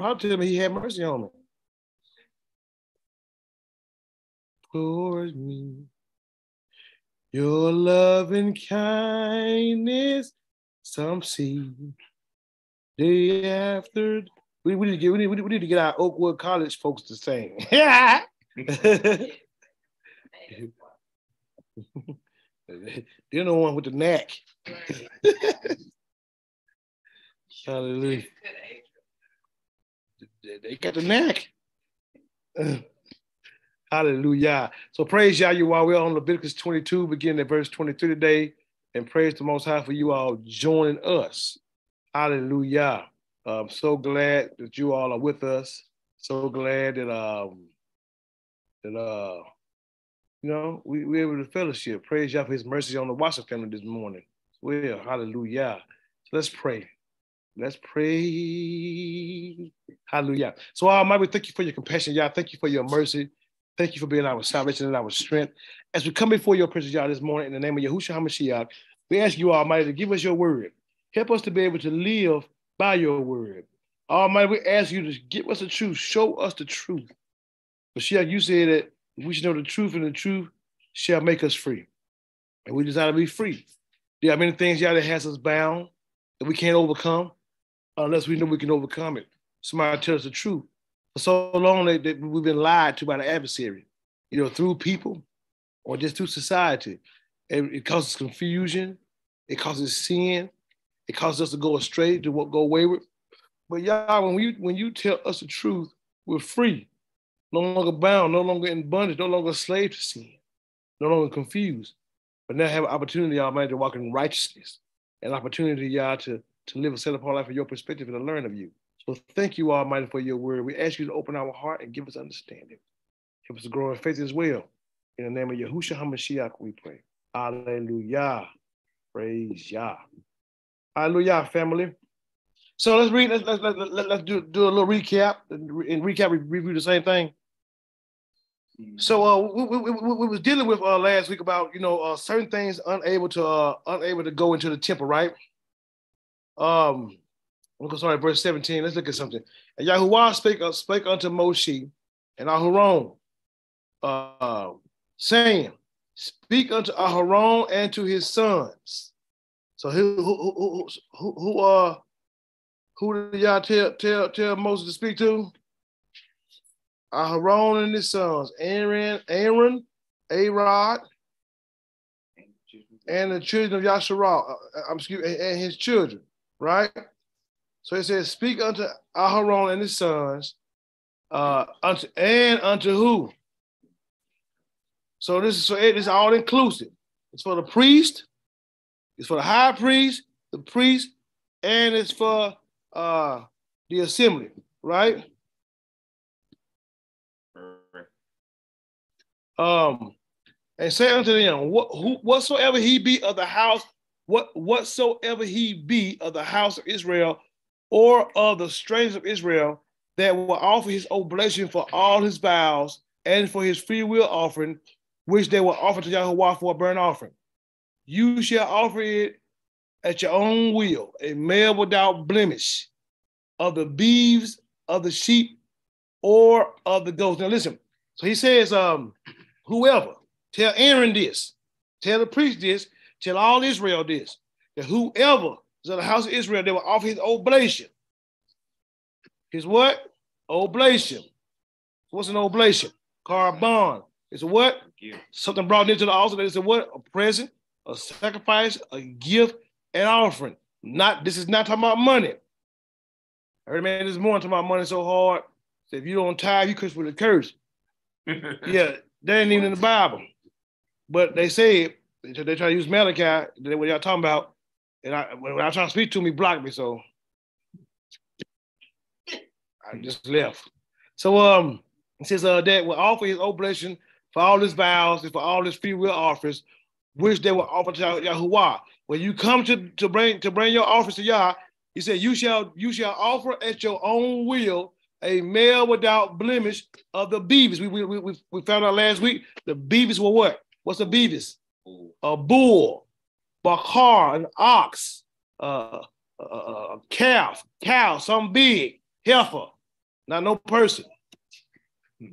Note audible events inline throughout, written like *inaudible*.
I'll tell him he had mercy on me. Towards me, your love and kindness, some see day after. We, we need to get we need, we need to get our Oakwood College folks to sing. Yeah. *laughs* They're the one with the knack. *laughs* Hallelujah. Eh? They got the knack. Hallelujah. So praise Yah you all. We're on Leviticus 22, beginning at verse 23 today. And praise the Most High for you all joining us. Hallelujah. I'm so glad that you all are with us. So glad that um that uh you know we we able to fellowship. Praise Yah for His mercy on the Watson family this morning. Well, hallelujah. So let's pray. Let's pray. Hallelujah. So, uh, Almighty, we thank you for your compassion, Yah. Thank you for your mercy. Thank you for being our salvation and our strength. As we come before your presence, Yah, this morning, in the name of Yahushua HaMashiach, we ask you, Almighty, to give us your word. Help us to be able to live by your word. Almighty, we ask you to give us the truth. Show us the truth. Mashiach, you said that we should know the truth, and the truth shall make us free. And we desire to be free. There are many things, Yah, that has us bound that we can't overcome unless we know we can overcome it. Somebody tell us the truth. For so long that, we've been lied to by the adversary, you know, through people or just through society. And it causes confusion, it causes sin, it causes us to go astray, to go wayward. But y'all, when you when you tell us the truth, we're free, no longer bound, no longer in bondage, no longer slave to sin, no longer confused, but now have an opportunity, y'all, to walk in righteousness, an opportunity, y'all, to to live a set apart life from your perspective and to learn of you. So thank you, Almighty, for your word. We ask you to open our heart and give us understanding. Help us to grow in faith as well. In the name of Yahushua HaMashiach, we pray. Hallelujah. Praise Yah. Hallelujah, family. So let's read, let's, let's, let's, let's do, do a little recap. And, recap, review the same thing. So uh, we, we, we, we was dealing with uh, last week about you know uh, certain things unable to uh, unable to go into the temple, right? Um, I'm sorry, verse 17. Let's look at something. And Yahuwah spake, uh, spake unto Moshe and Aharon, uh, saying, Speak unto Aharon and to his sons. So who who who who, who uh who did y'all tell tell tell Moses to speak to? Aharon and his sons, Aaron, Aaron, Arod, and the children of Yasharal, uh, I'm uh, excuse and his children right? So it says, Speak unto Aharon and his sons, uh, unto and unto who? So this is so it is all inclusive. It's for the priest, it's for the high priest, the priest, and it's for uh the assembly, right? Um, and say unto them, what, who, whatsoever he be of the house what whatsoever he be of the house of Israel or of the strangers of Israel that will offer his oblation for all his vows and for his free will offering, which they will offer to Yahweh for a burnt offering. You shall offer it at your own will, a male without blemish, of the beeves, of the sheep, or of the goats. Now listen, so he says, um, whoever, tell Aaron this, tell the priest this, Tell all Israel this that whoever is of the house of Israel, they will offer his oblation. His what? Oblation. What's an oblation? Korban. It's a what? Something brought into the altar. It's a what? A present, a sacrifice, a gift, an offering. Not this is not talking about money. I heard a man this morning talking about money so hard. Said if you don't tithe, you curse with a curse. *laughs* yeah, that ain't even in the Bible. But they say they, they try to use Malachi, what y'all talking about, and I when I try to speak to he blocked me, so I just left. So um, it says uh, that will offer his oblation for all his vows and for all his free will offers, which they will offer to Yahuwah. When you come to, to bring to bring your offers to Yah, he said, You shall you shall offer at your own will a male without blemish of the beavis. We, we, we, we found out last week the beavis were what? What's the beavis? A bull, bakar, an ox, uh, a calf, cow, some big, heifer, not no person.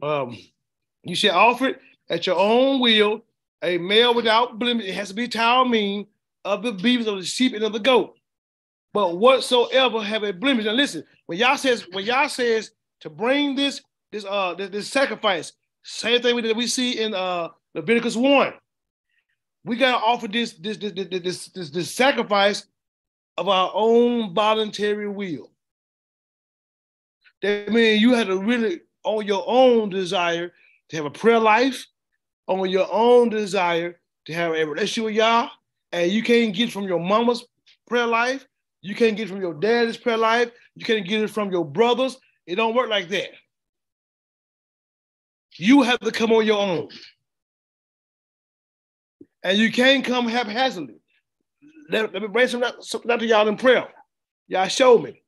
Um, you shall offer it at your own will, a male without blemish. It has to be tamim of the beavers of the sheep and of the goat. But whatsoever have a blemish. And listen, when y'all says when y'all says to bring this this uh this, this sacrifice, same thing that we see in uh Leviticus one. We gotta offer this this this this this, this, this sacrifice of our own voluntary will. That means you had to really on your own desire to have a prayer life, on your own desire to have a relationship with Yah, and you can't get from your mama's prayer life, you can't get from your dad's prayer life, you can't get it from your brothers. It don't work like that. You have to come on your own. And you can't come haphazardly. Let, let me bring some that to y'all in prayer. Y'all show me.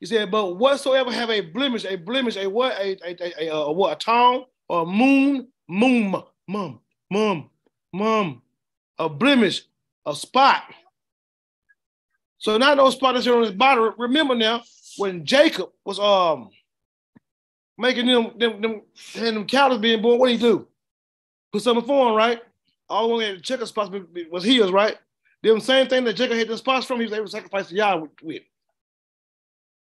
He said, but whatsoever have a blemish, a blemish, a what, a, a, a, a, a what, a town or a moon, moon, mum, mum, mum, a blemish, a spot. So now those spots are on his body. Remember now, when Jacob was um making them them them, and them cows being born, what did he do? Put something for him, right? All the way Jacob spots was his, right? Them same thing that Jacob had the spots from, he was able to sacrifice to Yah with.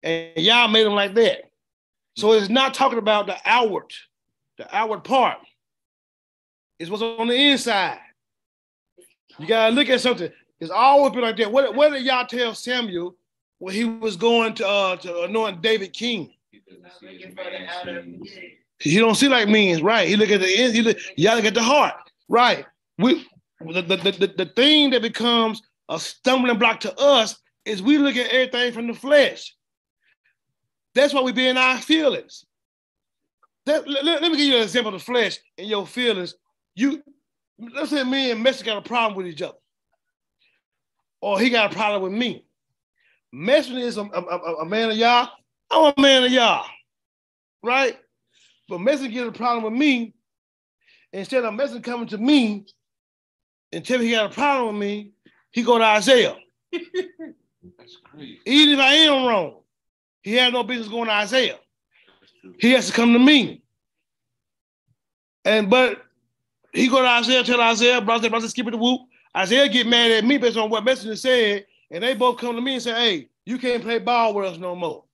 And Yah made them like that. So it's not talking about the outward, the outward part. It's what's on the inside. You gotta look at something. It's always been like that. What, what did Yah tell Samuel when he was going to uh, to anoint David king? He don't see like means, right? He look at the end, he look, y'all look at the heart, right? We the, the, the, the thing that becomes a stumbling block to us is we look at everything from the flesh. That's why we be in our feelings. That, let, let, me give you an example of the flesh and your feelings. You let's say me and Messi got a problem with each other, or he got a problem with me. Messi is a, a, a man of y'all. I'm a man of y'all, right? But Messi get a problem with me. Instead of Messi coming to me tell he got a problem with me, he go to Isaiah. That's crazy. Even if I am wrong, he had no business going to Isaiah. He has to come to me. And but he go to Isaiah, tell Isaiah, brother, brother, skip it the whoop. Isaiah get mad at me based on what messenger said, and they both come to me and say, "Hey, you can't play ball with us no more."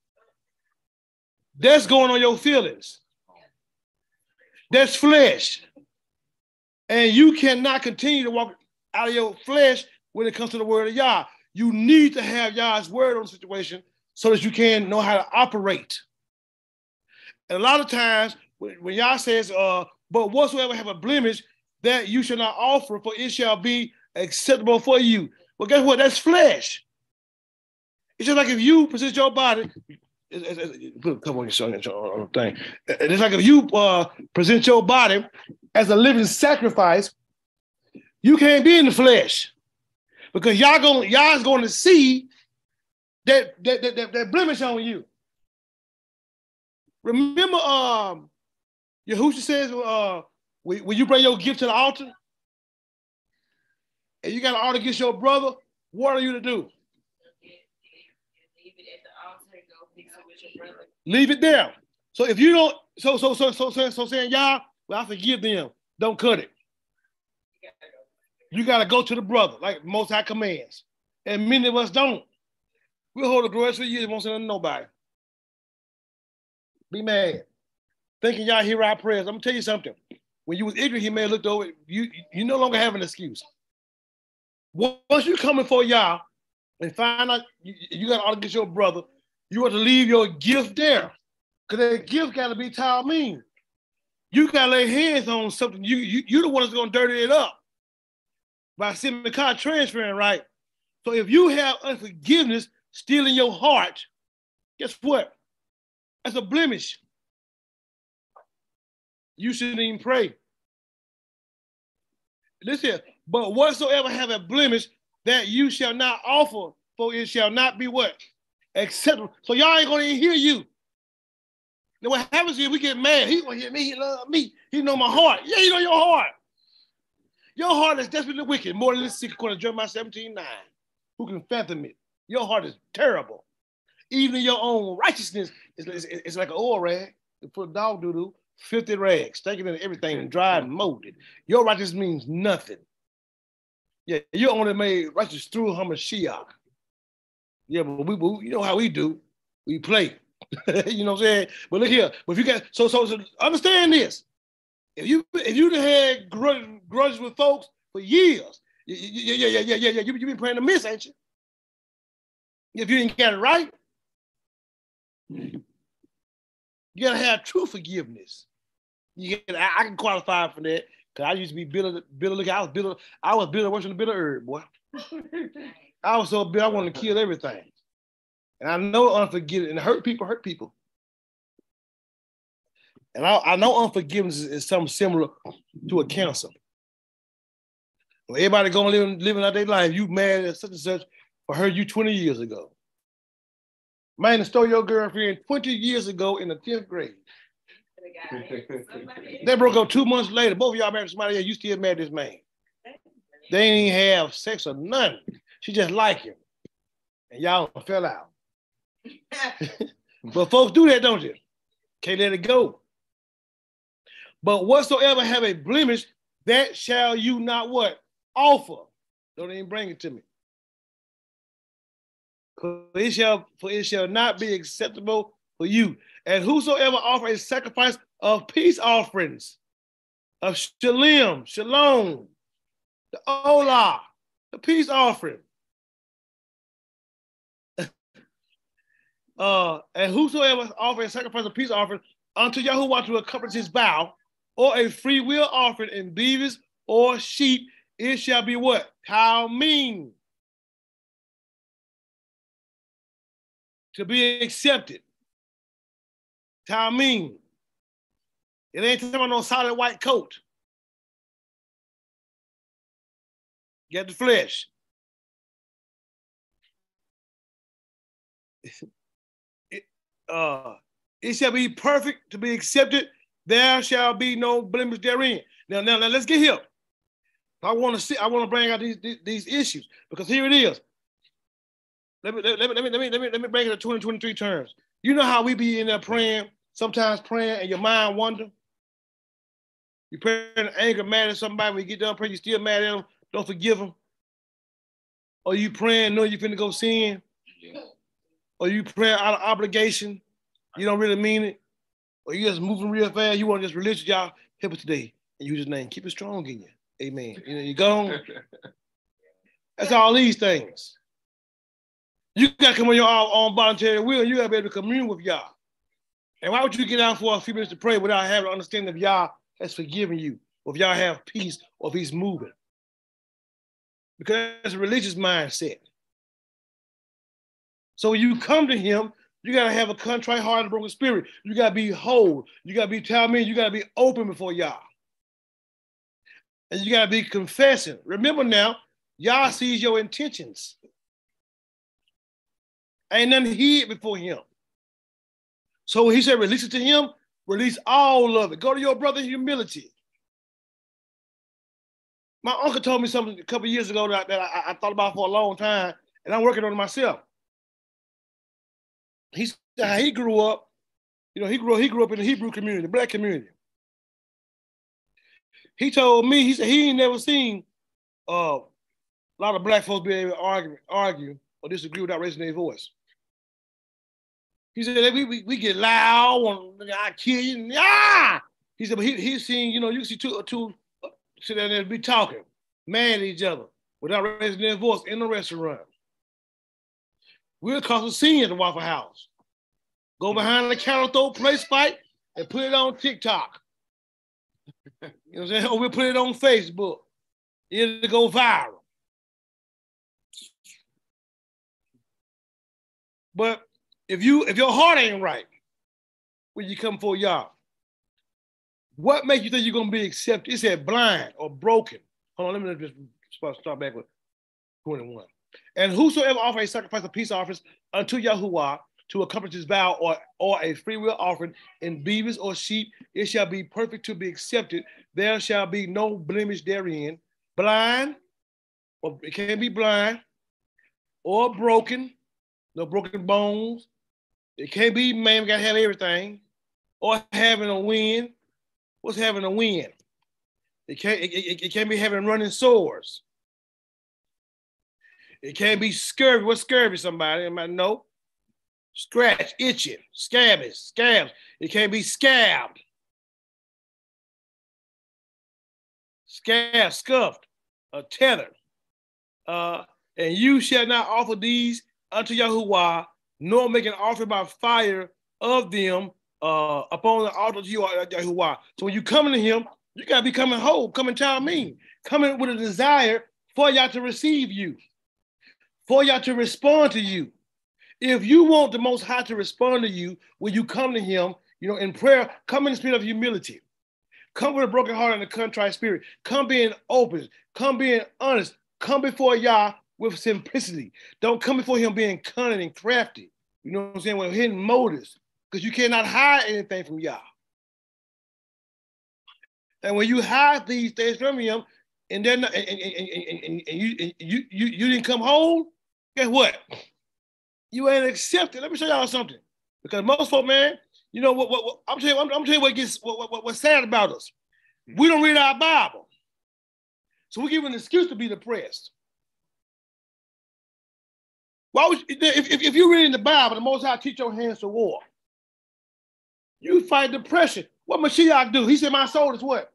That's going on your feelings. That's flesh. And you cannot continue to walk out of your flesh when it comes to the word of Yah. You need to have Yah's word on the situation so that you can know how to operate. And a lot of times when, Yah says, uh, but whatsoever have a blemish, that you shall not offer, for it shall be acceptable for you. Well, guess what? That's flesh. It's just like if you present your body, couple on your the thing. It's like if you uh, present your body as a living sacrifice, you can't be in the flesh because y'all going y'all's going to see that that, that, that, that blemish on you. Remember, um, Yahushua says, uh, when, when you bring your gift to the altar, and you got an altar against your brother, what are you to do? Leave it there. So if you don't, so so so so so, so saying y'all, well, I forgive them. Don't cut it. You gotta go to the brother, like most high commands. And many of us don't. We hold a grudge for years, won't send nobody. Be mad. Thinking y'all hear our prayers. I'm gonna tell you something. When you was ignorant, he may have looked over. You you no longer have an excuse. Once you coming for y'all and find out you, you got to get your brother, you have to leave your gift there. Because that gift got to be tamim. You got to lay hands on something. You, you, you're the one that's to dirty it up by sending the car transferring, right? So if you have unforgiveness still in your heart, guess what? That's a blemish. You shouldn't even pray. Listen, but whatsoever have a blemish, that you shall not offer, for it shall not be what? acceptable. So y'all ain't gonna hear you. Now what happens is we get mad. He gonna hear me. He love me. He know my heart. Yeah, you know your heart. Your heart is desperately wicked, more than the secret to Jeremiah 17, 9. Who can fathom it? Your heart is terrible. even your own righteousness, it's, it's, it's like an oil rag. You put a dog doo doo, filthy rags, stinking in everything and dried and molded. Your righteousness means nothing. Yeah, you only made righteous through Hamashiach. Yeah, but we, we, you know how we do. We play. *laughs* you know what I'm saying? But look here. But if you got so so, so understand this. If you if you had grudge, grudges with folks for years, yeah, yeah, yeah, yeah, yeah, yeah, you you been praying to miss, ain't you? If you didn't get it right, you gotta have true forgiveness. You get, I, I can qualify for that because I used to be Billy. Billy, look, I was Billy. I was Billy worshiping the Billy herb, boy. *laughs* I was so big, I wanted to kill everything. And I know unforgiveness and hurt people hurt people. And I, I know unforgiveness is, is, something similar to a cancer. When everybody going living living out their life, you mad at such and such for her you 20 years ago. Man stole your girlfriend 20 years ago in the 10th grade. *laughs* they broke up two months later. Both of y'all married somebody else. You still mad this man. They ain't even have sex or nothing. She just like him. And y'all fell out. *laughs* but folks do that, don't you? Can't let it go. But whatsoever have a blemish, that shall you not what? Offer. Don't even bring it to me. For it shall, for it shall not be acceptable for you. And whosoever offer a sacrifice of peace offerings, of shalom, shalom, the olah, the peace offering, uh, and whosoever offer a sacrifice of peace offering unto Yahuwah to accomplish his vow, or a free will offering in beavers or sheep, it shall be what? Mean? To be accepted. Mean? It ain't talking about no solid white coat. Get the flesh. *laughs* uh, it shall be perfect to be accepted. There shall be no blemish therein. Now, now, now let's get here. I want to see. I want to bring out these, these, these issues because here it is. Let me let me let me let me let me let me bring it to 2023 terms. You know how we be in there praying, sometimes praying, and your mind wander. You pray in anger, mad at somebody. When you get done praying, you still mad at them. Don't forgive them. Or you praying, know you're finna go sin. Yeah or you pray out of obligation, you don't really mean it, or you just moving real fast, you want to just religious, y'all help us today and use his name. Keep it strong in you. Amen. You know, you go. *laughs* That's all these things. You got to come on your own voluntary will. You got to be able to commune with y'all. And why would you get down for a few minutes to pray without having an understanding of y'all has forgiven you, or if y'all have peace, or if he's moving? Because it's a religious mindset. So when you come to him, you gotta have a contrite heart and broken spirit. You gotta be whole. You gotta be tell me, you gotta be open before Yah. And you gotta be confessing. Remember now, Yah sees your intentions. Ain't nothing hid before him. So when he said, release it to him, release all of it. Go to your brother humility. My uncle told me something a couple years ago that, that I, I, thought about for a long time, and I'm working on it myself he said how he grew up. You know, he grew he grew up in the Hebrew community, the black community. He told me he said he ain't never seen uh, a lot of black folks be able to argue, argue or disagree without raising their voice. He said we, we, we get loud I kill you. Ah! He said, but he he's seen, you know, you see two two sit down there and be talking, mad at each other without raising their voice in the restaurant. We'll cause a scene at the Waffle House. Go mm-hmm. behind the counter, throw a place fight, and put it on TikTok. *laughs* you know what I'm saying? Or we'll put it on Facebook. It'll go viral. But if you if your heart ain't right when you come for y'all, what makes you think you're gonna be accepted? It said blind or broken. Hold on, let me just start back with 21. And whosoever offer a sacrifice of peace offerings unto Yahuwah to accomplish his vow or, or a free will offering in beavers or sheep, it shall be perfect to be accepted. There shall be no blemish therein. Blind, or it can't be blind, or broken, no broken bones, It can't be man got to have everything, or having a wen. What's having a wen? It can't. It, it, it can't be having running sores. It can't be scurvy. What's scurvy? Somebody? Anybody know? Scratch, itching, scabby, scabs. It can't be scabbed. Scab, scuffed, a tether. Uh, and you shall not offer these unto Yahuwah, nor make an offering by fire of them uh, upon the altar to you, Yahuwah. So when you come to him, you gotta be coming whole, coming child mean, coming with a desire for y'all to receive you, for y'all to respond to you. If you want the most high to respond to you when you come to him, you know, in prayer, come in the spirit of humility. Come with a broken heart and a contrite spirit. Come being open. Come being honest. Come before Yah with simplicity. Don't come before him being cunning and crafty. You know what I'm saying? With hidden motives. Because you cannot hide anything from Yah. And when you hide these things from him, and then and, and, and, and, you, you, you you didn't come home, guess what? You ain't accepted. Let me show y'all something. Because most folk, man, you know what? what, what I'm telling you, I'm, I'm telling you what gets what, what, what's sad about us. We don't read our Bible, so we give an excuse to be depressed. Why would if, if, if you're reading the Bible, the Most High teach your hands to war. You fight depression. What Mashiach do? He said, My soul is what?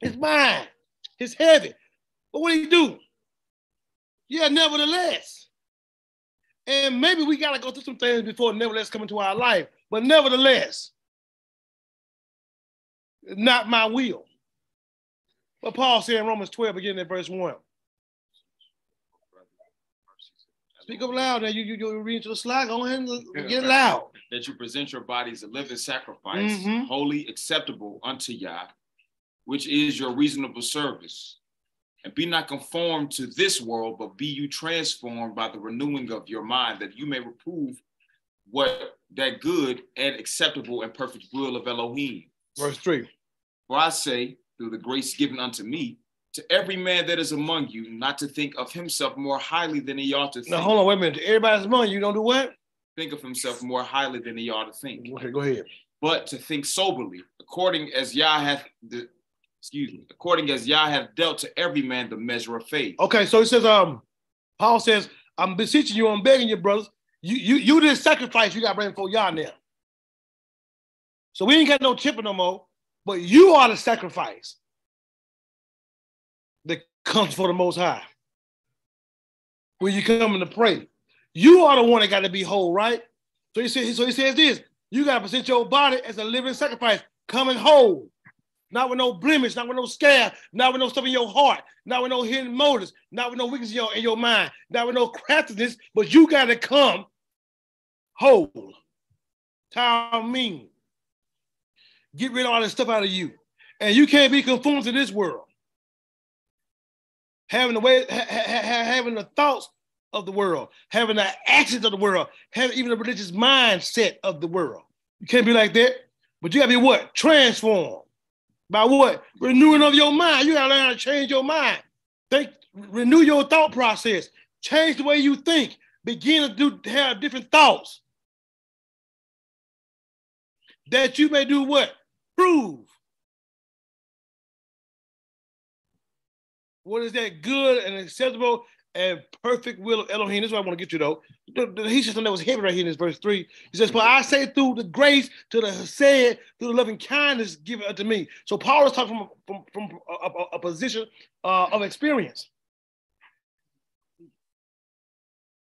It's mine. It's heavy. But what do he do? Yeah, nevertheless. And maybe we got to go through some things before nevertheless come into our life. But nevertheless, not my will. But Paul said in Romans 12, beginning at verse 1. Speak up loud now. You you you read to the slide. Go ahead and get loud. That you present your bodies a living sacrifice, mm-hmm. holy, acceptable unto Yah, which is your reasonable service. And be not conformed to this world, but be you transformed by the renewing of your mind, that you may reprove what that good and acceptable and perfect will of Elohim. Verse three. For I say, through the grace given unto me, to every man that is among you, not to think of himself more highly than he ought to think. Now hold on, wait a minute. Everybody's among you, don't do what? Think of himself more highly than he ought to think. Okay, go ahead. But to think soberly, according as Yah hath the excuse me, according as Yah have dealt to every man the measure of faith. Okay, so he says, um, Paul says, I'm beseeching you, I'm begging you, brothers. You you you did sacrifice, you got bring for Yah now. So we ain't got no chipper no more, but you are the sacrifice that comes for the most high. When you come in to pray, you are the one that got to be whole, right? So he says, so he says this: you got to present your body as a living sacrifice, coming whole, not with no blemish, not with no scare, not with no stuff in your heart, not with no hidden motives, not with no weakness in your, in your mind, not with no craftiness, but you got to come whole. Tamim. Get rid of all this stuff out of you. And you can't be conformed to this world having the way, ha, ha, having the thoughts of the world, having the actions of the world, having even the religious mindset of the world. You can't be like that. But you gotta be what? Transformed. By what? Renewing of your mind. You gotta learn how to change your mind. Think, renew your thought process. Change the way you think. Begin to do have different thoughts. That you may do what? Prove What is that good and acceptable and perfect will of Elohim? This is what I want to get you though. He said something that was heavy right here in this verse three. He says, "For I say through the grace to the said through the loving kindness given unto me." So Paul is talking from from, from a, a, a position uh, of experience,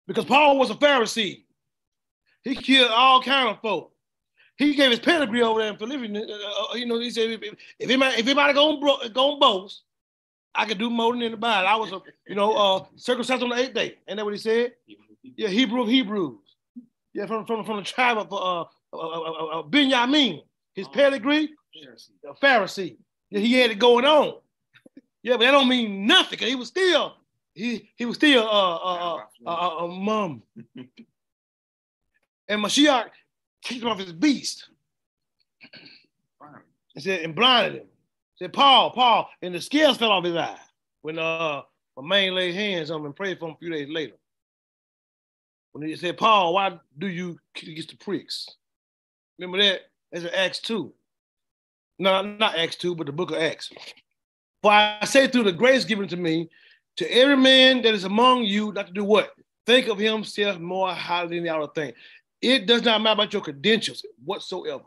because Paul was a Pharisee. He killed all kind of folk. He gave his pedigree over there in Philippians. Uh, uh, you know, he said, if, anybody, if anybody gonna boast, I could do more than anybody. I was a, you know, uh, circumcised on the eighth day. Ain't that what he said? Yeah, Hebrew of Hebrews. Yeah, from from, from the tribe of uh, uh, uh, uh Benjamin. His pedigree, a Pharisee. Yeah, he had it going on. Yeah, but that don't mean nothing. Cause he was still he he was still uh uh uh, uh, uh mum. and Mashiach kicked him off his beast. And said and blinded him. Said, Paul, Paul, and the scales fell off his eye when uh my man laid hands on him and prayed for him a few days later. When he said, Paul, why do you against the pricks? Remember that? That's in Acts 2. No, not Acts 2, but the book of Acts. For I say through the grace given to me, to every man that is among you, not to do what? Think of himself more highly than the other thing. It does not matter about your credentials whatsoever.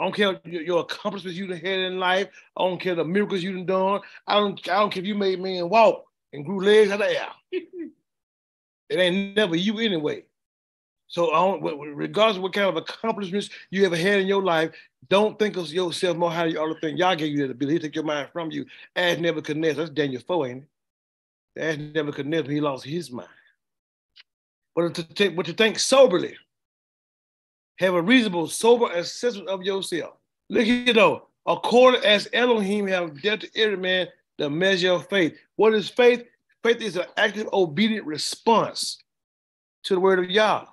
I don't care your, your accomplishments you've had in life. I don't care the miracles you've done. I don't, I don't care if you made men walk and grew legs out of the air. *laughs* it ain't never you anyway. So I don't, regardless of what kind of accomplishments you ever had in your life, don't think of yourself more highly than other thing. Y'all gave you that ability. He take your mind from you. As Nebuchadnezzar, that's Daniel 4, ain't it? As Nebuchadnezzar, he lost his mind. But to, take, but to think soberly, have a reasonable, sober assessment of yourself. Look here though, according as Elohim have dealt to every man the measure of faith. What is faith? Faith is an active, obedient response to the word of Yah.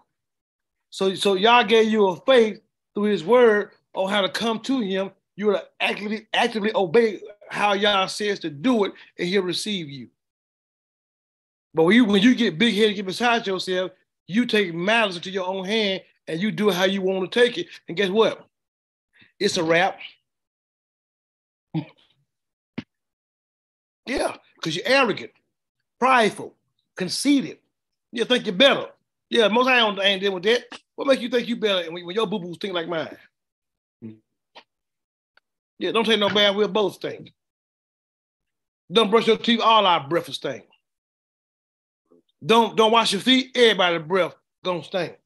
So, so Yah gave you a faith through his word on how to come to him. You will actively, actively obey how Yah says to do it, and he'll receive you. But when you when you get big headed, get beside yourself, you take matters into your own hand and you do it how you want to take it. And guess what? It's a wrap. yeah, because you're arrogant, prideful, conceited. You think you're better. Yeah, most I don't ain't dealing with that. What makes you think you better when, when your boo boos think like mine? Yeah, don't take no bad. We'll both stink. Don't brush your teeth. All our breath will stink. Don't don't wash your feet. Everybody's breath gonna stink.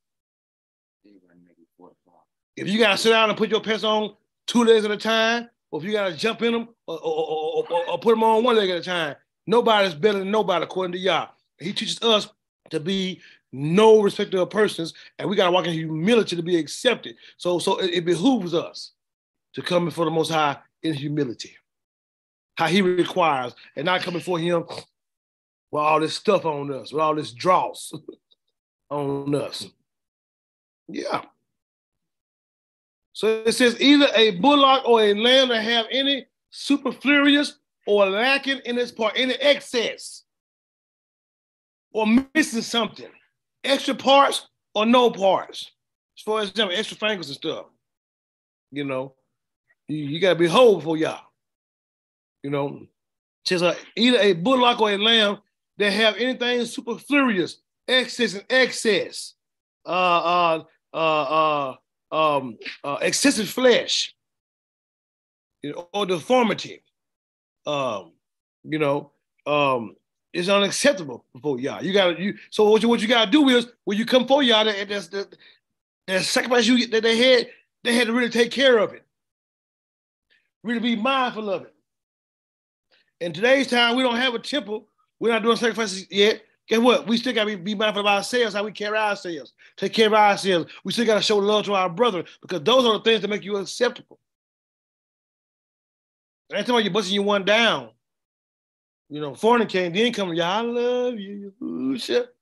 If you gotta sit down and put your pants on two legs at a time, or if you gotta jump in them or, or, or, or, put them on one leg at a time, nobody's better than nobody according to Yah. He teaches us to be no respecter of persons, and we gotta walk in humility to be accepted. So, so it, it behooves us to come before the Most High in humility, how He requires, and not come before Him with all this stuff on us, with all this dross *laughs* on us. Yeah. So it says either a bullock or a lamb that have any superfluous or lacking in its part, any excess or missing something, extra parts or no parts. As far as example, extra fingers and stuff. You know, you, you gotta be whole before y'all. You know, says uh, either a bullock or a lamb that have anything superfluous, excess and excess, uh, uh, uh, uh, um, uh, excessive flesh, you know, or deformity, um, you know, um, is unacceptable before y'all. You gotta you. So what you what you gotta do is when you come for y'all, that that's the that sacrifice you that they had, they had to really take care of it, really be mindful of it. In today's time, we don't have a temple we're not doing sacrifices yet. Guess what? We still got to be mindful of ourselves, how we carry ourselves, take care of ourselves. We still got to show love to our brother because those are the things that make you acceptable. Anytime talking you're busting you one down. You know, fornicating, then come, yeah, I love you. Ooh, shit.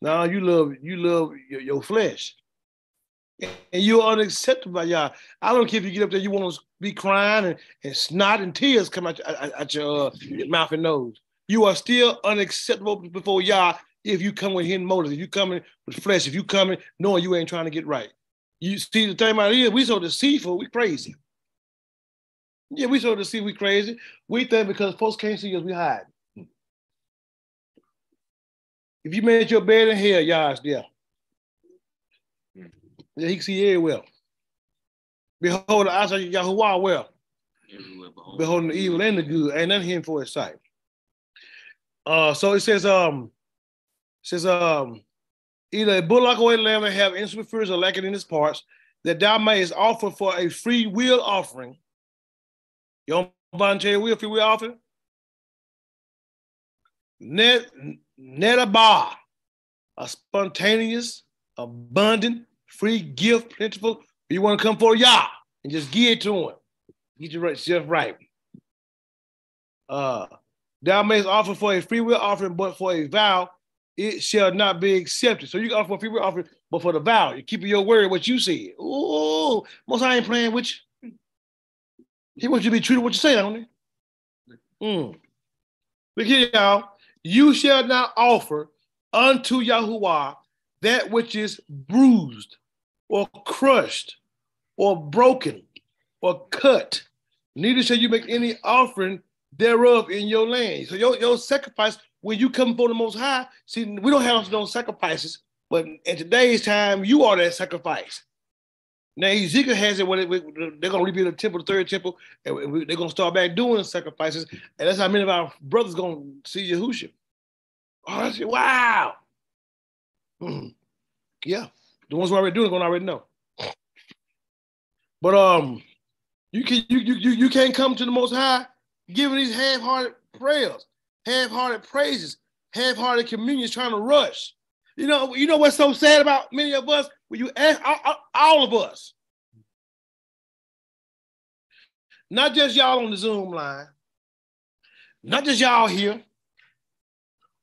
No, you love you love your, your flesh. And you're unacceptable by y'all. I don't care if you get up there, you want to be crying and, and snot and tears come out, out your, uh, your mouth and nose you are still unacceptable before Yah if you come with hidden motives, if you coming with flesh, if you coming knowing you ain't trying to get right. You see the thing about it is we so deceitful, we crazy. Yeah, we so deceitful, we crazy. We think because folks can't see us, we hide. If you made your bed in hell, Yah is there. Yeah, he can see very well. Behold, the eyes of Yahuwah well. Beholding the evil and the good, and none him for his sight. Uh, so it says, um, it says, um, either a bullock or a lamb may have insufference or lacking in its parts, that thou mayest offer for a free will offering. You don't voluntary will, free will offering? Net, nedabah, a spontaneous, abundant, free gift, plentiful. You want to come for Yah and just give it to him. Get yourself right. Uh, Thou mayest offer for a free will offering, but for a vow, it shall not be accepted. So you can offer a free will offering, but for the vow, you keep your word, what you said. Oh, most I ain't playing with you. He wants you to be treated what you say, don't he? Mm. Look here, y'all. You shall not offer unto Yahuwah that which is bruised or crushed or broken or cut. Neither shall you make any offering thereof in your land. So your, your sacrifice, when you come for the most high, see, we don't have no sacrifices, but in today's time, you are that sacrifice. Now Ezekiel has it when it, they're gonna rebuild the temple, the third temple, and they're gonna start back doing sacrifices, and that's how many of our brothers gonna see Yahushua. Oh, said, wow. Hmm. Yeah, the ones who already doing it gonna already know. But um, you can you you you can't come to the Most High giving these half-hearted prayers, half-hearted praises, half-hearted communions, trying to rush. You know, you know what's so sad about many of us? When you ask all, all of us, not just y'all on the Zoom line, not just y'all here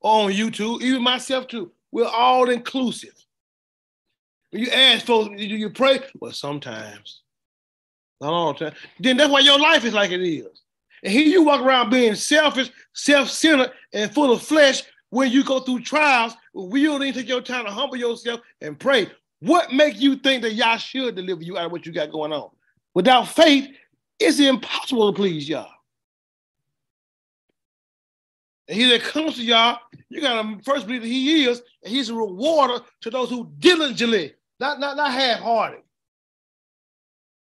on YouTube, even myself too. We're all inclusive. When you ask folks, do you pray? Well, sometimes. Not all the time. Then that's why your life is like it is. And here you walk around being selfish, self-centered, and full of flesh when you go through trials. We don't even take your time to humble yourself and pray. What makes you think that Yah should deliver you out of what you got going on? Without faith, it's impossible to please Yah. And he that comes to y'all, you gotta first believe that he is, and he's a rewarder to those who diligently, not, not, not half-hearted,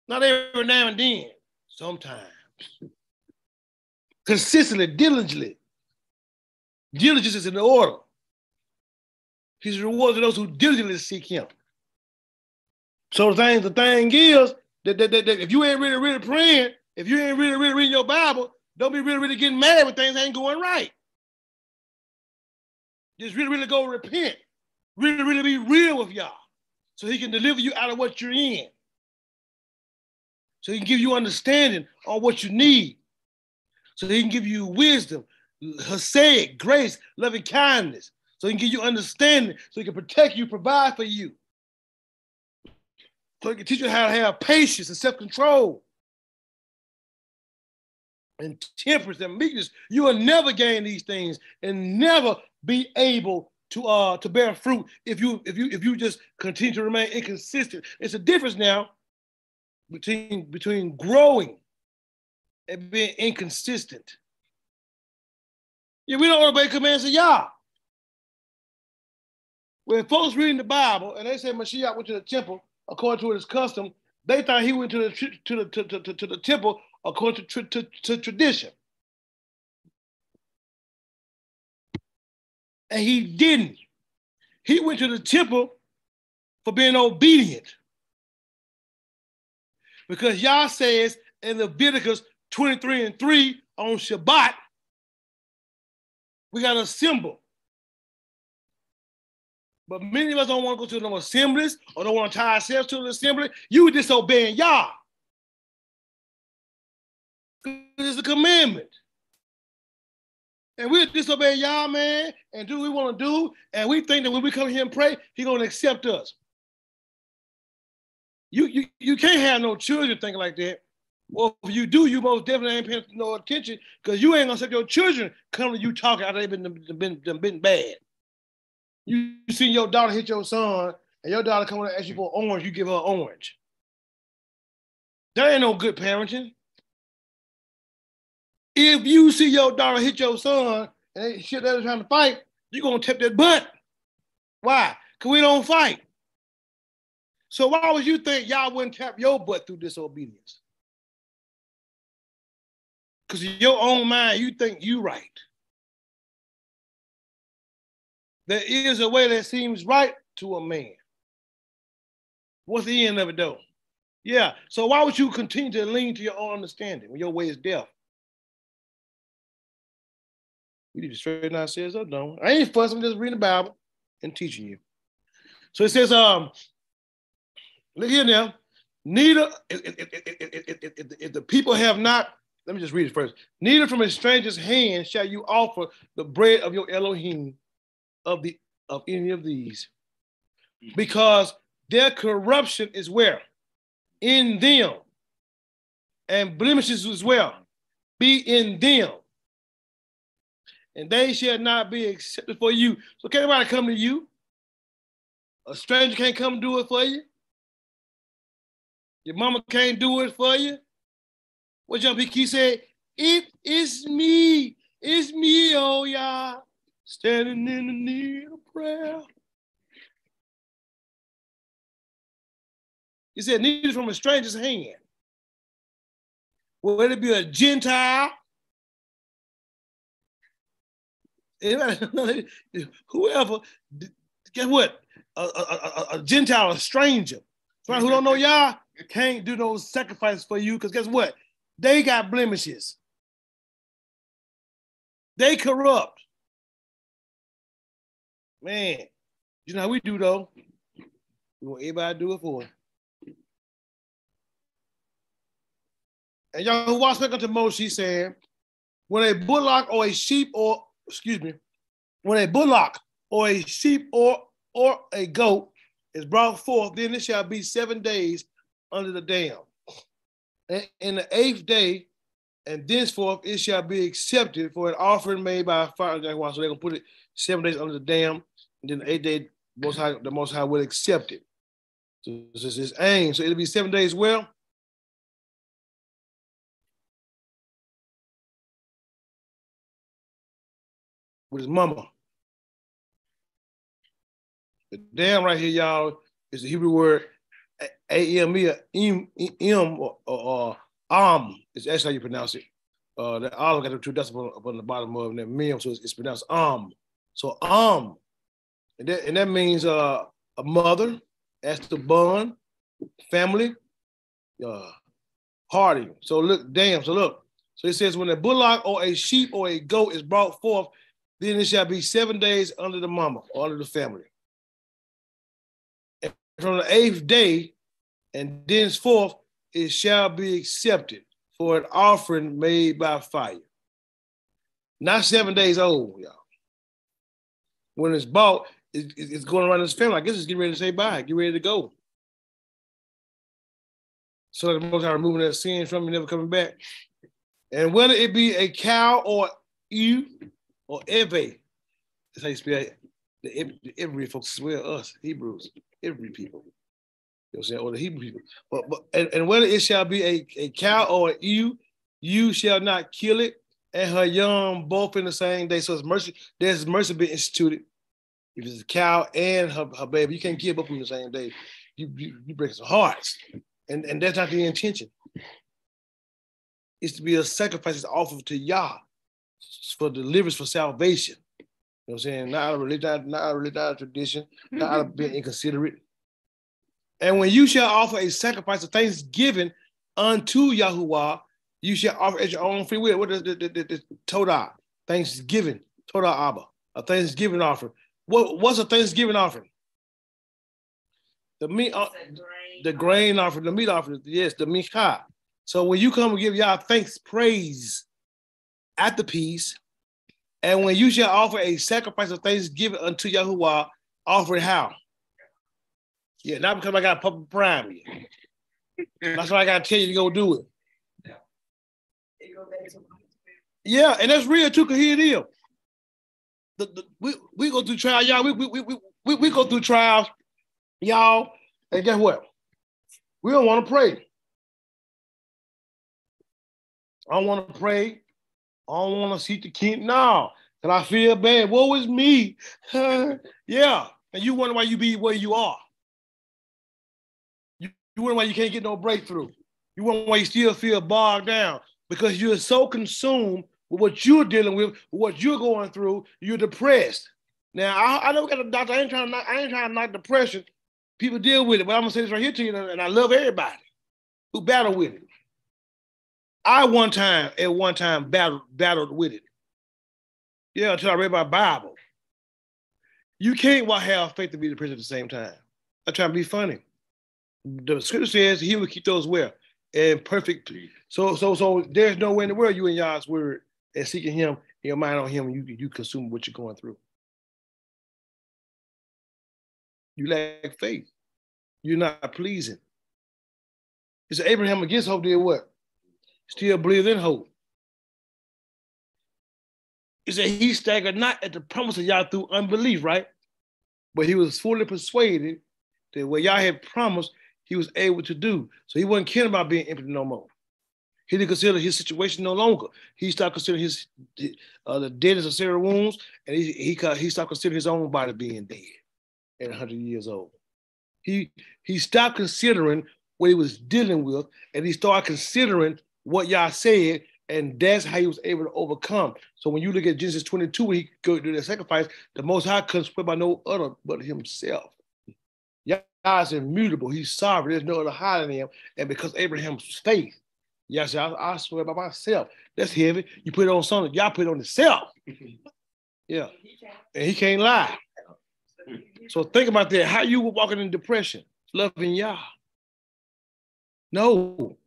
not every now and then, sometimes. Consistently, diligently. Diligence is in the order. He's rewarded those who diligently seek him. So the thing, the thing is that, that, that, that, if you ain't really, really praying, if you ain't really, really reading your Bible, don't be really, really getting mad when things ain't going right. Just really, really go repent. Really, really be real with y'all. So he can deliver you out of what you're in so he can give you understanding on what you need. So he can give you wisdom, hesed, grace, loving kindness. So he can give you understanding, so he can protect you, provide for you. So he can teach you how to have patience and self-control. And temperance and meekness. You will never gain these things and never be able to uh to bear fruit if you if you if you just continue to remain inconsistent. It's a difference now between between growing and being inconsistent. Yeah, we don't obey commands of Yah. When folks reading the Bible and they say Mashiach went to the temple according to his custom, they thought he went to the to the to, to, to the temple according to, to, to tradition. And he didn't. He went to the temple for being obedient. Because Yah says in Leviticus 23 and 3 on Shabbat, we got a symbol. But many of us don't want to go to no assemblies or don't want to tie ourselves to the assembly. You disobeying Yah. It's a commandment. And we disobey Yah, man, and do what we want to do. And we think that when we come here and pray, He's going to accept us. You, you, you can't have no children thinking like that. Well, if you do, you most definitely ain't paying no attention because you ain't gonna set your children come to you talking after they been been, been, been bad. You, you see your daughter hit your son, and your daughter come and ask you for orange, you give her orange. That ain't no good parenting. If you see your daughter hit your son and they shit that trying to fight, you're gonna tap that butt. Why? Because we don't fight. So why would you think y'all wouldn't tap your butt through disobedience? Because your own mind, you think you right. There is a way that seems right to a man. What's the end of it though? Yeah. So why would you continue to lean to your own understanding when your way is death? We need to straighten ourselves up, don't we? I ain't fussing, I'm just reading the Bible and teaching you. So it says, um, Look here now. Neither, if, if, if, if, the people have not, let me just read it first. Neither from a stranger's hand shall you offer the bread of your Elohim of the of any of these, because their corruption is where? In them. And blemishes as well. Be in them. and they shall not be accepted for you. So can't anybody come to you? A stranger can't come do it for you. Your mama can't do it for you. John P. Kee said, it is me. It's me, oh yeah, standing in the need of prayer. He said, needed from a stranger's hand. Whether it be a Gentile, anybody, *laughs* whoever, guess what? A, a, a, a Gentile, a stranger, who don't know y'all, can't do those sacrifices for you because guess what? They got blemishes. They corrupt. Man, you know how we do though. We want everybody to do it for us. And y'all who watch back to Moses, said, when a bullock or a sheep or excuse me, when a bullock or a sheep or or a goat is brought forth, then it shall be seven days under the dam. In the eighth day, and thenceforth it shall be accepted for an offering made by fire. So they're gonna put it seven days under the dam, and then the eighth day, most high, the most high will accept it. So this is his aim. So it'll be seven days well. With his mama. The dam right here, y'all, is the Hebrew word A-M-E, M, or, or is actually how you pronounce it. Uh, the olive got the two decimals up on the bottom of the mem, so it's, it's, pronounced Am. So Am, and that, and that means uh, a mother, as the bun, family, uh, party. So look, damn. So look. So it says, when a bullock or a sheep or a goat is brought forth, then it shall be seven days under the mama under the family. From the eighth day, and thenceforth it shall be accepted for an offering made by fire. Not seven days old, y'all. When it's bought, it, it's going around his family. I guess it's getting ready to say bye, get ready to go. So that the most are removing that sin from you, never coming back. And whether it be a cow or ewe or Eve, that's how you spell the, the every folks as well, us, Hebrews, every people. You know what I'm saying? Or the Hebrew people. But, but and, and whether it shall be a, a cow or a ewe, you shall not kill it, and her young both in the same day. So it's mercy, there's mercy being instituted. If it's a cow and her, her baby, you can't kill both them the same day. You, you, you break some hearts. And, and that's not the intention. It's to be a sacrifice that's offered to Yah for deliverance, for salvation. You know what I'm saying? Not out of religion, not out of religious tradition, not out of being inconsiderate, and when you shall offer a sacrifice of thanksgiving unto Yahuwah, you shall offer at your own free will. What is the, the, the, the Todah? Thanksgiving, Todah Abba, a Thanksgiving offering. What, what's a Thanksgiving offering? The meat, uh, the grain offering, the meat offering, yes, the mincha. So when you come and give Yah thanks, praise at the peace, and when you shall offer a sacrifice of thanksgiving unto Yahuwah, offer it how? Yeah, not because I got a public prime you. That's why I gotta tell you to go do it. Yeah, and that's real too, cause here it is. The, the, we, we go through trials, y'all. We, we, we, we, we go through trials, y'all. And guess what? We don't want to pray. I don't want to pray. I don't want to see the king. No, and I feel bad. Woe is me. *laughs* yeah. And you wonder why you be where you are. You wonder why you can't get no breakthrough. You wonder why you still feel bogged down because you're so consumed with what you're dealing with, what you're going through. You're depressed. Now I, I never got a doctor. I ain't trying to knock, I ain't trying to knock depression. People deal with it, but I'm gonna say this right here to you, and I love everybody who battle with it. I one time at one time battled battled with it. Yeah, until I read my Bible. You can't have faith to be the depressed at the same time. I try to be funny the scripture says he will keep those well and perfectly. So so so there's no way in the world you in Yah's word and seeking him, your mind on him, you you consume what you're going through. You lack faith. You're not pleasing. It's Abraham against hope did what? Still believe in hope. He said he staggered not at the promise of Yah through unbelief, right? But he was fully persuaded that what Yah had promised, he was able to do. So he wasn't caring about being impotent no more. He didn't consider his situation no longer. He stopped considering his uh, the deadness of Sarah wounds, and he, he he stopped considering his own body being dead at 100 years old. He he stopped considering what he was dealing with, and he started considering what y'all said, and that's how he was able to overcome. So when you look at Genesis 22, when he go to the sacrifice, the Most High couldn't swear by no other but himself. Yah is immutable. He's sovereign. There's no other higher than him. And because Abraham's faith, Yah said, I, I swear by myself. That's heavy. You put it on something. Y'all put it on himself. *laughs* yeah. And he can't lie. So think about that. How you were walking in depression, loving Yah. No,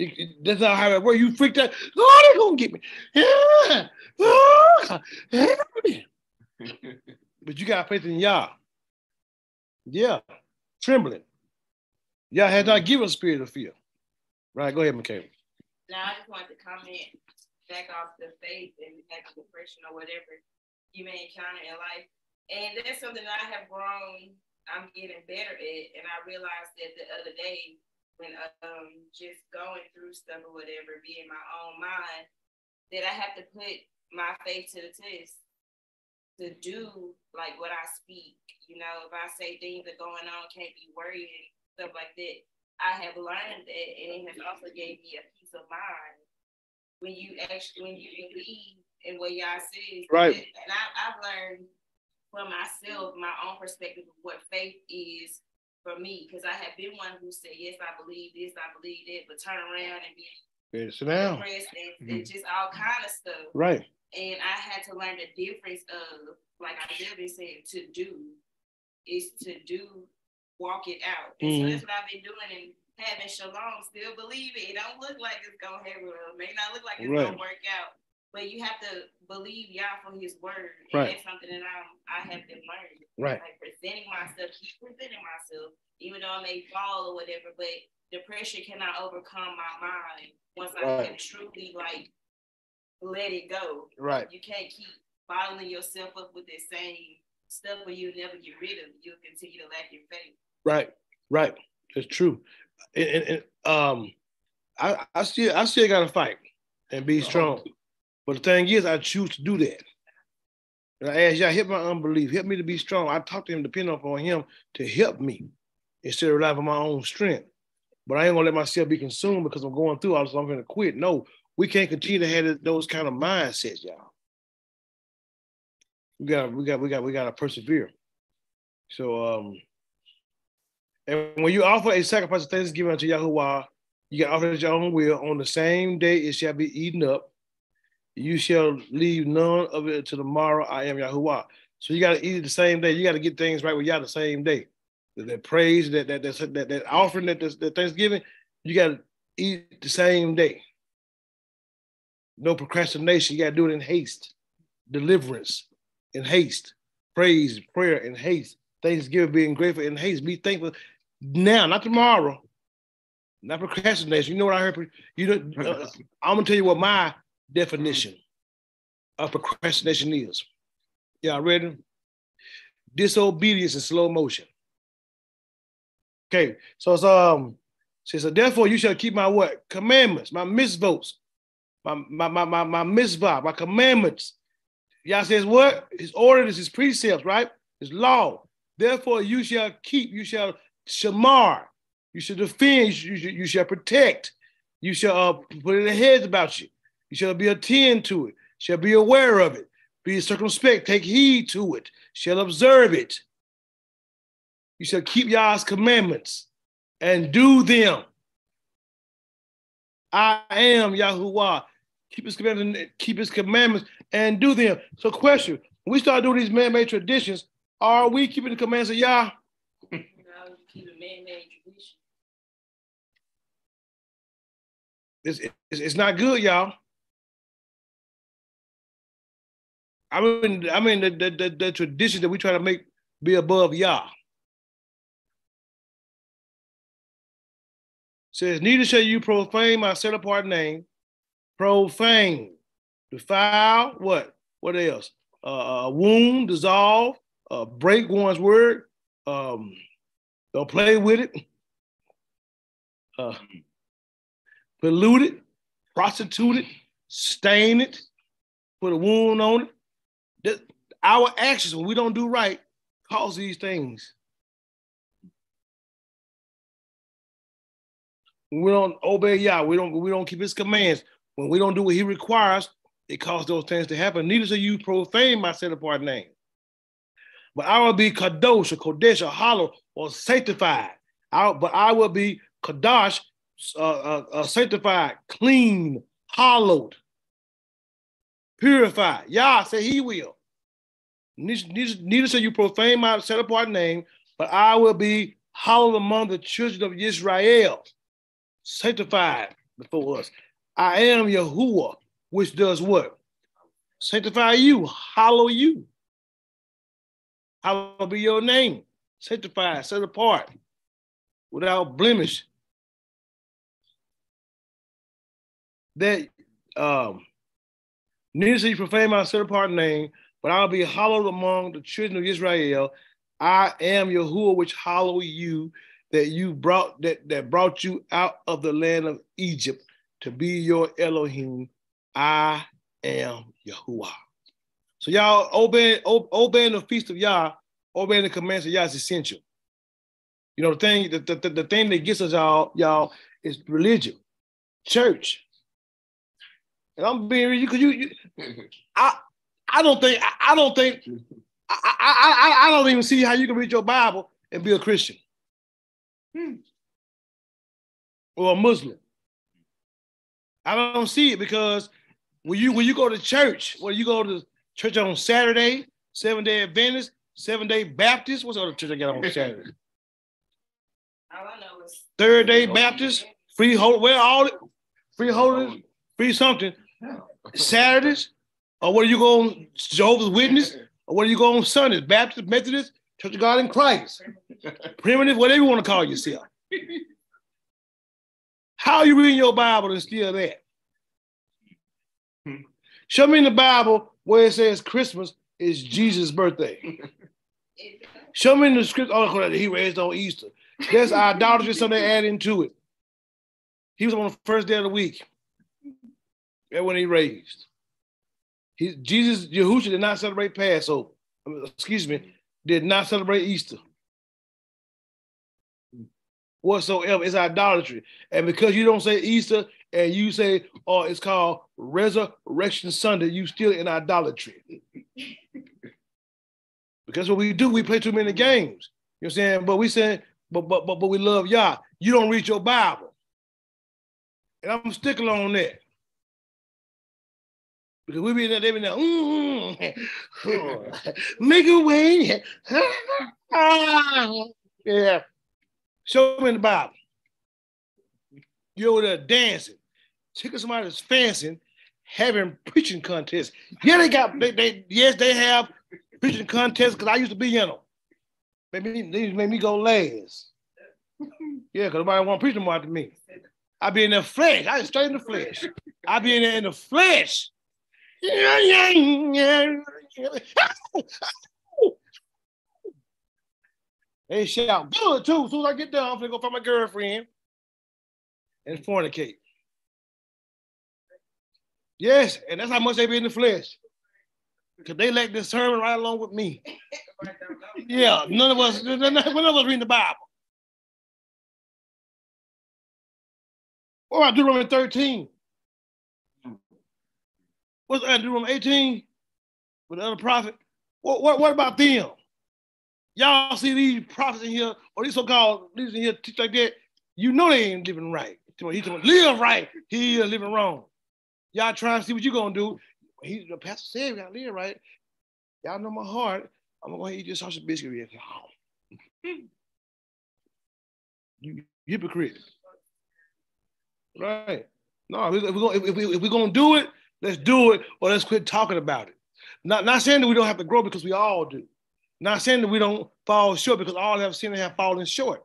it, it, that's not how it works. You freaked out. Oh, they're gonna get me. Yeah. Oh, *laughs* but you got faith in Yah. Yeah, trembling. Yah had not given a spirit of fear. Right, go ahead, Michaela. Now I just wanted to comment back off the faith and back to depression or whatever you may encounter in life. And that's something that I have grown, I'm getting better at. And I realized that the other day when um just going through stuff or whatever, be in my own mind, that I have to put my faith to the test to do like what I speak. You know, if I say things are going on, can't be worrying, stuff like that. I have learned that and it has also gave me a peace of mind when you actually when you believe in what y'all says. Right. And I, I've learned for myself, my own perspective of what faith is for me because I have been one who said, Yes, I believe this, I believe that, but turn around and be sit depressed and, mm-hmm. and, just all kind of stuff. Right. And I had to learn the difference of, like I been saying, to do is to do, walk it out. And mm-hmm. so that's what I've been doing and having shalom, still believe it. It don't look like it's gonna happen. It may not look like it's right. gonna work out. But you have to believe Yah for his word. And right. that's something that I'm, I have been learning. Right. Like presenting myself, keep presenting myself, even though I may fall or whatever, but depression cannot overcome my mind once right. I can truly like let it go. Right. You can't keep bottling yourself up with the same stuff where you'll never get rid of it. You'll continue to lack your faith. Right, right. It's true. And, and, and um I, I still I still gotta fight and be strong. But the thing is, I choose to do that. And I ask y'all, help my unbelief, help me to be strong. I talk to him, depend upon him to help me instead of relying on my own strength. But I ain't gonna let myself be consumed because I'm going through all this. I'm gonna quit. No, we can't continue to have those kind of mindsets, y'all. We gotta, we got, we got, we got to persevere. So, um, and when you offer a sacrifice of thanksgiving unto Yahuwah, you can offer it your own will. On the same day, it shall be eaten up you shall leave none of it until tomorrow. I am Yahuwah. So you got to eat it the same day. You got to get things right with Yah the same day. That, that praise, that that, that that that offering, that, that Thanksgiving, you got to eat the same day. No procrastination. You got to do it in haste. Deliverance in haste. Praise, prayer in haste. Thanksgiving, being grateful in haste. Be thankful now, not tomorrow. Not procrastination. You know what I heard? You know, uh, *laughs* I'm gonna tell you what my definition of procrastination is. Y'all ready? Disobedience in slow motion. Okay, so it's um, she said, therefore you shall keep my what? Commandments, my mitzvos, my my my my, my mitzvah, my commandments. Y'all says what? His orders, his precepts, right? His law. Therefore you shall keep, you shall shamar, you shall defend, you, you shall protect, you shall uh, put in the heads about you. You shall be attend to it, shall be aware of it, be circumspect, take heed to it, shall observe it. You shall keep Yah's commandments and do them. I am Yahuwah. Keep his commandments, keep his commandments and do them. So, question: When we start doing these man-made traditions, are we keeping the commands of Yah? No, keeping man-made traditions. It's, it's, it's not good, y'all. I mean, I mean the, the, the, the tradition that we try to make be above Yah. Says, neither shall you profane my set apart name. Profane. defile, what? What else? Uh, uh wound, dissolve, uh, break one's word, um, don't play with it, uh, pollute it, prostitute it, stain it, put a wound on it. That, our actions, when we don't do right, cause these things. When we don't obey Yah, we don't we don't keep His commands. When we don't do what He requires, it causes those things to happen. Neither shall you profane my set apart name. But I will be kadosh or kodesh or hollow or sanctified. I, but I will be kadosh, uh, uh, uh, sanctified, clean, hallowed, purified. Yah said He will. Neither, shall you profane my set apart name, but I will be hallowed among the children of Israel, sanctified before us. I am Yahuwah, which does what? Sanctify you, hallow you. Hallowed be your name, sanctified, set apart, without blemish. That um, neither shall you profane my set apart name, but I'll be hallowed among the children of Israel. I am Yahuwah, which hallow you, that you brought that, that brought you out of the land of Egypt to be your Elohim. I am Yahuwah. So y'all obeying, obeying the feast of Yah, obeying the commands of Yah is essential. You know the thing, the, the, the thing that gets us y'all, y'all is religion, church. And I'm being real because you, you, I, I don't think, I, I don't think, I, I, I, I don't even see how you can read your Bible and be a Christian hmm. or a Muslim. I don't see it because when you when you go to church, when you go to church on Saturday, seven day Adventist, seven day Baptist, what's the other church I got on *laughs* Saturday? All I know is third day Baptist, free hold where all it, free holders, free something. Saturdays, or what are you going Jehovah's Witness, or what are you going Sundays, Baptist, Methodist, Church of God in Christ, primitive, whatever you want to call yourself. How are you reading your Bible and still that? Show me in the Bible where it says Christmas is Jesus' birthday. Show me in the script, oh, he raised on Easter. That's idolatry, so they add into it. He was on the first day of the week. When he raised. He, Jesus, Yahushua did not celebrate Passover. Excuse me, did not celebrate Easter whatsoever. It's idolatry. And because you don't say Easter and you say, oh, it's called Resurrection Sunday, you still in idolatry. because what we do, we play too many games. You know what I'm saying? But we say, but but but but we love Yah. You don't read your Bible. And I'm sticking on that. Because we be there, they be there, mm, *laughs* make a way. *laughs* yeah. Show me the Bible. You're over there dancing. Somebody that's dancing, having preaching contests. Yeah, they got they, they yes, they have preaching contests because I used to be in them. Maybe these made me go last. Yeah, because nobody want to preach no more to me. I be in the flesh. I straight in the flesh. I be in in the flesh. They shout good too. As soon as I get done, I'm gonna go find my girlfriend and fornicate. Yes, and that's how much they be in the flesh. Because they let this sermon right along with me. yeah, none of us, none of us reading the Bible. What about Deuteronomy 13? What's that, Deuteronomy 18? With the other prophet? What, what, what about them? Y'all see these prophets in here, or these so-called leaders in here teach like that, you know they ain't living right. He's going live right, he is living wrong. Y'all trying to see what you gonna do. He, the pastor said we gotta live right. Y'all know my heart. I'm gonna eat this sausage biscuit. *laughs* you hypocrite. Right. No, if we're, gonna, if, we, if we're gonna do it, let's do it, or let's quit talking about it. Not, not saying that we don't have to grow because we all do. Not saying that we don't fall short because all have sinned and have fallen short.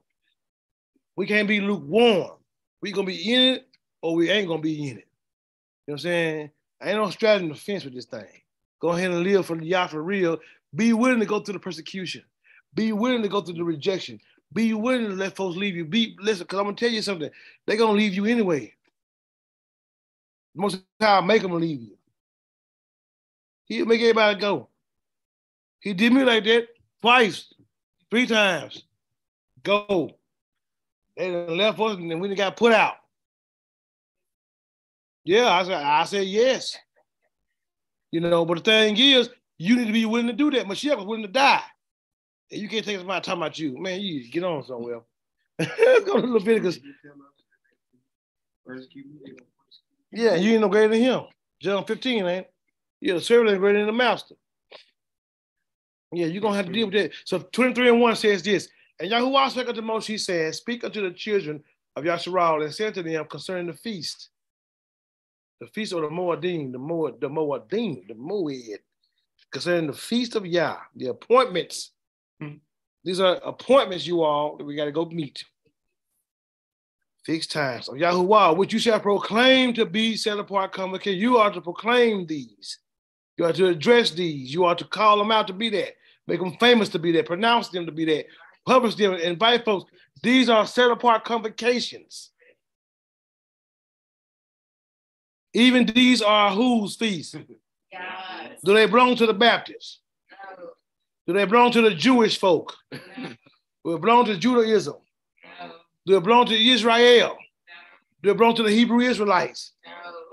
We can't be lukewarm. We gonna be in it or we ain't gonna be in it. You know what I'm saying? I ain't no straddling the fence with this thing. Go ahead and live for the Yah for real. Be willing to go through the persecution. Be willing to go through the rejection. Be willing to let folks leave you. Be listen, because I'm gonna tell you something. They're gonna leave you anyway. Most of the time, make them leave you. He'll make everybody go. He did me like that twice, three times. Go. They left us and we got put out. Yeah, I said, I said yes. You know, but the thing is, you need to be willing to do that. Mashiach was willing to die. And you can't take about talking about you. Man, you get on somewhere. Let's *laughs* go to Leviticus. Yeah, you ain't no greater than him. John 15, ain't Yeah, the servant ain't greater than the master. Yeah, you're gonna have to deal with that. So 23 and 1 says this. And Yahuwah spake unto Moshe, he said, Speak unto the children of Yasharal and said to them concerning the feast. The feast of the Moedim, the Moed, the Moedim, the Moed, concerning the feast of Yah, the appointments. Hmm. These are appointments, you all, that we got to go meet. Fixed times of Yahuwah, which you shall proclaim to be set apart, convocation. You are to proclaim these. You are to address these. You are to call them out to be that. Make them famous to be that. Pronounce them to be that publish them, invite folks. These are set apart convocations. Even these are whose feasts? Yes. Do they belong to the Baptists? No. Do they belong to the Jewish folk? No. *laughs* Do they belong to Judaism? No. Do they belong to Israel? Do they belong to the Hebrew Israelites?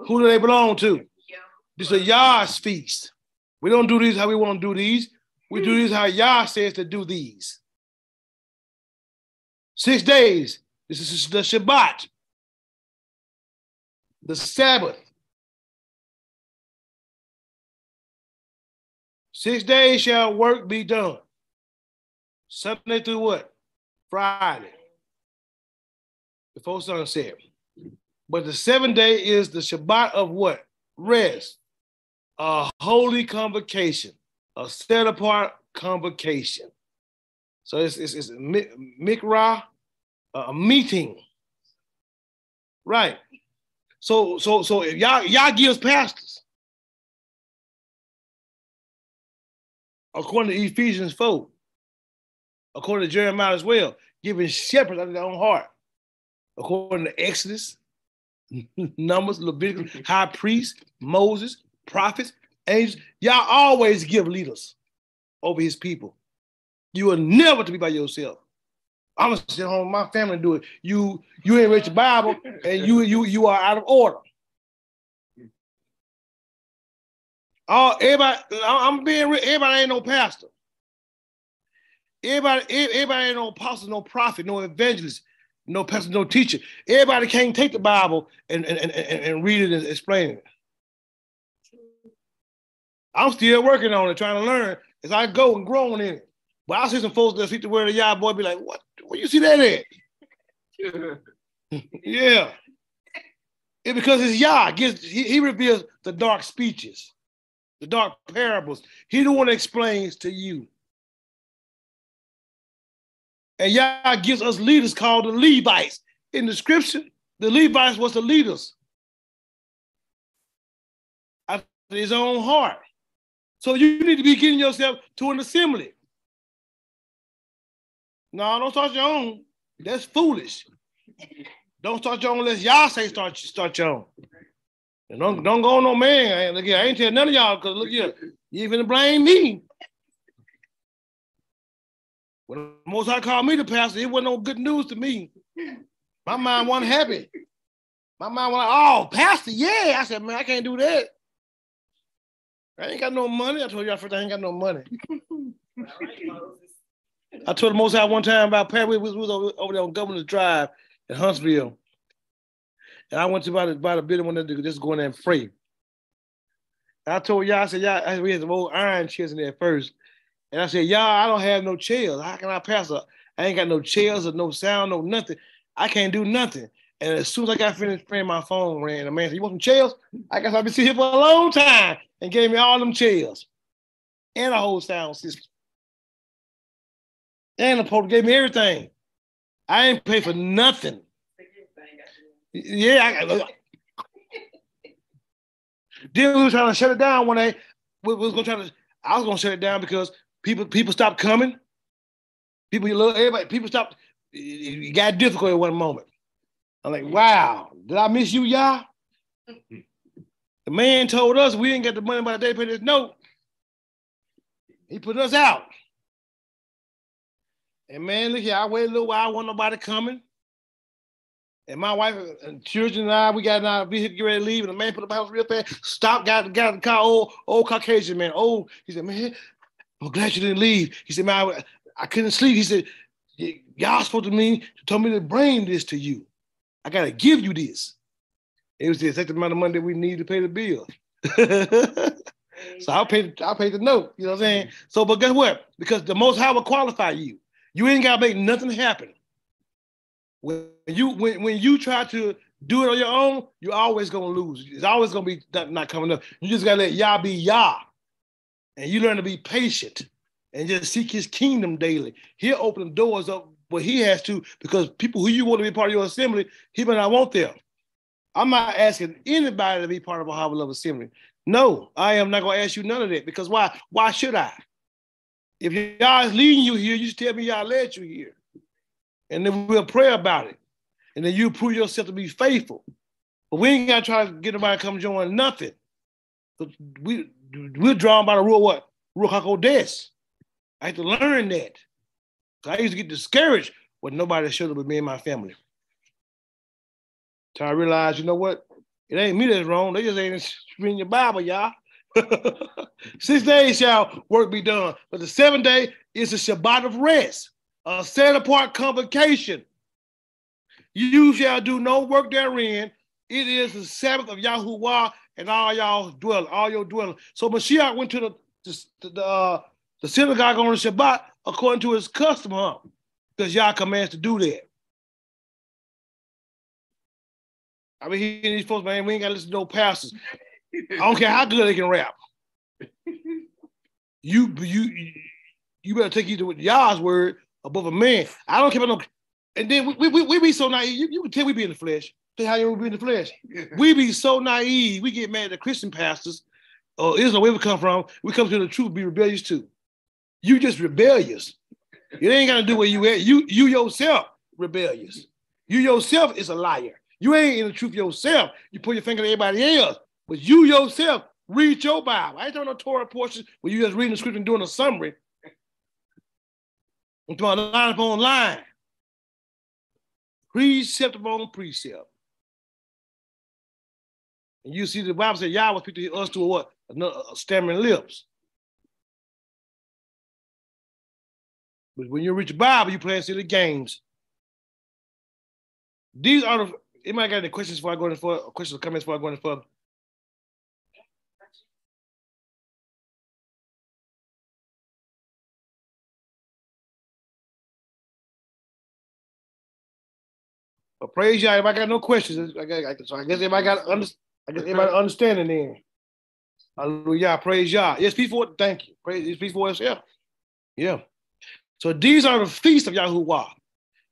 Who do they belong to? This is a Yah's feast. We don't do these how we want to do these. We do these how Yah says to do these. Six days. This is the Shabbat, the Sabbath. Six days shall work be done. Sunday through what? Friday. Before said, But the seventh day is the Shabbat of what? Rest. A holy convocation, a set apart convocation. So it's, it's, it's mikra, a meeting. Right. So so so if y'all y'all gives pastors, according to Ephesians 4, according to Jeremiah as well, giving shepherds out of their own heart, according to Exodus, *laughs* Numbers, Leviticus, high priests, Moses, prophets, angels. Y'all always give leaders over his people. You are never to be by yourself. I'm gonna sit home, with my family do it. You you ain't read the Bible and you you you are out of order. All everybody, I'm being everybody ain't no pastor. Everybody, everybody ain't no apostle, no prophet, no evangelist, no pastor, no teacher. Everybody can't take the Bible and, and, and, and read it and explain it. I'm still working on it, trying to learn as I go and growing in it. But I see some folks that see the word of Yah boy be like, what? Where you see that at? *laughs* yeah. It, because it's Yah. Gives, he, he reveals the dark speeches, the dark parables. He the one that explains to you. And Yah gives us leaders called the Levites. In the scripture, the Levites was the leaders after his own heart. So you need to be getting yourself to an assembly. No, don't start your own. That's foolish. Don't start your own unless y'all say start start your own. And don't don't go on no man. Look here, I ain't tell none of y'all because look here, you even blame me. When most I called me the pastor, it wasn't no good news to me. My mind wasn't happy. My mind was like, oh, pastor, yeah. I said, man, I can't do that. I ain't got no money. I told y'all first I ain't got no money. *laughs* I told the Most High one time about Perry was, was over, over, there on Governor's Drive in Huntsville. And I went to buy the, buy the building one to just go in there and. And I told y'all, I said, y'all, we had some old iron chairs in there first. And I said, y'all, I don't have no chairs. How can I pass up? I ain't got no chairs or no sound, no nothing. I can't do nothing. And as soon as I got finished praying, my phone rang. The man said, You want some chairs? I guess I've been sitting here for a long time and gave me all them chairs and a whole sound system. And the Pope gave me everything. I ain't pay for nothing. Yeah, I Then we were trying to shut it down. We, we was gonna try to. I was gonna shut it down because people people stopped coming. People, you look, everybody, people stopped. It got difficult at one moment. I'm like, mm-hmm. wow, did I miss you, y'all? Mm-hmm. The man told us we didn't get the money by the day pay this note. He put us out. And man, look here, I waited a little while, wasn't nobody coming. And my wife and children and I, we got in our vehicle, get ready to leave, and the man put the house real fast, stopped, got, got the car, old, old Caucasian man, old. He said, man, I'm glad you didn't leave. He said, man, I, I couldn't sleep. He said, y'all supposed to me, told me to bring this to you. I gotta give you this. It was the exact amount of money that we need to pay the bill. *laughs* so I'll pay, I'll pay the note, you know what I'm saying? So, but guess what? Because the most high will qualify you. You ain't gotta make nothing happen. When you when, when you try to do it on your own, you're always gonna lose. It's always gonna be not coming up. You just gotta let Yah be Yah. And you learn to be patient and just seek his kingdom daily. He'll open the doors up where he has to, because people who you want to be part of your assembly, he may not want them. I'm not asking anybody to be part of Ahava Love Assembly. No, I am not gonna ask you none of that because why? Why should I? If y'all is leading you here, you just tell me y'all led you here. And then we'll pray about it. And then you prove yourself to be faithful. But we ain't gotta try to get nobody to come join nothing. We we're drawn by the ruach what? Ruach Hakodesh. I had to learn that. I used to get discouraged when nobody showed up with me and my family. Till I realized, you know what? It ain't me that's wrong. They just ain't reading your Bible, y'all. *laughs* Six days shall work be done, but the seventh day is a Shabbat of rest, a set apart convocation. You shall do no work therein. It is the Sabbath of Yahuwah and all y'all dwell, all your dwelling. So Mashiach went to the the, the, uh, the synagogue on the Shabbat according to his custom, huh? Because y'all commands to do that. I mean, he these folks, man, we ain't gotta listen to no pastors. I don't care how good they can rap. You you you better take you to Yah's word above a man. I don't care about no. And then we, we, we be so naive. You, you can tell we be in the flesh. Tell how you be in the flesh. we be so naive. We get mad at the Christian pastors uh, or Israel, where we come from. We come to the truth, be rebellious too. You just rebellious. It ain't gonna do what you at. You you yourself rebellious. You yourself is a liar. You ain't in the truth yourself. You put your finger at everybody else, but you yourself read your Bible. I ain't talking no Torah portions where you just reading the scripture and doing a summary. I'm talking line upon line, precept upon precept. And you see the Bible said Yah was speaking to us to what? Another, stammering lips. But when you reach the Bible, you play silly games. These are the. Anybody got any questions before I go any further? Questions or comments before I go any further? But praise y'all. If I got no questions, I so I guess everybody got under, I guess everybody understanding then. Hallelujah. Praise y'all. Yes, people. Thank you. Praise these us. Yeah. Yeah. So these are the feasts of Yahuwah.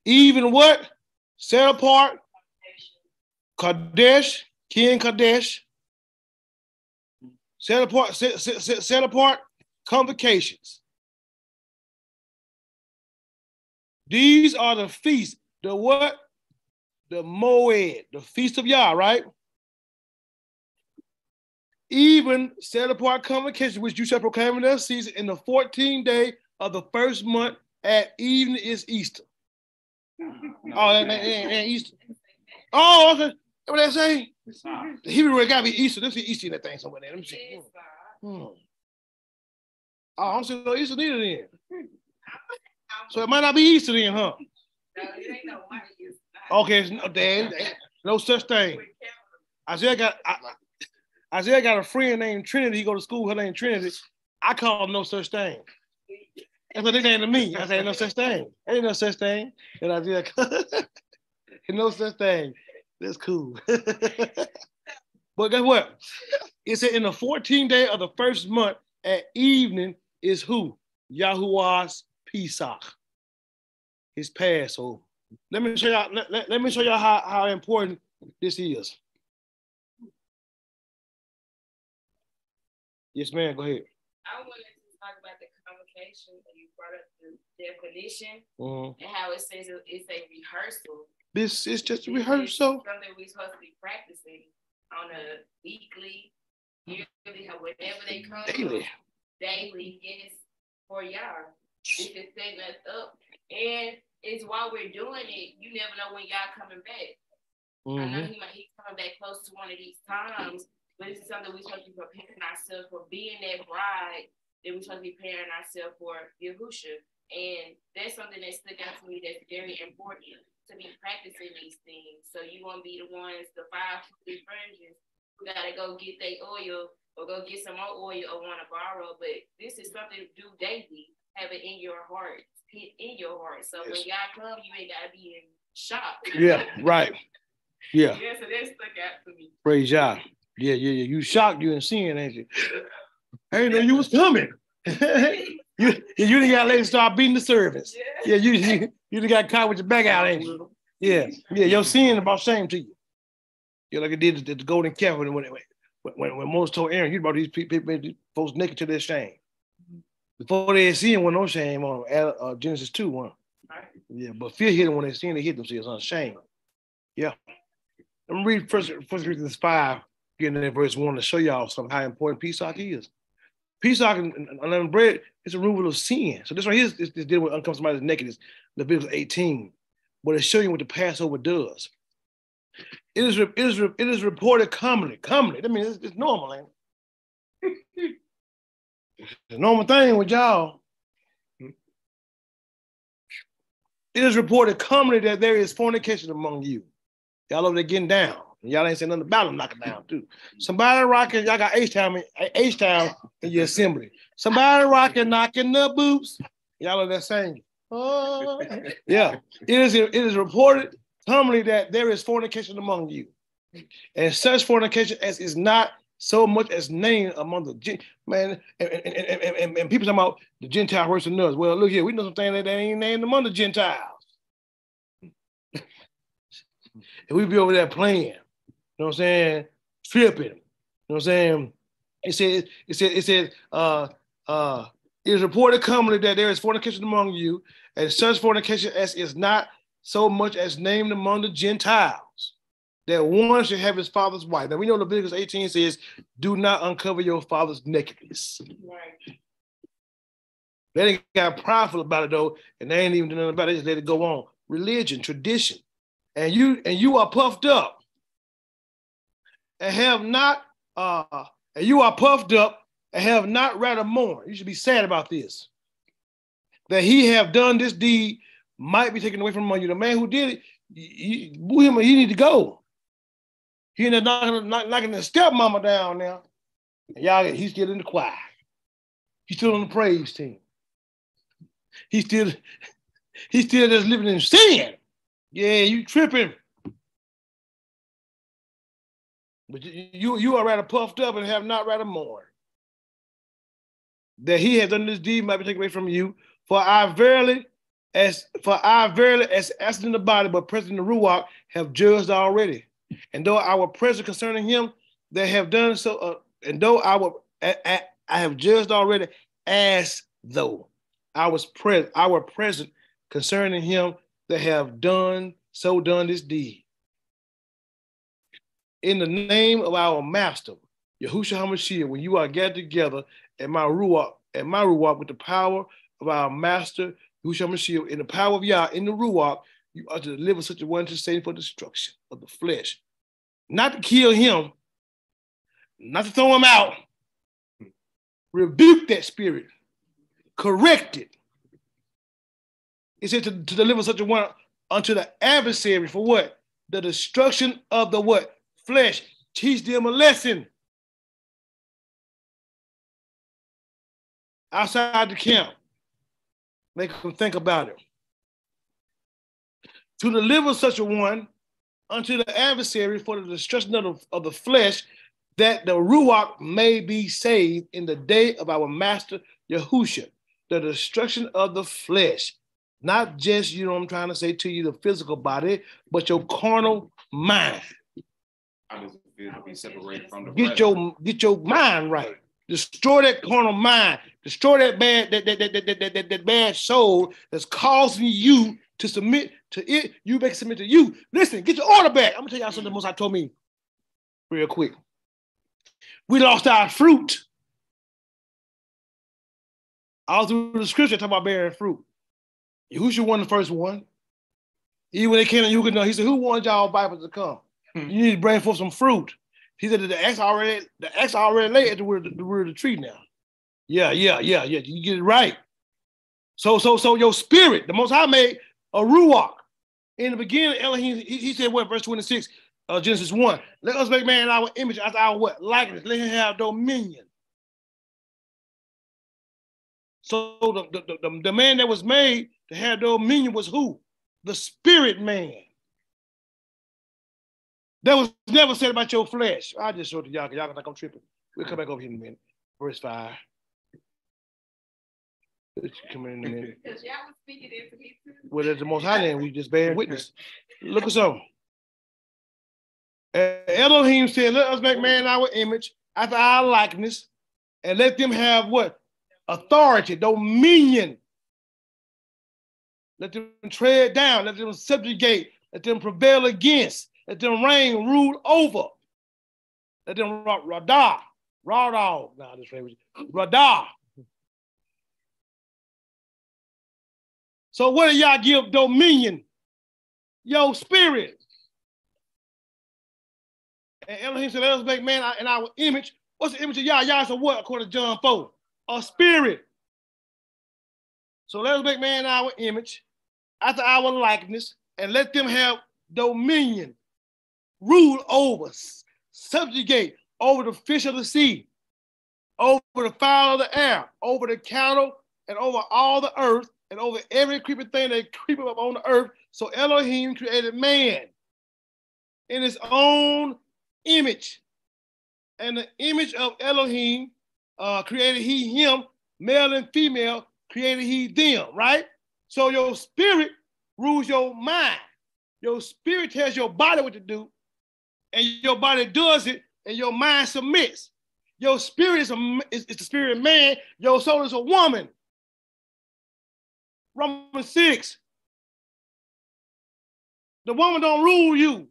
Even what? Set apart, Kadesh, King Kadesh. Set apart, set, set, set, set apart convocations. These are the feasts. The what? The Moed, the feast of Yah, right? Even set apart convocation, which you shall proclaim in their season in the 14th day of the first month at evening is Easter. oh, that, that, that, Easter. Oh, okay. What they say? The Hebrew word gotta be Easter. Let's see Easter in that thing somewhere there. Let me see. Hmm. Oh, I'm saying no Easter neither then. *laughs* So it might not be Easter then, huh? Okay, no, Dan, no such thing. Isaiah got I, Isaiah got a friend named Trinity. He go to school. Her name Trinity. I call him no such thing. That's what they saying to me. I say, no such thing. Ain't no such thing. And I be like, no such thing. That's cool. *laughs* but guess what? It said in the 14th day of the first month at evening is who? Yahuwah's Pesach. His Passover. Let me show y'all, let, let, let me show y'all how, how important this is. Yes, ma'am. Go ahead. I wanted to talk about the convocation and you brought up the definition mm-hmm. and how it says it's a rehearsal. This is just a rehearsal. something we're supposed to be practicing on a weekly, yearly, or whenever they come. Daily. Daily, yes, for y'all. This is setting us up. And it's while we're doing it, you never know when y'all coming back. Mm-hmm. I know mm-hmm. he might he's coming back close to one of these times, but this is something we're supposed to be preparing ourselves for being that bride that we're supposed to be preparing ourselves for Yahusha. And that's something that stuck out to me that's very important to be practicing these things. So you won't be the ones, the five virgins who gotta go get their oil or go get some more oil or want to borrow. But this is something to do daily. Have it in your heart, in your heart. So yes. when y'all come, you ain't gotta be in shock. Yeah, right. *laughs* Yeah. Yeah, so that stuck out to me. Praise God. Yeah, yeah, yeah. You shocked you and seeing, ain't you? I didn't know you was coming. *laughs* you you didn't got to start beating the servants. Yeah, you you, you done got caught with your back out, ain't you? Yeah, yeah. Your sin about shame to you. Yeah, like it did at the golden calf when when when, when Moses told Aaron, you brought these people, these folks naked to their shame. Before they had seen one no shame on uh, Genesis 2 1. Yeah, but fear hit them when they seen they hit themselves on shame. Yeah. Let me read first, first Corinthians 5, getting in verse 1 to show y'all some how important Pesach is. Pesach and unleavened bread is a removal of sin. So this right here is, is, is dealing with uncomfortable somebody's nakedness, Leviticus 18. But it's showing you what the Passover does. It is, it is, it is reported commonly, commonly. I mean, it's, it's normal, ain't it? *laughs* it's normal thing with y'all. It is reported commonly that there is fornication among you. Y'all over there getting down. Y'all ain't saying nothing about them knocking down too. Mm-hmm. Somebody rocking, y'all got H-Town, H-Town in your assembly. Somebody rocking, knocking the boots. Y'all are there saying, oh. yeah. It is, it is reported commonly that there is fornication among you. And such fornication as is not so much as named among the man and, and, and, and, and people talking about the Gentile worse than us. Well, look here, we know something that ain't named among the Gentiles. *laughs* and we be over there playing know what I'm saying? Tripping. You know what I'm saying? It said, it said, it said, uh, uh, it is reported commonly that there is fornication among you, and such fornication as is not so much as named among the Gentiles, that one should have his father's wife. Now we know Leviticus 18 says, do not uncover your father's nakedness. Right. They ain't got prideful about it though, and they ain't even doing nothing about it, just let it go on. Religion, tradition. And you and you are puffed up and have not, uh, and you are puffed up and have not rather mourned. You should be sad about this. That he have done this deed might be taken away from among you. The man who did it, you, him, he need to go. He ended up knocking the stepmama down now. And y'all, he's still in the choir. He's still on the praise team. He's still, *laughs* he's still just living in sin. Yeah, you tripping. But you you are rather puffed up and have not rather mourned. That he has done this deed might be taken away from you. For I verily, as for I verily, as absent in the body, but present in the ruach, have judged already. And though I were present concerning him, they have done so. Uh, and though I were, I, I have judged already, as though I was present, I were present concerning him that have done so done this deed in the name of our master, Yahushua HaMashiach, when you are gathered together at my Ruach, at my Ruach with the power of our master, Yahushua HaMashiach, in the power of Yah, in the Ruach, you are to deliver such a one to Satan for destruction of the flesh. Not to kill him, not to throw him out. Rebuke that spirit. Correct it. It said to, to deliver such a one unto the adversary for what? The destruction of the what? Flesh. Teach them a lesson. Outside the camp. Make them think about it. To deliver such a one unto the adversary for the destruction of the, of the flesh, that the Ruach may be saved in the day of our master Yahusha, the destruction of the flesh. Not just, you know, I'm trying to say to you, the physical body, but your carnal mind. How does it feel to be separated from the Get your get your mind right. Destroy that carnal mind. Destroy that bad, that, that, that, that, that, that, that bad soul that's causing you to submit to it. You make submit to you. Listen, get your order back. I'm gonna tell y'all something most I told me real quick. We lost our fruit. All through the scripture, talk about bearing fruit. Yahushua won the first one. Even when they came to Yahushua, he said, Who wanted y'all Bibles to come? Hmm. You need to bring forth some fruit. He said that the axe already, the axe already laid at the root, the root of the tree now. Yeah, yeah, yeah, yeah. You get it right. So, so, so your spirit, the most high made a ruach. In the beginning, Elohim, he, he said what, verse 26, uh, Genesis 1. Let us make man in our image, as our what? Likeness. Let him have dominion. So the, the, the, the man that was made to have dominion was who? The spirit man. That was never said about your flesh. I just showed to y'all because y'all think I'm tripping. We'll come back over here in a minute. Verse 5. Come in a minute. *laughs* Because y'all was speaking into me too. Well, it's the most high name. We just bear witness. Look at so. Eh, Elohim said, Let us make man our image after our likeness, and let them have what? Authority, dominion. Let them tread down, let them subjugate, let them prevail against let them reign, rule over. Let them radah, radah. Now this phrase, radah. So what do y'all give dominion? Your spirit. And Elohim said, let us make man in our image. What's the image of? Yah is a what, according to John 4? A spirit. So let us make man in our image, after our likeness, and let them have dominion rule over, subjugate over the fish of the sea, over the fowl of the air, over the cattle, and over all the earth, and over every creeping thing that creepeth up on the earth. So Elohim created man in his own image. And the image of Elohim uh, created he him, male and female, created he them, right? So your spirit rules your mind. Your spirit tells your body what to do, and your body does it, and your mind submits. Your spirit is, a, is, is the spirit of man, your soul is a woman. Romans 6. The woman don't rule you,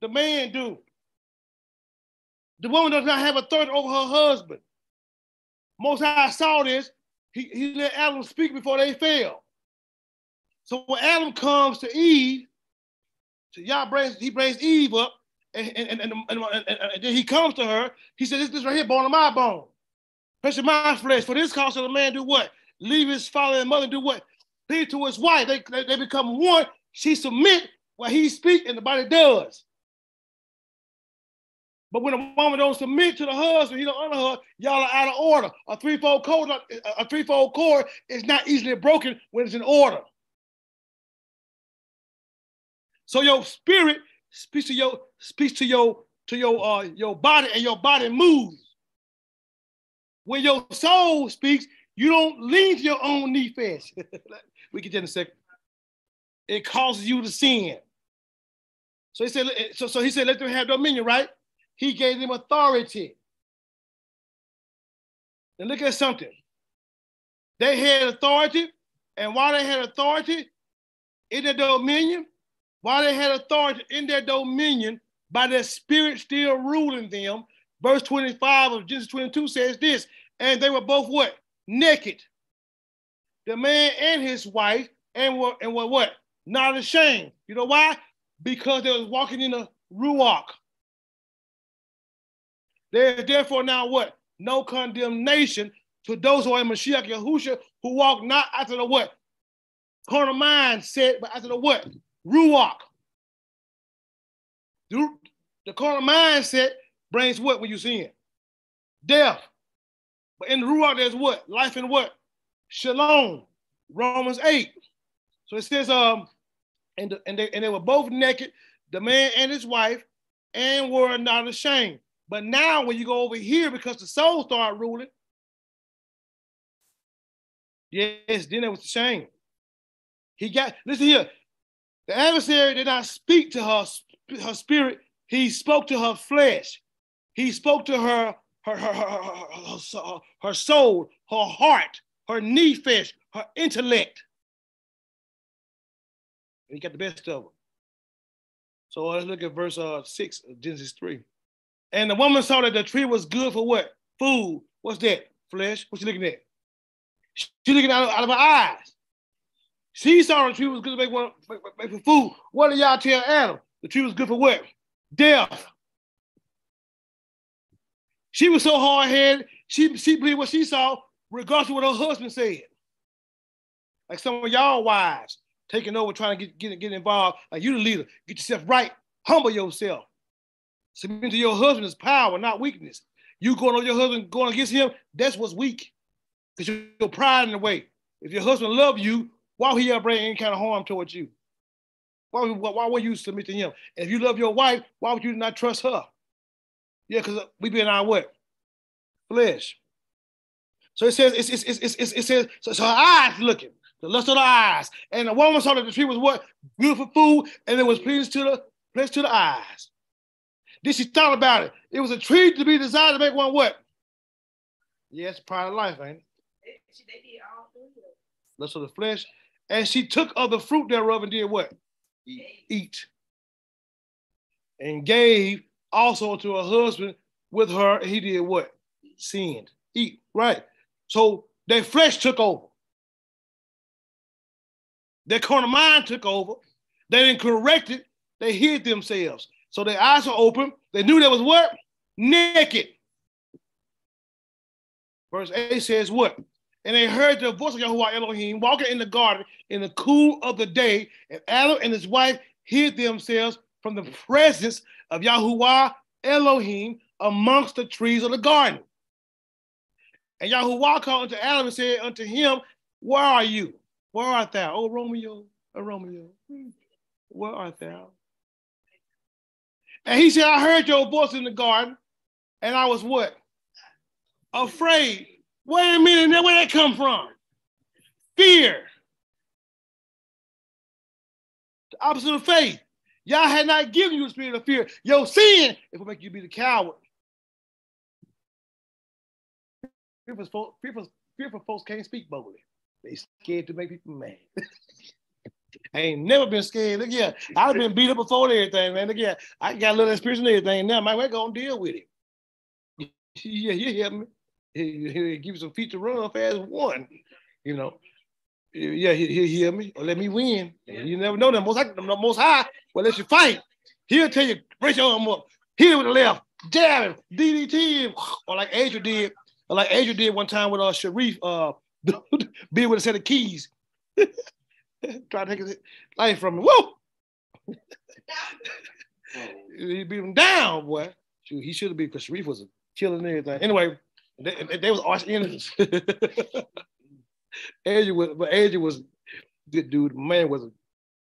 the man do. The woman does not have authority over her husband. Most High saw this, he, he let Adam speak before they fell. So when Adam comes to Eve, so Yah brings, he brings Eve up, and, and, and, and, then he comes to her. He said, This, this right here, bone of my bone, flesh of my flesh. For this cause of the man do what? Leave his father and mother, do what? Plead to his wife. They, they, they become one. She submit what he speak, and the body does. But when a woman don't submit to the husband, he don't honor her, y'all are out of order. A threefold cord, a threefold cord is not easily broken when it's in order. So your spirit speaks to your speaks to your to your uh your body and your body moves. When your soul speaks, you don't lean to your own nephesh. *laughs* we get in a second. It causes you to sin. So he said, so, so he said, let them have dominion, right? He gave them authority. And look at something. They had authority, and while they had authority in the dominion, while they had authority in their dominion by their spirit still ruling them. Verse 25 of Genesis 22 says this, and they were both what? Naked. The man and his wife, and were, and were what? Not ashamed. You know why? Because they was walking in a ruach. There is therefore now what? No condemnation to those who are in Mashiach Yahusha who walk not after the what? Carnal mindset, but after the what? Ruach. The, the carnal mindset brings what when you sin? Death. But in the Ruach, there's what? Life and what? Shalom. Romans 8. So it says, um, and, and, they, and they were both naked, the man and his wife, and were not ashamed. But now when you go over here, because the soul started ruling, yes, then it was the shame. He got, listen here, the adversary did not speak to her, her spirit, he spoke to her flesh. He spoke to her her, her, her, her, soul, her heart, her nephesh, her intellect. And he got the best of her. So let's look at verse uh, 6 of Genesis 3. And the woman saw that the tree was good for what? Food. What's that? Flesh. What you looking at? She looking out, out of her eyes. She saw the tree was good to make, one, make, make for food. What did Yah tell Adam? The tree was good for what? Death. She was so hard headed, she, she believed what she saw, regardless of what her husband said. Like some of y'all wives taking over, trying to get, get, get involved. Like you the leader, get yourself right, humble yourself. Submit to your husband's power, not weakness. You going on your husband, going against him, that's what's weak. Because you're your pride in the way. If your husband love you, why would he ever bring any kind of harm towards you? Why, why, why would you submit to him? And if you love your wife, why would you not trust her? Yeah, because we be in our what? Flesh. So it says, it's, it's, it's, it's, it says, so, so her eyes looking, the lust of the eyes. And the woman saw that the tree was what? Beautiful food, and it was pleasing to the pleasing to the eyes. Then she thought about it. It was a tree to be desired to make one what? Yes, yeah, part of life, ain't it? They, did all Lust of the flesh. And she took of the fruit thereof and did what? Eat. And gave also to her husband with her, he did what? Sinned. Eat. Right. So their flesh took over. Their carnal mind took over. They didn't correct it. They hid themselves. So their eyes were open. They knew there was what? Naked. Verse 8 says what? And they heard the voice of Yahuwah Elohim walking in the garden in the cool of the day. And Adam and his wife hid themselves from the presence of Yahuwah Elohim amongst the trees of the garden. And Yahuwah called unto Adam and said unto him, Where are you? Where art thou? Oh, Romeo, oh, Romeo, where art thou? And he said, I heard your voice in the garden, and I was what? Afraid. Wait a minute, where that come from? Fear. The opposite of faith. Yah had not given you a spirit of fear. Your sin, it will make you be the coward. Fearful folks, fearful, fearful folks can't speak boldly. They scared to make people mad. I *laughs* ain't never been scared. Look, yeah, I've been beat up before and everything, man. Look, yeah, I got a little experience in everything now. My way gonna deal with it. *laughs* yeah, you hear me? He, he give you some feet to run fast one, you know yeah, he, will hear me or let me win. You never know that most high, the most high will let you fight. He'll tell you, brace your arm up, hit it with the left, jab him, DDT *sighs* or like Adrian did, or like Adrian did one time with uh Sharif, uh *laughs* being with a set of keys. *laughs* Try to take his life from him. Whoa! *laughs* he beat him down, boy. He should have been because Sharif was killing everything. Anyway, they, they was arch enemies. *laughs* Andrew was, but Andrew was good dude. Man was a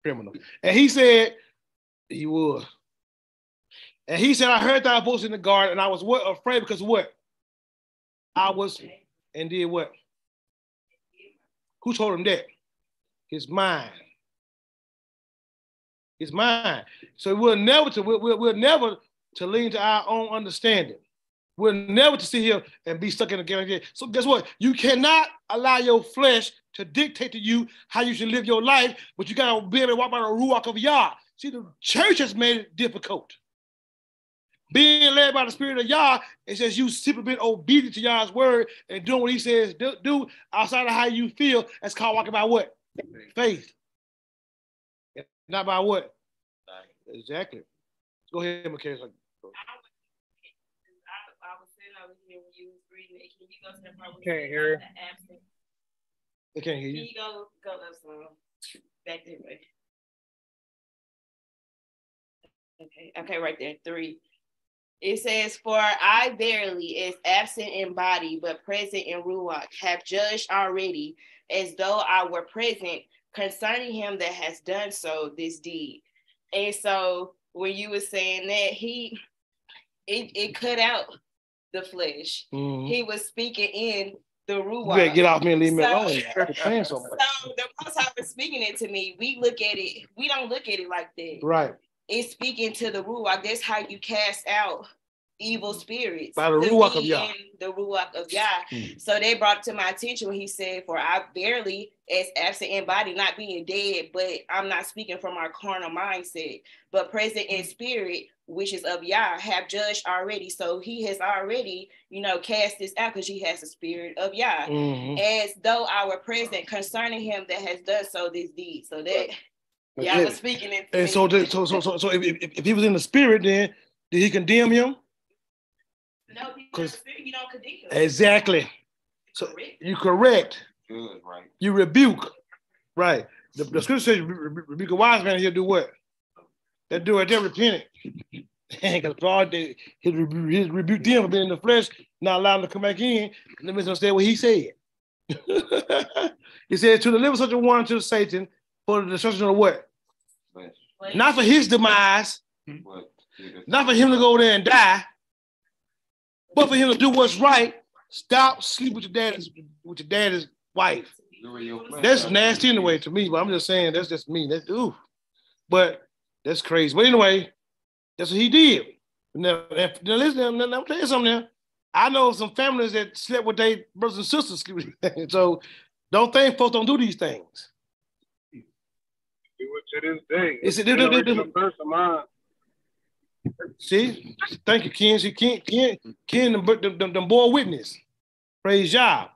criminal, and he said he was. And he said, I heard that voice in the garden, and I was what afraid because what? I was and did what? Who told him that? His mind. His mind. So we're never to we're, we'll never to lean to our own understanding. We're never to sit here and be stuck in a game. So guess what? You cannot allow your flesh to dictate to you how you should live your life, but you gotta be able to walk by the ruach of Yah. See, the church has made it difficult. Being led by the spirit of Yah, it says you simply been obedient to Yah's word and doing what he says do, do outside of how you feel. That's called walking by what? Faith. Not by what? Exactly. Go ahead, Michaela. Can you go to the part where can't hear. absent? I can't hear you. Can you go go up some back there? Right? Okay, okay, right there. Three. It says, For I verily is absent in body, but present in Ruach, have judged already, as though I were present concerning him that has done so this deed. And so when you were saying that, he it, it cut out the flesh. Mm-hmm. He was speaking in the ruach. Get off me and leave me so, alone. *laughs* so, so the most I was speaking it to me, we look at it, we don't look at it like that. Right. It's speaking to the ruach. That's how you cast out evil spirits. By the ruach of Yah. The ruach of Yah. Mm. So they brought it to my attention when he said, For I barely as absent in body, not being dead, but I'm not speaking from our carnal mindset, but present in spirit, which is of Yah, have judged already. So he has already, you know, cast this out because he has the spirit of Yah. Mm-hmm. As though our present concerning him that has done so this deed. So that Yah was speaking it. And so, so, so, so, so if, if, if he was in the spirit, then did he condemn him? No, because you don't condemn. Exactly. So correct. you correct. Good, right. You rebuke. Right. The, the scripture says rebuke a wise man, he'll do what? They do it, they're repenting. *laughs* Because God, they, his, his rebuke them for being in the flesh, not allowing them to come back in. Let me understand what he said. *laughs* he said, to deliver such a one to Satan for the destruction of what? Not for his demise, not for him to go there and die, but for him to do what's right. Stop sleep with your dad's with your dad's wife. That's nasty anyway to me, but I'm just saying that's just me. That's ooh. But that's crazy. But anyway, that's what he did. Now, if, now listen, now, now, I'm tell you something now. I know some families that slept with their brothers and sisters. *laughs* so don't think folks don't do these things. Do it to this day. It's a, this, of mine. See, thank you, Ken. See, Ken, Ken, Ken, the, the, the, boy witness. Praise Yah.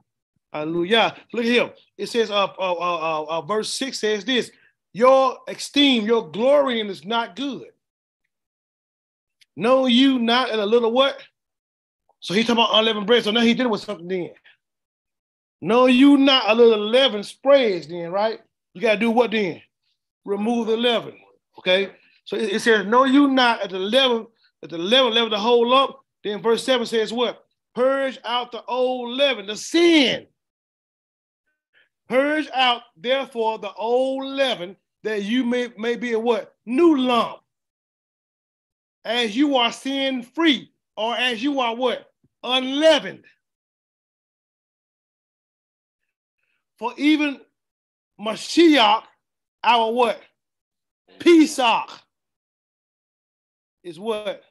Hallelujah. Look here. It says, uh, uh, uh, uh, verse 6 says this Your esteem, your glorying is not good. Know you not in a little what? So he's talking about unleavened bread. So now he did it with something then. Know you not a little leaven spreads then, right? You got to do what then? Remove the leaven. Okay. So it, it says, "No, you not at the level, at the level, level the whole lump. Then verse 7 says what? Purge out the old leaven, the sin Purge out, therefore, the old leaven, that you may, may be a what? New lump. As you are sin free, or as you are what? Unleavened. For even Mashiach, our what? Pesach is what?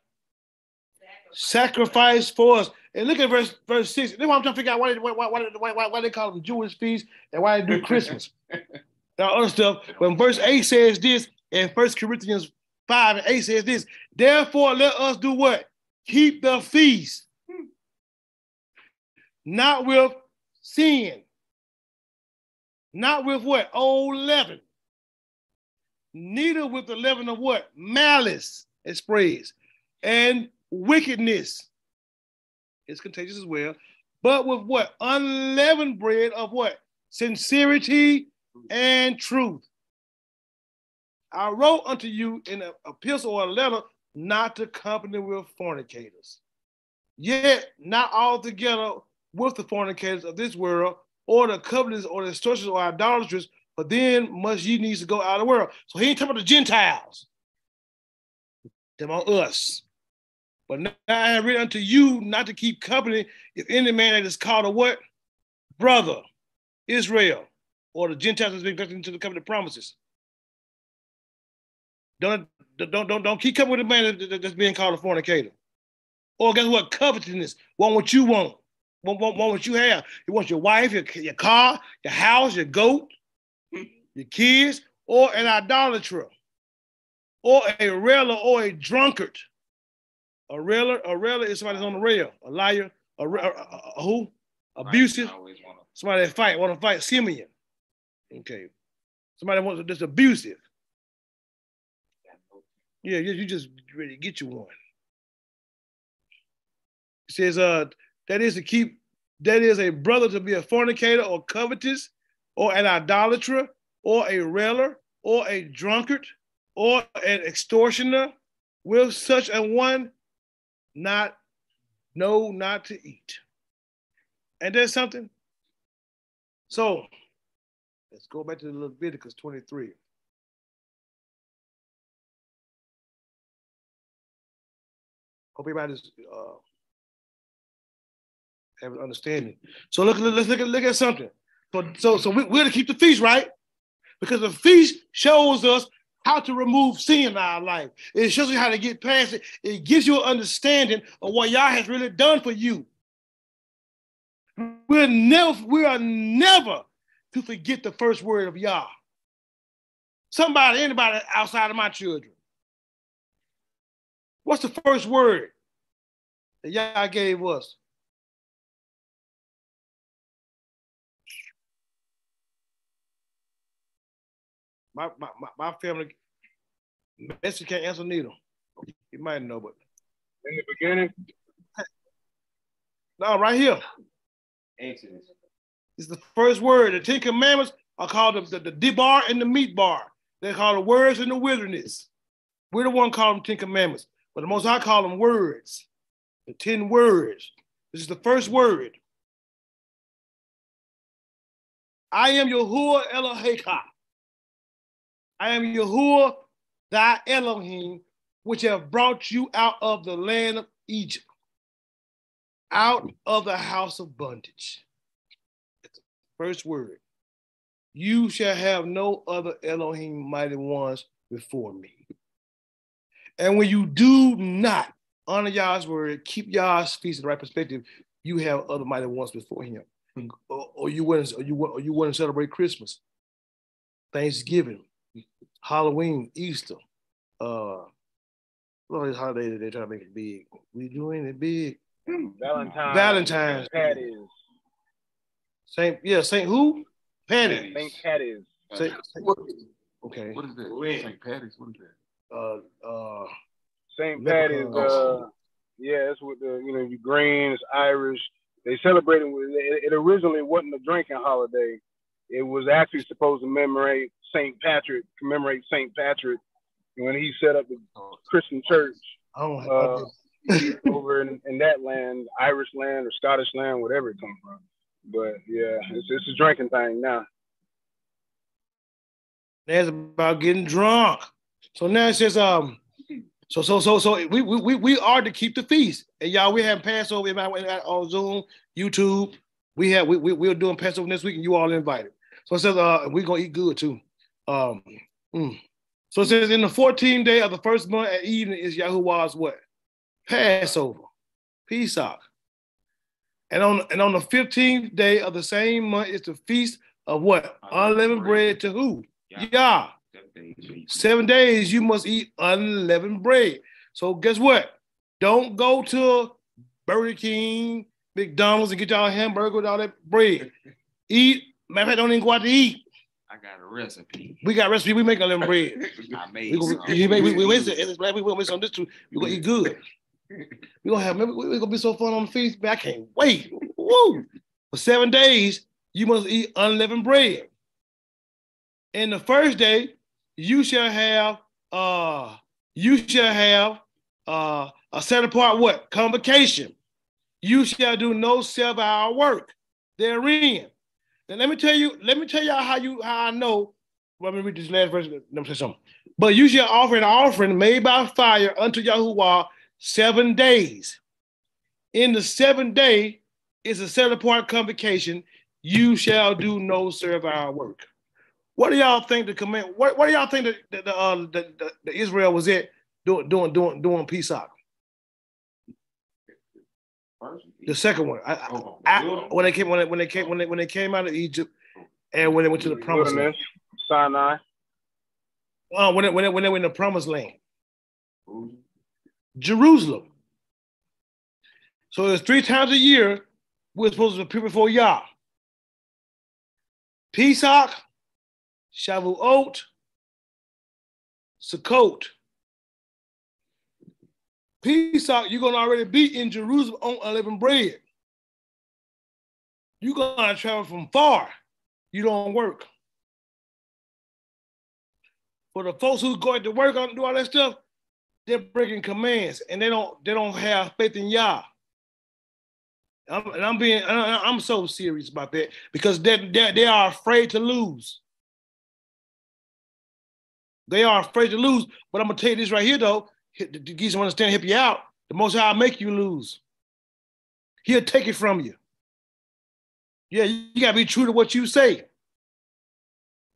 Sacrifice for us. And look at verse verse six. Then I'm trying to figure out why, why, why, why, why, why they call them Jewish feasts and why they do *laughs* Christmas. now other stuff. When verse eight says this, and First Corinthians five and eight says this. Therefore, let us do what? Keep the feast, not with sin, not with what old leaven, neither with the leaven of what malice it spreads, and wickedness is contagious as well. But with what? Unleavened bread of what? Sincerity and truth. I wrote unto you in an epistle or a letter not to company with fornicators. Yet not altogether with the fornicators of this world, or the covetous, or the extortioners, or idolaters, but then must ye needs to go out of the world. So he ain't talking about the Gentiles. On us. But now I have written unto you not to keep company if any man that is called a what? Brother, Israel, or the Gentiles has been entered into the covenant promises. Don't, don't, don't, don't keep company with a man that's being called a fornicator. Or guess what? Covetousness. Want what you want. Want, want, want what you have. You want your wife, your, your car, your house, your goat, your kids, or an idolater, or a railer, or a drunkard a railer, a railer is somebody that's on the rail. A liar, a, a, a, a who? Abusive. Somebody that fight, want to fight. Simeon. Okay. Somebody wants to, that's abusive. Yeah, you just ready to get you one. It says, uh, that is to keep, that is a brother to be a fornicator or covetous or an idolater or a railer or a drunkard or an extortioner. Will such a one not know not to eat. And there's something. So let's go back to Leviticus 23. Hope everybody's uh, have an understanding. So look, let's look at look at something. So so so we, we're to keep the feast, right? Because the feast shows us how to remove sin in our life. It shows you how to get past it. It gives you an understanding of what Yah has really done for you. We're never, we are never to forget the first word of Yah. Somebody, anybody outside of my children. What's the first word that Yah gave us? My, my, my, family, Messi can't answer neither. You might know, but. In the beginning? No, right here. Exodus. It's the first word. The Ten Commandments are called the, the, the D-bar and the meat bar. They're called the words in the wilderness. We're the one call them Ten Commandments, but the most I call them words. The ten words. This is the first word. I am Yahuwah Eloheka. I am Yahuwah, thy Elohim, which have brought you out of the land of Egypt, out of the house of bondage. First word. You shall have no other Elohim mighty ones before me. And when you do not honor Yah's word, keep Yah's feast in the right perspective, you have other mighty ones before him. Mm-hmm. Or, or, you wouldn't, or you, or you wouldn't celebrate Christmas, Thanksgiving, Halloween, Easter, uh, all these holidays they try to make it big. We doing it big. Valentine's. Valentine's. Patty's. Saint, yeah, Saint who? Patty. Saint Patty's. Saint, what, okay. What is that? Saint Patty's. What is that? Uh, uh, Saint Patty's. Uh, yeah, it's with the you know you greens, Irish. They celebrated. It, it originally wasn't a drinking holiday. It was actually supposed to commemorate Saint Patrick, commemorate Saint Patrick when he set up the Christian church. Oh, uh, *laughs* over in, in, that land, Irish land or Scottish land, whatever it comes from. But yeah, it's, it's a drinking thing now. That's about getting drunk. So now it says, um, so so so so we we we are to keep the feast. And y'all, we have Passover on Zoom, YouTube. We have we, we we're doing Passover next week, and you all invited. So it says uh we're gonna eat good too. Um mm. so it says in the 14th day of the first month at evening is Yahuwah's what? Passover, Pesach. And on and on the 15th day of the same month is the feast of what? Unleavened bread to who? Yah. Seven days you must eat unleavened bread. So guess what? Don't go to Burger King, McDonald's, and get y'all a hamburger with all that bread. Eat. Matter of fact, don't even go out to eat. I got a recipe. We got recipe. We make unleavened bread. *laughs* I made. We, gonna, we, we, we, we, we, it's black. We gonna make some this too. We gonna eat good. We gonna have. We, we gonna be so fun on the feast. Man, I can't wait. Woo! For seven days, you must eat unleavened bread. In the first day, you shall have uh you shall have uh a set apart what convocation. You shall do no servile work therein. And let me tell you, let me tell y'all how you how I know. Well, let me read this last verse. Let me say something. But you shall offer an offering made by fire unto Yahuwah seven days. In the seventh day is a set apart convocation. You shall do no servile work. What do y'all think the command? What, what do y'all think that the, uh, the, the, the, Israel was at doing doing doing doing Pesach? The second one, I, oh, I, when they came when they, when they came when they when they came out of Egypt, and when they uh, went to the promised land, Sinai. Oh, when they, when they, when they went in the promised land, Jerusalem. So it's three times a year we're supposed to appear before Yah. Pesach, Shavuot, Sukkot. Pesach, you're gonna already be in Jerusalem on unleavened bread. You're gonna travel from far. You don't work. For the folks who going to work on do all that stuff, they're breaking commands and they don't they don't have faith in Yah. I'm, and I'm being I'm so serious about that because they, they they are afraid to lose. They are afraid to lose. But I'm gonna tell you this right here though, to get you understand, help you out. The most high will make you lose. He'll take it from you. Yeah, you gotta be true to what you say.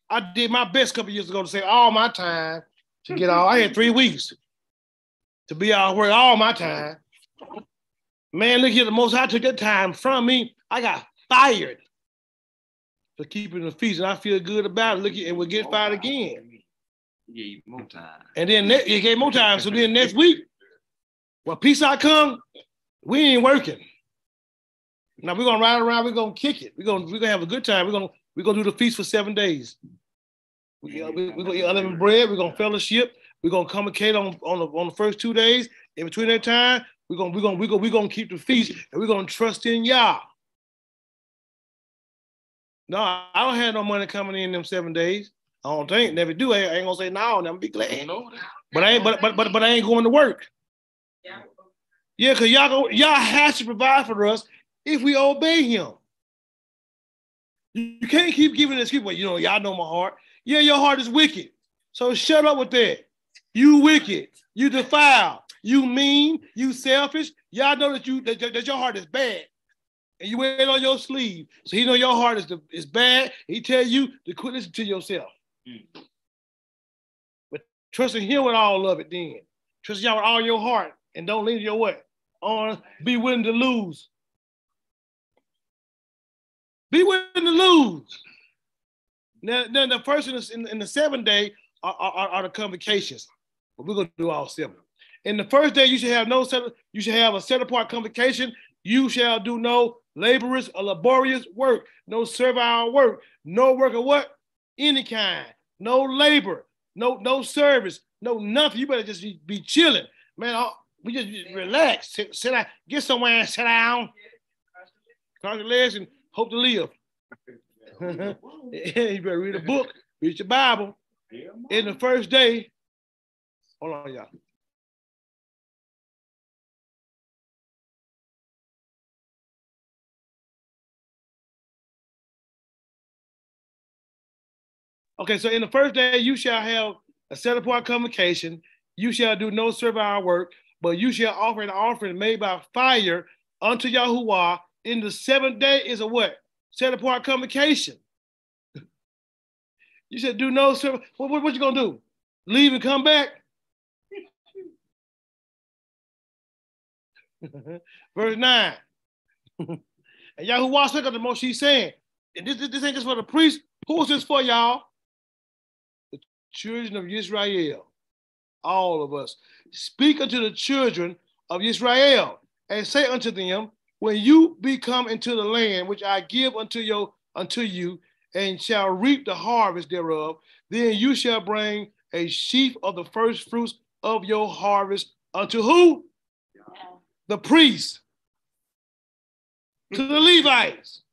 I did my best couple years ago to say all my time to get all. I had three weeks to be out work all my time. Man, look here, the most I took that time from me. I got fired for keeping the feast, and I feel good about it. Look, and we'll get fired again. Yeah, more time. And then ne- you gave more time. So then next week, well, Pesach come, we ain't working. Now we're gonna ride around, we're gonna kick it. We're gonna we're gonna have a good time. We're gonna we're gonna do the feast for seven days. We, uh, are we, gonna eat unleavened bread, we're gonna fellowship, we're gonna communicate on, on the on the first two days. In between that time, we're gonna we're gonna we're gonna we're gonna keep the feast and we're gonna trust in Yah. No, I don't have no money coming in them seven days. I don't think never do. I ain't gonna say no, never be glad. But I ain't but but but but I ain't going to work. Yeah, because y'all go, Yah has to provide for us if we obey him. You can't keep giving this people. you know, y'all know my heart. Yeah, your heart is wicked. So shut up with that. You wicked, you defile, you mean, you selfish. Y'all know that you that, that your heart is bad and you wear it on your sleeve. So he know your heart is, the, is bad. He tell you to quit listening to yourself. Mm. But trusting him with all of it then. Trust Yah with all your heart and don't lean your way. On be willing to lose. Be willing to lose. Now, then the first in the, in, in the seventh day are, are, are the convocations. But we're gonna do all seven. In the first day, you should have no set, you should have a set apart convocation. You shall do no laborious or laborious work, no servile work, no work of what? Any kind, no labor, no no service, no nothing. You better just be, be chilling, man. We just, just relax, sit, sit down, get somewhere and sit down, cross your legs, and hope to live. *laughs* you better read a book, read your Bible. In the first day, hold on, y'all. Okay, so in the first day you shall have a set apart convocation. You shall do no servile work, but you shall offer an offering made by fire unto Yahuwah. In the seventh day is a what? Set apart convocation. *laughs* you said do no service. What, what, what you gonna do? Leave and come back? *laughs* Verse 9. *laughs* and Yahuwah said unto Moshe, saying, and this, this, this ain't just for the priest. Who is this for, y'all? Children of Israel, all of us, speak unto the children of Israel and say unto them, when you become into the land which I give unto you, unto you, and shall reap the harvest thereof, then you shall bring a sheaf of the first fruits of your harvest unto who? Yeah. The priests. To the Levites.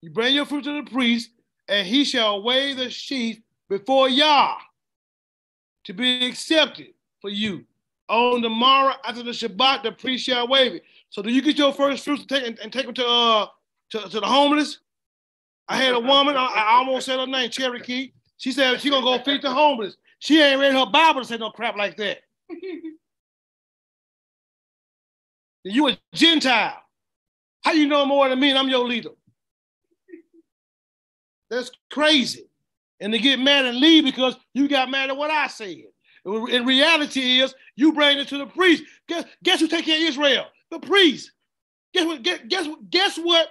You bring your fruit to the priest, and he shall weigh the sheaf before Yah to be accepted for you. On the morrow after the Shabbat, the priest shall wave it. So do you get your first fruits and take, and, and take them to, uh, to, to the homeless? I had a woman, I, I almost said her name, Cherokee. She said she gonna go feed the homeless. She ain't read her Bible to say no crap like that. *laughs* you a Gentile. How you know more than me I'm your leader? That's crazy. And to get mad and leave because you got mad at what I said. In reality is you bring it to the priest. Guess, guess who take care of Israel? The priest. Guess what? Guess, guess, guess what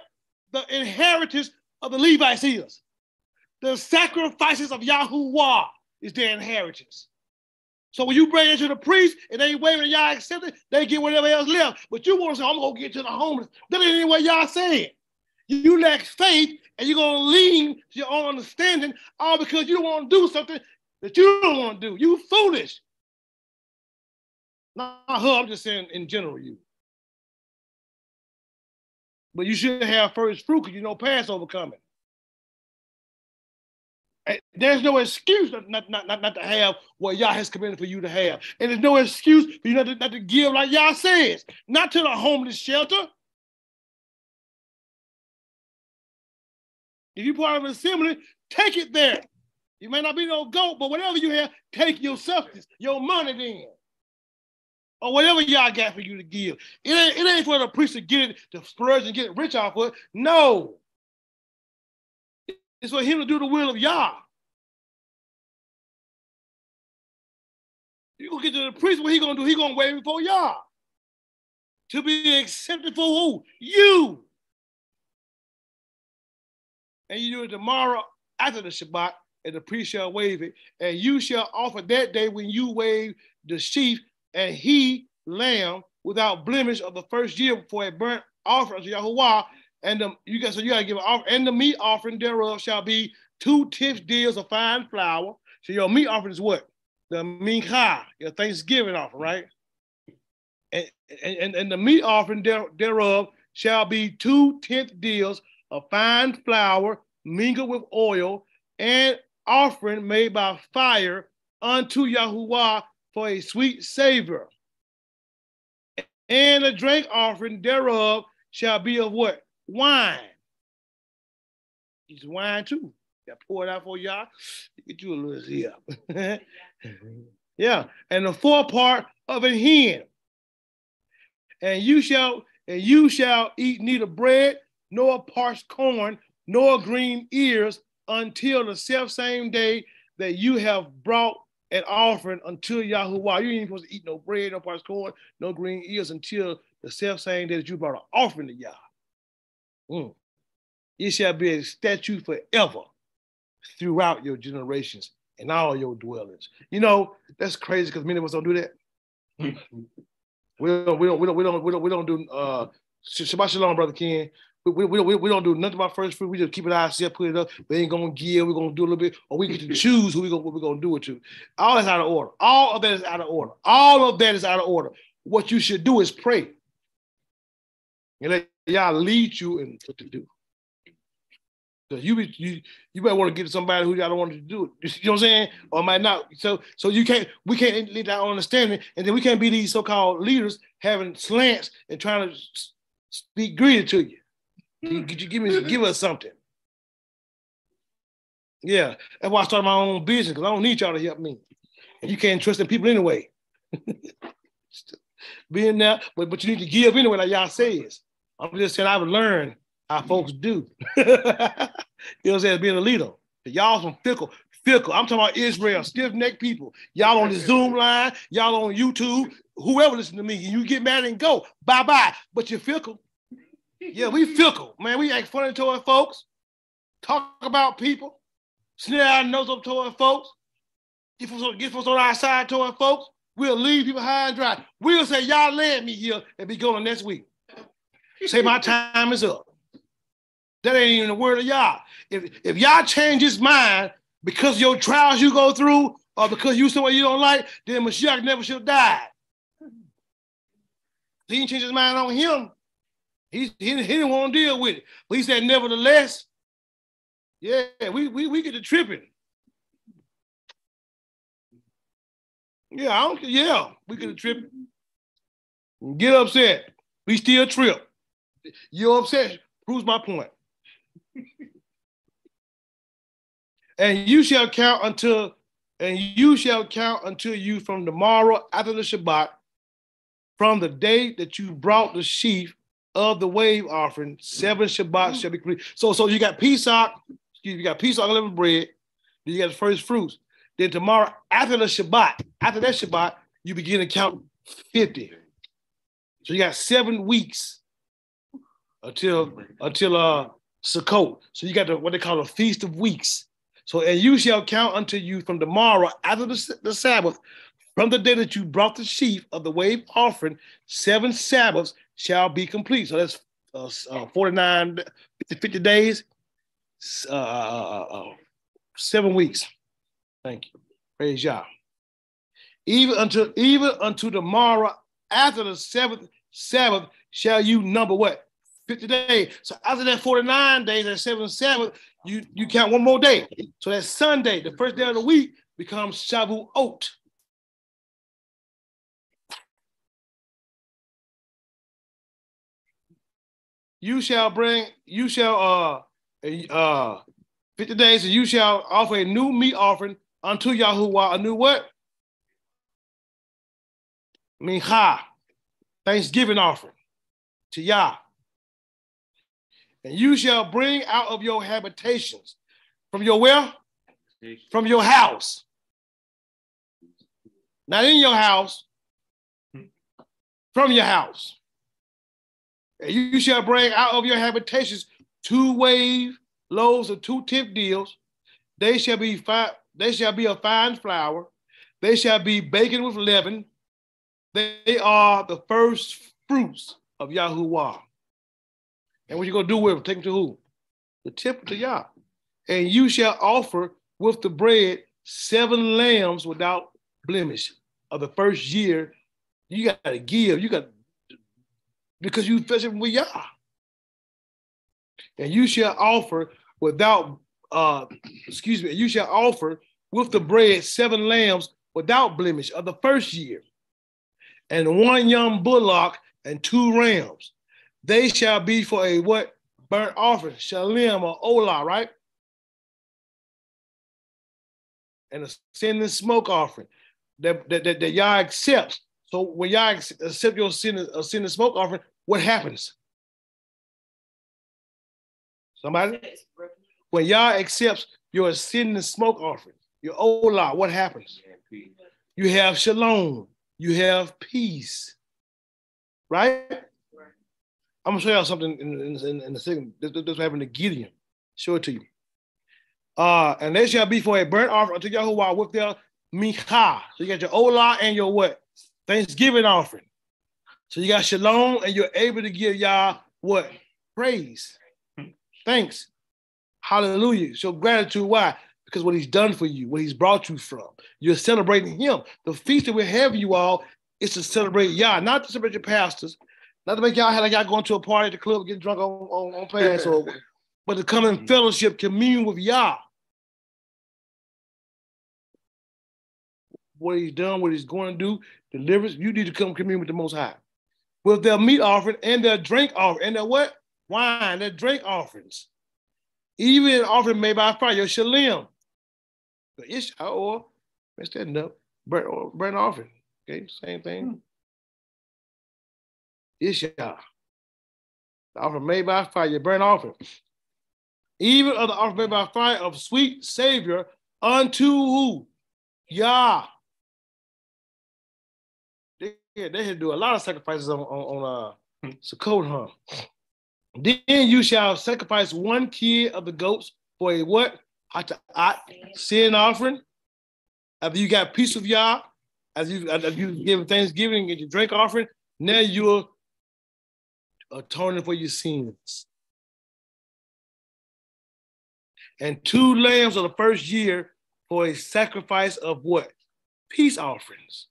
the inheritance of the Levites is? The sacrifices of Yahuwah is their inheritance. So when you bring it to the priest and they wave and Yah accept it, they get whatever else left. But you want to say, I'm gonna get to the homeless. That ain't what y'all saying. You lack faith and you're to lean to your own understanding all because you don't want to do something that you don't want to do. You foolish. Not her, I'm just saying in general, you. But you should have first fruit because you know Passover coming. There's no excuse not, not, not, not to have what Yah has commanded for you to have. And there's no excuse for you not to, not to give like Yah says, not to the homeless shelter. If you're part of an assembly, take it there. You may not be no goat, but whatever you have, take your substance, your money then. Or whatever y'all got for you to give. It ain't, it ain't for the priest to get it, to splurge and get rich off of it. No. It's for him to do the will of Yah. You gonna get to the priest, what he gonna do? He gonna wait before Yah. To be accepted for who? You. And you do it tomorrow after the Shabbat, and the priest shall wave it, and you shall offer that day when you wave the sheaf and he lamb without blemish of the first year for a burnt offering to Yahuwah. And the, you got so you gotta give an and the meat offering thereof shall be two tenths deals of fine flour. So your meat offering is what? The mincha, your Thanksgiving offering, right? And, and, and the meat offering there, thereof shall be two tenth deals of fine flour mingled with oil, and offering made by fire unto Yahuwah for a sweet savor. And the drink offering thereof shall be of what? Wine. It's wine too. I pour it out for y'all. Get you a little here. *laughs* yeah. And the forepart of a hen. And you shall and you shall eat neither bread nor parched corn nor green ears until the self same day that you have brought an offering until Yahuwah. You ain't supposed to eat no bread, no parched corn, no green ears until the self same day that you brought an offering to Yah. Mm. It shall be a statute forever throughout your generations and all your dwellings. You know, that's crazy because many of us don't do that. we don't, we don't, we don't, we don't, we don't, we don't do uh Shabbat Shalom, brother Ken. We, we, we, we don't do nothing about first fruit. We just keep it ourselves, put it up. We ain't gonna give. We're gonna do a little bit, or we get to *laughs* choose who we gonna what we're gonna do it to. All that's out of order. All of that is out of order. All of that is out of order. What you should do is pray. And let Yah lead you in what to do. So you you you better want to get somebody who y'all don't want to do it. *laughs* You know what I'm saying? Or might not. So so you can't we can't lead that understanding, and then we can't be these so-called leaders having slants and trying to speak greedy to you. Hmm. Could you give me give us something? Yeah, that's why I started my own business because I don't need y'all to help me. And you can't trust in people anyway. *laughs* Being there, but, but you need to give anyway, like Yah says. I'm just saying I've learned how folks do. *laughs* you know what I'm saying? Being a leader. Y'all some fickle, fickle. I'm talking about Israel, stiff-necked people. Y'all on the Zoom line, y'all on YouTube, whoever listen to me, you get mad and go. Bye-bye. But you're fickle. Yeah, we fickle, man. We act funny toward folks, talk about people, snare our nose up toward folks, get folks, get folks on our side toward folks. We'll leave people high and dry. We'll say, y'all land me here and be going next week. Say my *laughs* time is up. That ain't even the word of Yah. If, if Yah change his mind because your trials you go through or because you someone you don't like, then Mashiach never should have died. He didn't change his mind on him. He, he, he didn't want to deal with it. But he said, nevertheless, yeah, we, we, we get to tripping. Yeah, I don't yeah, we get to tripping. Get upset. We still trip. Your upset proves my point. *laughs* and you shall count until and you shall count until you from tomorrow after the Shabbat, from the day that you brought the sheaf of the wave offering, seven Shabbats shall be complete. So, so you got Pesach, you got Pesach unleavened bread, then you got the first fruits. Then tomorrow, after the Shabbat, after that Shabbat, you begin to count 50. So you got seven weeks until until uh Sukkot. So you got the, what they call a feast of weeks. So and you shall count unto you from tomorrow after the, the Sabbath, from the day that you brought the sheaf of the wave offering, seven Sabbaths shall be complete. So that's uh, uh, 49, 50, 50 days, uh, uh, uh, seven weeks. Thank you. Praise Yah. Even until even unto tomorrow after the seventh Sabbath shall you number what? 50 days. So after that 49 days, that seventh Sabbath, you, you count one more day. So that Sunday, the first day of the week, becomes Shavuot. You shall bring, you shall uh uh 50 days, and you shall offer a new meat offering unto Yahuwah, a new what? Mincha, thanksgiving offering to Yah. And you shall bring out of your habitations, from your where? From your house. not in your house, from your house. You shall bring out of your habitations two wave loaves of two tip deals. They shall be fine, they shall be a fine flour. They shall be baking with leaven. They are the first fruits of Yahuwah. And what you gonna do with them? Take them to who? The tip to Yah. And you shall offer with the bread seven lambs without blemish of the first year. You gotta give. You got because you fellowship with Yah. And you shall offer without uh excuse me, you shall offer with the bread seven lambs without blemish of the first year, and one young bullock and two rams. They shall be for a what? Burnt offering, shalem or olah, right? And a sin and smoke offering that, that, that, that Yah accepts. So when Yah accept your sin, a sin and smoke offering, what happens? Somebody? When Yah accepts your sin and smoke offering, your olah, what happens? You have shalom. You have peace. Right? I'm gonna show y'all something in, in, in a second. This, this happened to Gideon. Show it to you. Uh, and they shall be for a burnt offering unto Yahuwah with their mincha. So you got your olah and your what? Thanksgiving offering. So you got shalom, and you're able to give y'all what? Praise. Thanks. Hallelujah. Show gratitude. Why? Because what he's done for you, what he's brought you from. You're celebrating him. The feast that we have you all is to celebrate Yah, not to celebrate your pastors, not to make y'all have like y'all going to a party at the club, getting drunk on, on, on Passover, *laughs* but to come in fellowship, commune with Yah. What he's done, what he's going to do, deliverance, you need to come commune with the Most High. With their meat offering and their drink offering, and their what? Wine, their drink offerings. Even an offering made by fire, your shalem. The isha or mess that up, burnt, burnt offering. Okay, same thing. Hmm. Isha. The offering made by fire, your burnt offering. Even of the offering made by fire of sweet Savior unto who? Yah. They, they had to do a lot of sacrifices on, on, on uh, Sukkot, huh? Then you shall sacrifice one kid of the goats for a what? Sin offering. After you got peace with Yah, as you as you give Thanksgiving and your drink offering, now you're atoning for your sins. And two lambs of the first year for a sacrifice of what? Peace offerings.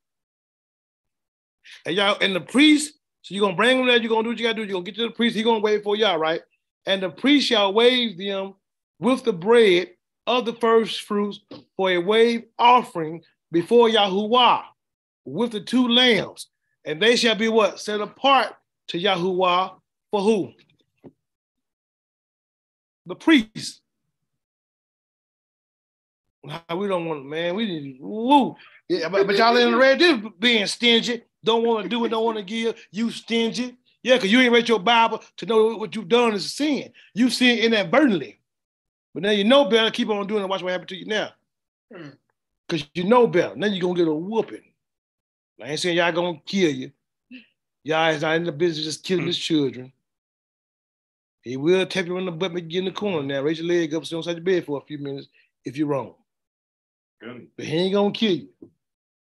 And y'all, and the priest, so you're gonna bring them there, you're gonna do what you gotta do, you're gonna get to the priest, he's gonna wait for y'all, right? And the priest shall wave them with the bread of the first fruits for a wave offering before Yahuwah with the two lambs. And they shall be what? Set apart to Yahuwah for who? The priest. We don't want, man. We need, woo. Yeah, but, but y'all in the red, this being stingy, don't want to do it, don't want to give. You stingy. Yeah, because you ain't read your Bible to know what you've done is a sin. You sin inadvertently. But now you know better, keep on doing it. Watch what happens to you now. Because hmm. you know better. Now you're going to get a whooping. I ain't saying y'all going to kill you. Y'all is not in the business just killing his children. He will tap you on the butt, make you get in the corner now. Raise your leg up, sit on the bed for a few minutes if you're wrong. Good. But he ain't gonna kill you.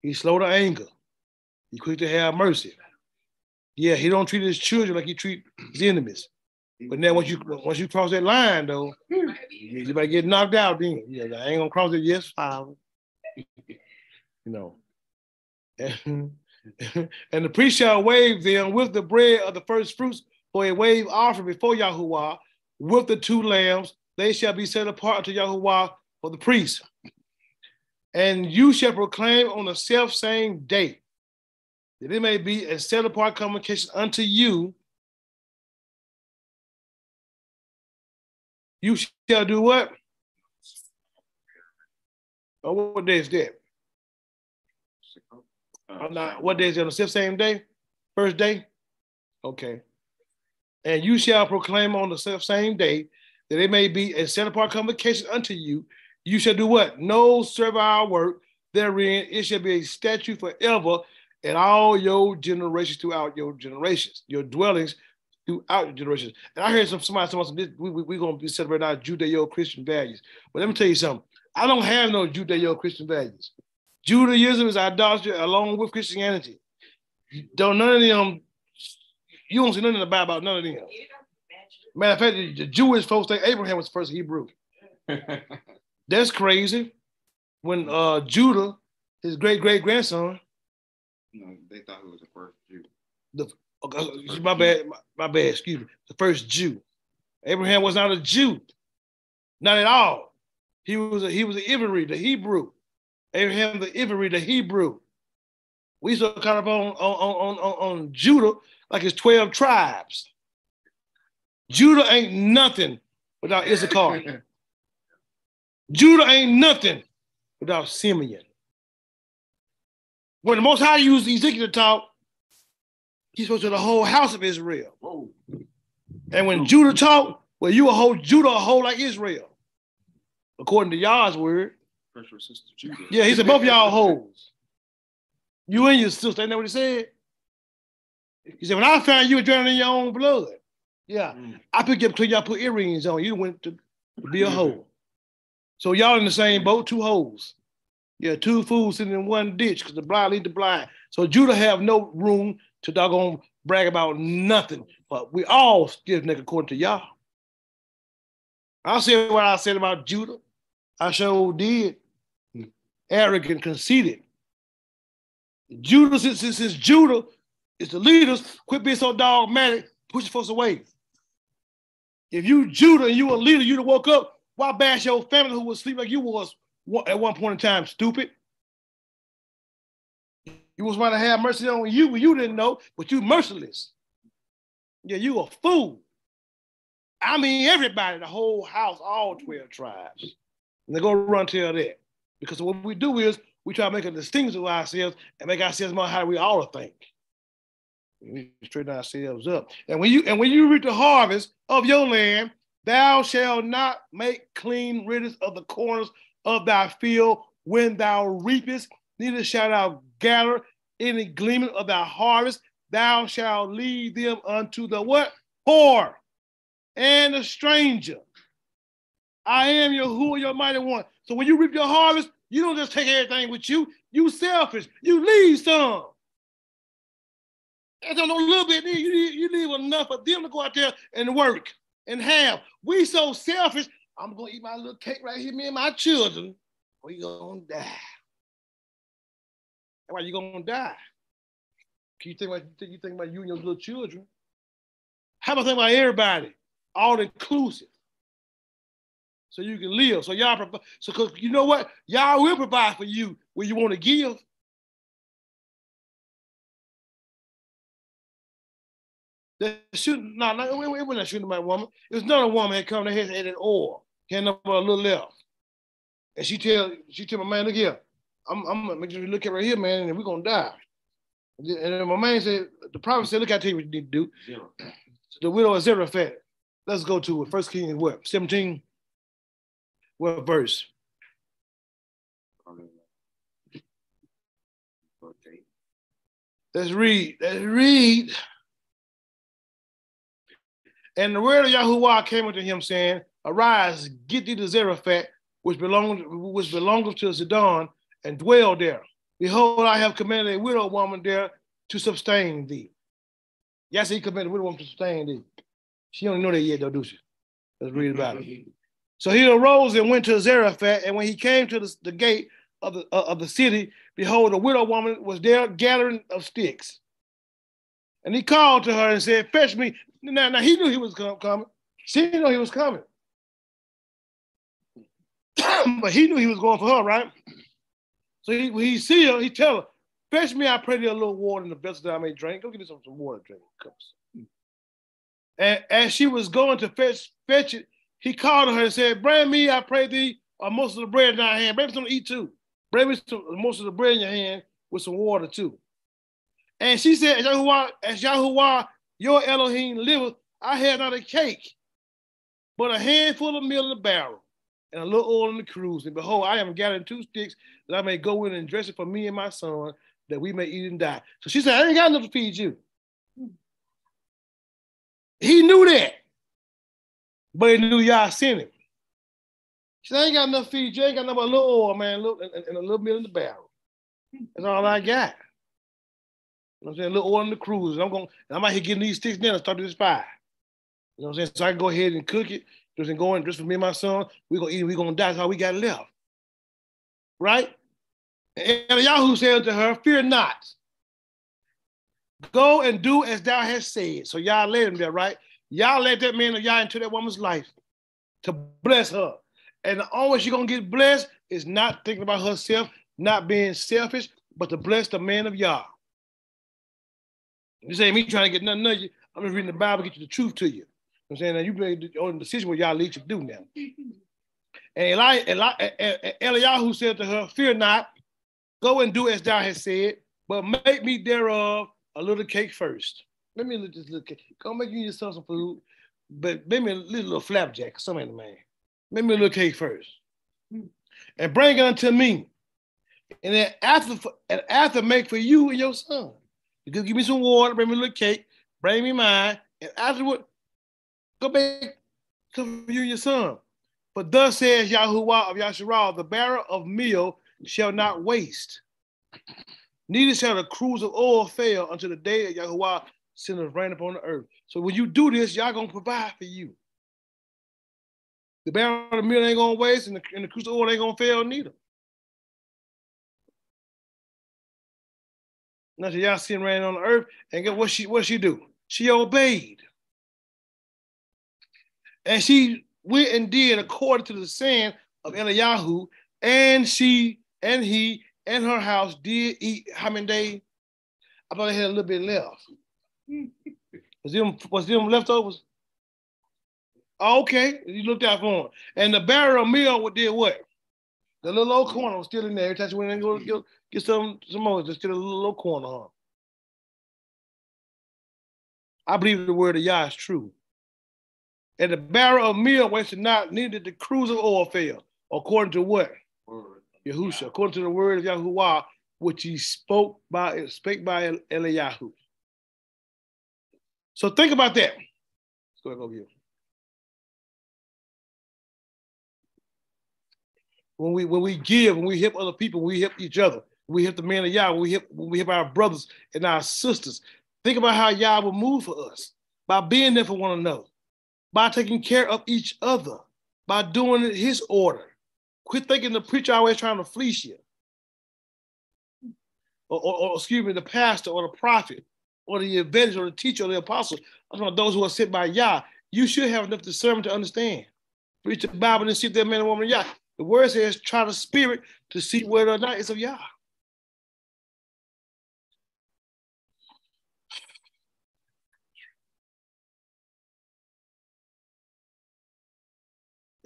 He's slow to anger. He quick to have mercy. Yeah, he don't treat his children like he treat his enemies. But now once you once you cross that line though, you better get knocked out then. Yeah, I ain't gonna cross it, yes, father. *laughs* you know. And, *laughs* and the priest shall wave them with the bread of the first fruits for a wave offering before Yahuwah with the two lambs. They shall be set apart to Yahuwah for the priest. And you shall proclaim on the self same day that it may be a set apart communication unto you. You shall do what? Oh, what day is that? Uh, I'm not. What day is it on the same day? First day? Okay and you shall proclaim on the same day that it may be a set apart convocation unto you. You shall do what? No servile work, therein. It shall be a statute forever in all your generations throughout your generations, your dwellings throughout your generations. And I heard some somebody say, we, we, we're going to be celebrating our Judeo-Christian values. But let me tell you something. I don't have no Judeo-Christian values. Judaism is idolatry along with Christianity. Don't none of them, you don't see nothing about, about none of them. Matter of fact, the Jewish folks think Abraham was the first Hebrew. *laughs* That's crazy. When uh, Judah, his great great grandson, no, they thought he was the first Jew. The okay, my bad, my, my, bad. Excuse me. The first Jew. Abraham was not a Jew, not at all. He was a, he was an Ivri, the Hebrew. Abraham the Ivri, the Hebrew. We to kind of on on on on, on Judah like it's twelve tribes. Judah ain't nothing without Issachar. *laughs* Judah ain't nothing without Simeon. When the Most High used Ezekiel to talk, he spoke to the whole house of Israel. Whoa. And when Judah talked, well, you a whole Judah a whole like Israel, according to Yah's word. Yeah, he said both y'all hoes. You and your sister, ain't that what he said? He said, when I found you drowning in your own blood, yeah, mm. I picked you up till y'all put earrings on. You went to, to be a hoe. So y'all in the same boat, two hoes. Yeah, two fools sitting in one ditch because the blind lead the blind. So Judah have no room to doggone brag about nothing. But we all still nigga according to y'all. I'll say what I said about Judah. I sure did. Arrogant, conceited. Judah, since, since, since Judah is the leaders, quit being so dogmatic, push folks away. If you Judah and you a leader, you'd have woke up, why bash your family who was sleep like you was at one point in time, stupid? You was trying to have mercy on you when you didn't know, but you merciless. Yeah, you a fool. I mean, everybody, the whole house, all 12 tribes. And they go run tell that. Because what we do is we try to make a distinction of ourselves and make ourselves more how we all think. We straighten ourselves up. And when you and when you reap the harvest of your land, thou shalt not make clean riddance of the corners of thy field when thou reapest, neither shalt thou gather any gleaning of thy harvest. Thou shalt lead them unto the what? Poor and the stranger. I am your who your mighty one. So when you reap your harvest, you don't just take everything with you. You selfish. You leave some. And so a little bit, you, you leave enough for them to go out there and work and have. We so selfish. I'm gonna eat my little cake right here, me and my children. We gonna die. That's why you gonna die. Can you think about you think about you and your little children? How about think about everybody, all inclusive, so you can live. So y'all, so because you know what, y'all will provide for you when you want to give. That shouldn't no, no, it, wasn't shooting about woman. It was another woman had come to his head and oil, had number a little left. And she tell she tell my man, look here, I'm I'm gonna make sure you look at right here, man, and we're gonna die. And then my man said, the prophet said, look, I tell you what you need to do. Zero. The widow of Zarephath. Let's go to it. First Kings what? 17. What verse? Let's read. Let's read. And the word of Yahuwah came unto him, saying, Arise, get thee to Zarephath, which belongs which belongeth to Zidon, and dwell there. Behold, I have commanded a widow woman there to sustain thee. Yes, he commanded a widow woman to sustain thee. She don't know that yet, though, do she? Let's read about it. So he arose and went to Zarephath, and when he came to the, the gate of the, uh, of the city, behold, a widow woman was there gathering of sticks. And he called to her and said, Fetch me now, now he knew he was coming. She didn't know he was coming. *coughs* but he knew he was going for her, right? So he, when he see her, he tell her, fetch me, I pray thee a little water in the vessel that I may drink. Go get me some, some water drink. Cups. And as she was going to fetch, fetch it, he called her and said, Bring me, I pray thee, a most of the bread in thy hand. Bring me something to eat too. Bring me some, most of the bread in your hand with some water too. And she said, as Yahuwah, as Yahuwah your Elohim liveth, I had not a cake, but a handful of meal in the barrel. And a little oil in the cruse. And behold, I am gathering two sticks that I may go in and dress it for me and my son, that we may eat and die. So she said, I ain't got enough to feed you. He knew that. But he knew y'all sent him. She said, I ain't got enough to feed you. I ain't got enough but a little oil, man, and, and a little bit in the barrel. That's all I got. You know what I'm saying? A little oil in the cruse. And I'm going, I'm out here getting these sticks now and start this fire. You know what I'm saying? So I can go ahead and cook it. Just go in just for me and my son. We're gonna eat, we're gonna die. That's how we got to live, Right? And Yahoo said to her, Fear not. Go and do as thou hast said. So y'all led him there, right? Y'all led that man of y'all into that woman's life to bless her. And the only way she's gonna get blessed is not thinking about herself, not being selfish, but to bless the man of Yah. You say me trying to get nothing of you. I'm just reading the Bible, get you the truth to you. I'm saying now you made the decision what y'all lead to do now. And Eli, Eli, Eliyahu said to her, Fear not, go and do as thou hast said, but make me thereof a little cake first. Let me look this little cake. Go make you yourself some food, but make me a little, little flapjack or something, man. Make me a little cake first. And bring it unto me. And then after and after make for you and your son. You give me some water, bring me a little cake, bring me mine, and afterward, go back to your son. But thus says Yahuwah of Yasharal, the barrel of meal shall not waste. Neither shall the cruse of oil fail until the day that Yahuwah sendeth rain upon the earth. So when you do this, y'all gonna provide for you. The barrel of meal ain't gonna waste, and the, and the cruse of oil ain't gonna fail neither. Now so y'all seen rain on the earth, and get what she what she do? She obeyed. And she went and did according to the saying of Eliyahu, and she and he and her house did eat how many days? I thought they had a little bit left. *laughs* was them was them leftovers? Oh, okay, you looked out for them. And the barrel of meal did what? The little old corner was still in there. Every time you went and go get, get some some more, just still a little, little corner, on. I believe the word of Yah is true. And the barrel of meal wasted not, neither the cruse of oil fail, according to what? Word. Yahusha, according to the word of Yahuwah, which he spoke by spake by Eliyahu. So think about that. Let's go over here. When we when we give, when we help other people, when we help each other, we help the man of Yah, when we help when we help our brothers and our sisters. Think about how Yah will move for us by being there for one another, by taking care of each other, by doing it his order. Quit thinking the preacher always trying to fleece you. Or, or, or, excuse me, the pastor or the prophet or the evangelist or the teacher or the apostle, those who are sent by Yah, you should have enough discernment to understand. Read the Bible and see if that man or woman of Yah. The word says try the spirit to see whether or not it's of Yah.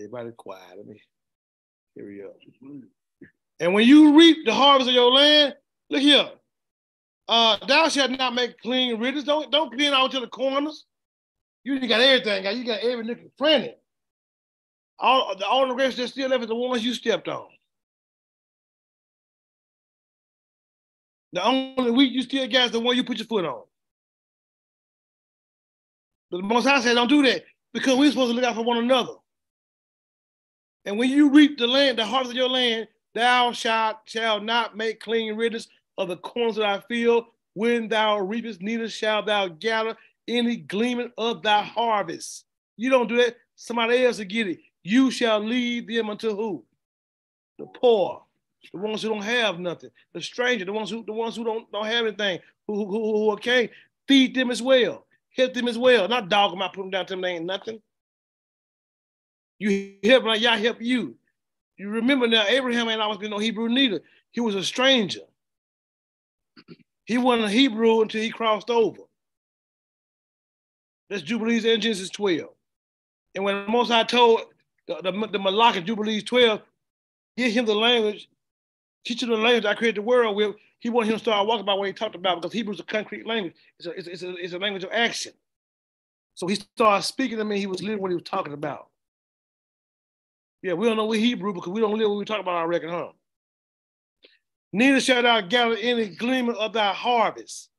Everybody quiet. Let me here we go. And when you reap the harvest of your land, look here. Uh, thou shalt not make clean riddance. Don't don't clean out to the corners. You got everything. You got every nickel printed. All the all the grapes that still left is the ones you stepped on. The only wheat you still got is the one you put your foot on. But the Most High said, don't do that because we're supposed to look out for one another. And when you reap the land, the harvest of your land, thou shalt shall not make clean riddance of the corners of thy field. When thou reapest, neither shalt thou gather any gleaming of thy harvest. You don't do that, somebody else will get it. You shall lead them unto who? The poor, the ones who don't have nothing, the stranger, the ones who the ones who don't, don't have anything, who, who, who, who okay, feed them as well, help them as well. Not dog them out, put them down to them, they ain't nothing. You help like Yah help you. You remember now, Abraham ain't always been no Hebrew neither. He was a stranger. He wasn't a Hebrew until he crossed over. That's Jubilees and Genesis 12. And when Most High told the, the, the Malak in Jubilees 12, give him the language, teach him the language I created the world with, he wanted him to start walking by what he talked about because Hebrew is a concrete language. It's a, it's, a, it's a language of action. So he started speaking to me, he was living what he was talking about. Yeah, we don't know what Hebrew because we don't live what we talk about, I reckon, huh? Neither shalt thou gather any gleaning of thy harvest.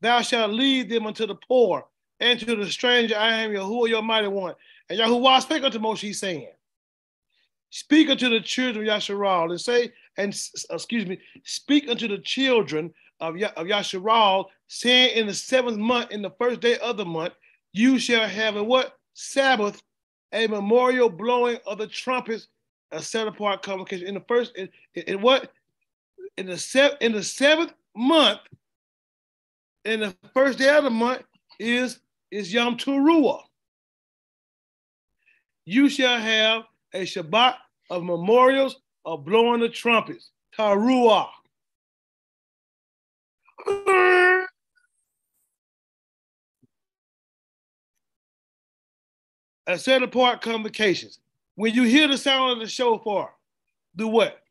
Thou shalt lead them unto the poor and to the stranger. I am Yahuwah, your mighty one. And Yahuwah spake unto Moshe, saying, Speak unto the children of Yasharal and say, and excuse me, speak unto the children of, of Yasharal, saying, In the seventh month, in the first day of the month, you shall have a what? Sabbath, a memorial blowing of the trumpets, a set apart convocation. In the first, in, in what? In the seventh, in the seventh month, in the first day of the month is is Yom Teruah. You shall have a Shabbat of memorials of blowing the trumpets. Taruah. *laughs* A set apart convocations. When you hear the sound of the shofar, do what?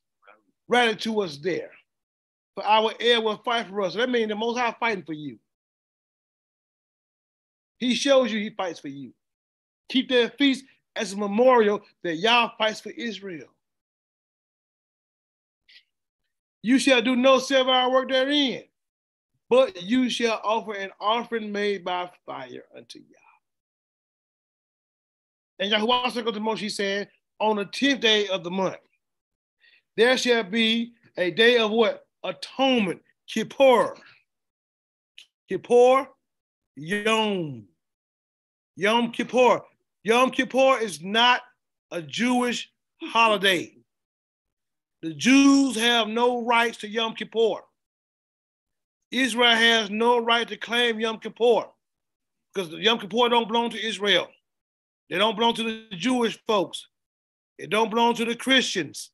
Rattle to us there. For our air will fight for us. That means the Most High fighting for you. He shows you he fights for you. Keep their feast as a memorial that Yah fights for Israel. You shall do no servile work therein, but you shall offer an offering made by fire unto Yah. And Yahuwah said to Moshe, saying, on the 10th day of the month, there shall be a day of what? Atonement, Kippur. Kippur, Yom. Yom Kippur. Yom Kippur is not a Jewish holiday. The Jews have no rights to Yom Kippur. Israel has no right to claim Yom Kippur because Yom Kippur don't belong to Israel. They don't belong to the Jewish folks. It don't belong to the Christians.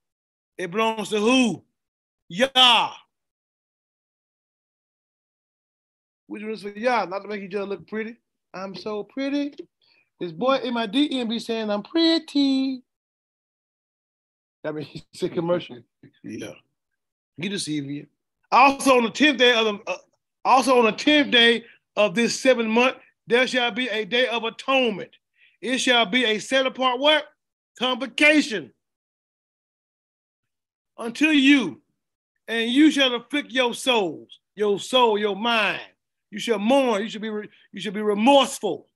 It belongs to who? Yah. We do this for Yah, not to make each other look pretty. I'm so pretty. This boy in my DM be saying I'm pretty. I mean, it's a commercial. yeah. You deceive you. Also on the 10th day of the, uh, also on the 10th day of this seventh month, there shall be a day of atonement. It shall be a set apart what? Convocation. Until you, and you shall afflict your souls, your soul, your mind, you shall mourn. You should be you should be remorseful.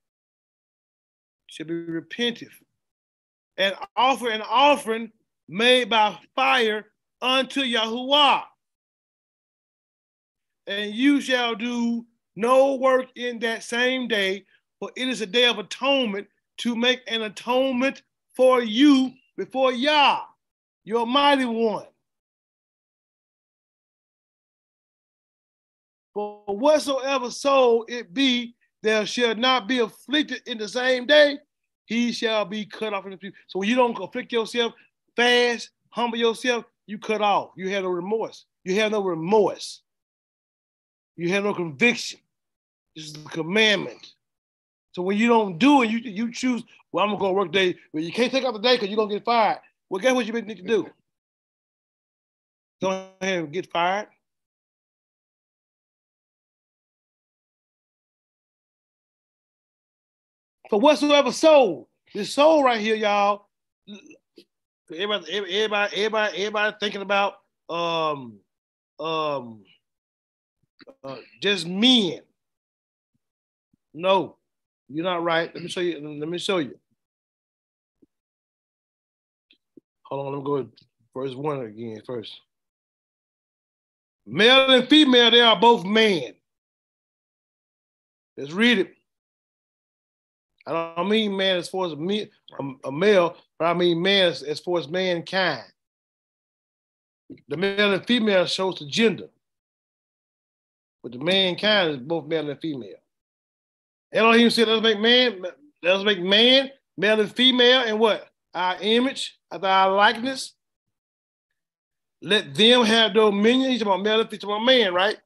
You should be repentive. And offer an offering made by fire unto Yahuwah. And you shall do no work in that same day, for it is a day of atonement to make an atonement for you before Yah, your mighty one. For whatsoever soul it be, there shall not be afflicted in the same day, he shall be cut off in the future. So when you don't afflict yourself, fast, humble yourself, you cut off. You have no remorse. You have no remorse. You have no conviction. This is the commandment. So when you don't do it, you you choose, well, I'm gonna go work day, but you can't take out the day because you're gonna get fired. Well, guess what you need to do? Go ahead and get fired. For whatsoever soul, this soul right here, y'all. Everybody, everybody, everybody, everybody thinking about um um uh, just men. No, you're not right. Let me show you. Let me show you. Hold on, let me go verse one again first. Male and female, they are both man. Let's read it. I don't mean man as far as me, a, a male, but I mean man as, as far as mankind. The male and female shows the gender, but the mankind is both male and female. Elohim said, "Let's make man, let's make man, male and female, and what our image, our likeness. Let them have dominion." He's about male and female, man, right?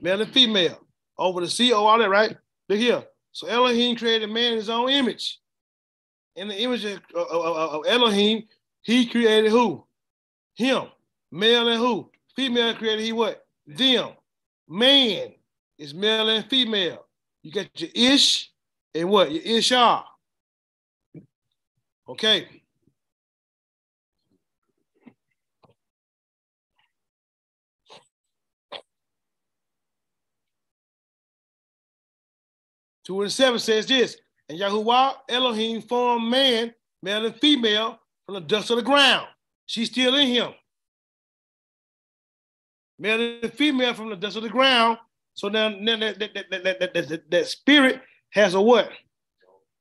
Male and female over the sea, over all that, right? Look here. So Elohim created man in his own image. In the image of, of, of Elohim, he created who? Him. Male and who? Female created he what? Them. Man is male and female. You got your ish and what? Your ishar. Ah. Okay. Two and seven says this, and Yahuwah Elohim formed man, male and female, from the dust of the ground. She's still in him. Male and female from the dust of the ground, so now, now that, that, that, that, that, that, that spirit has a what?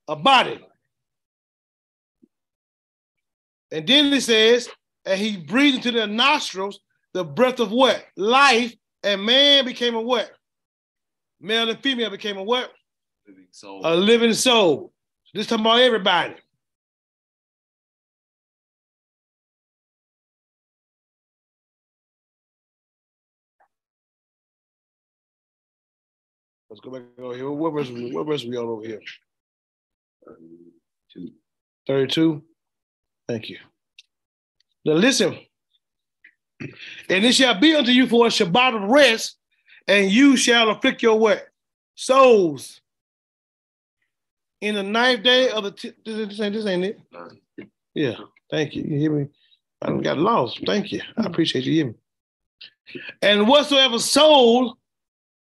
A body. And then it says, and he breathed into their nostrils the breath of what? Life, and man became a what? Male and female became a what? Living soul. A living soul. This talking about everybody. Let's go back over here. What verse, what verse we on over here? 32. 32? Thank you. Now listen. And it shall be unto you for a Shabbat of rest, and you shall afflict your what? Souls. In the ninth day of the t- this ain't this ain't it. Yeah, thank you. You hear me? I got lost. Thank you. I appreciate you hearing me. And whatsoever soul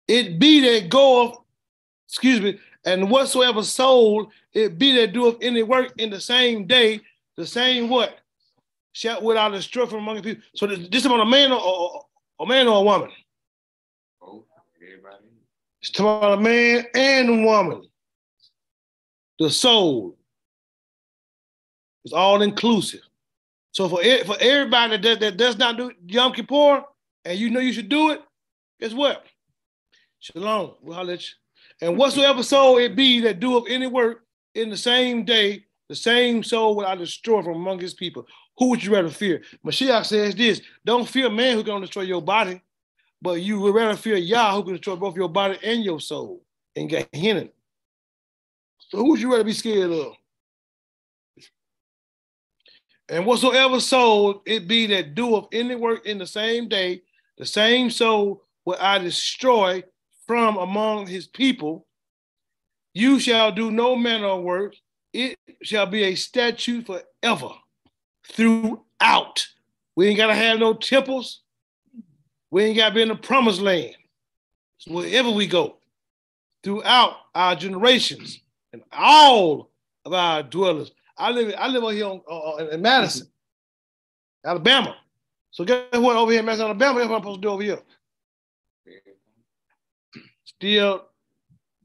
it be that goeth, excuse me, and whatsoever soul it be that doeth any work in the same day, the same what? Shall without destroy from among the people. So this, this is about a man or, or a man or a woman. Oh, everybody. It's about a man and a woman. The soul. It's all inclusive. So for for everybody that, that does not do Yom Kippur, and you know you should do it, guess what? Shalom. We'll holler And whatsoever soul it be that doeth any work in the same day, the same soul will I destroy from among his people. Who would you rather fear? Mashiach says this don't fear man who can destroy your body, but you would rather fear Yah who can destroy both your body and your soul and get hidden. So who would you rather be scared of? And whatsoever soul it be that doeth any work in the same day, the same soul will I destroy from among his people. You shall do no manner of work. It shall be a statute forever throughout. We ain't got to have no temples. We ain't got to be in the promised land. Wherever we go, throughout our generations and all of our dwellers. I live, I live over here on, uh, in Madison, Alabama. So guess what? Over here in Madison, Alabama, that's what I'm supposed to do over here still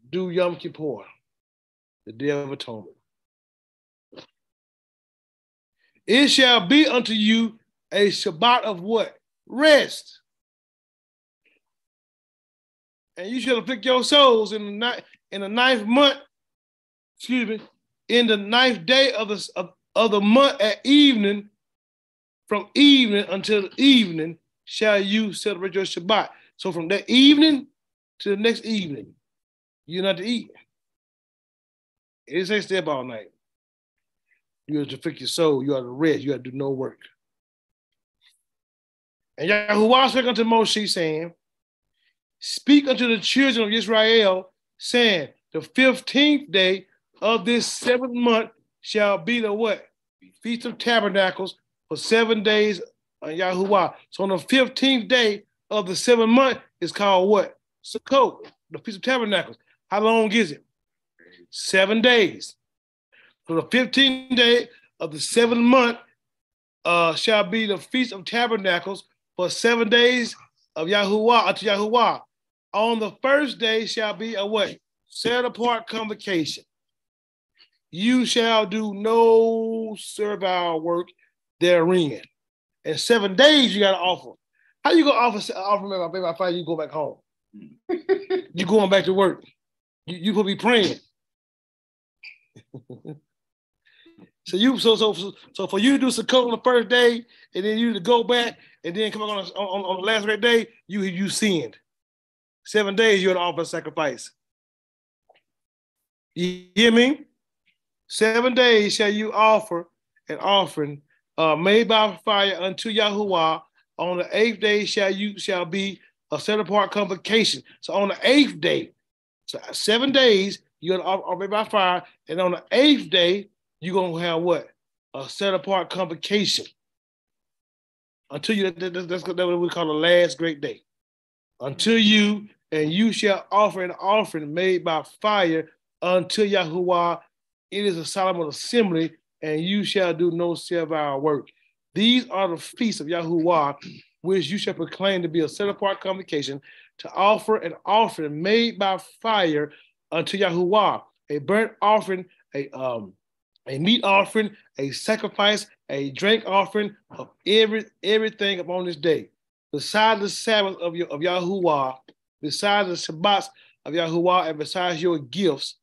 do Yom Kippur, the Day of Atonement. It shall be unto you a Shabbat of what? Rest. And you shall afflict your souls in the night in the ninth month, excuse me, in the ninth day of the of, of the month at evening, from evening until evening shall you celebrate your Shabbat. So from that evening to the next evening. You're not to eat. It say stay up all night. You have to fix your soul. You have to rest. You have to do no work. And Yahuwah spake unto Moshe, saying, Speak unto the children of Israel, saying, The fifteenth day of this seventh month shall be the what? Feast of Tabernacles for seven days on Yahuwah. So on the 15th day of the seventh month is called what? Sukkot, the Feast of Tabernacles. How long is it? Seven days. So the 15th day of the seventh month uh, shall be the Feast of Tabernacles for seven days of Yahuwah unto Yahuwah. On the first day shall be a what? Set apart convocation. You shall do no servile work therein. And seven days you got to offer. How you gonna offer offer me my baby? I find you go back home you going back to work. You you gonna be praying. so you so so so for you to do Sukkot on the first day, and then you to go back and then come on on, on the last day, you you sinned. Seven days you're to offer sacrifice. You hear me? Seven days shall you offer an offering uh, made by fire unto Yahuwah. On the eighth day shall you shall be a set apart convocation. So on the eighth day, so seven days, you're gonna operate by fire, and on the eighth day, you're gonna have what? A set apart convocation. Until you that's, that's what we call the last great day. Until you and you shall offer an offering made by fire unto Yahuwah. It is a solemn assembly, and you shall do no servile work. These are the feasts of Yahuwah, which you shall proclaim to be a set apart convocation to offer an offering made by fire unto Yahuwah, a burnt offering, a um, a meat offering, a sacrifice, a drink offering of every everything upon this day. Besides the Sabbath of your of Yahuwah, besides the Shabbats of Yahuwah, and besides your gifts,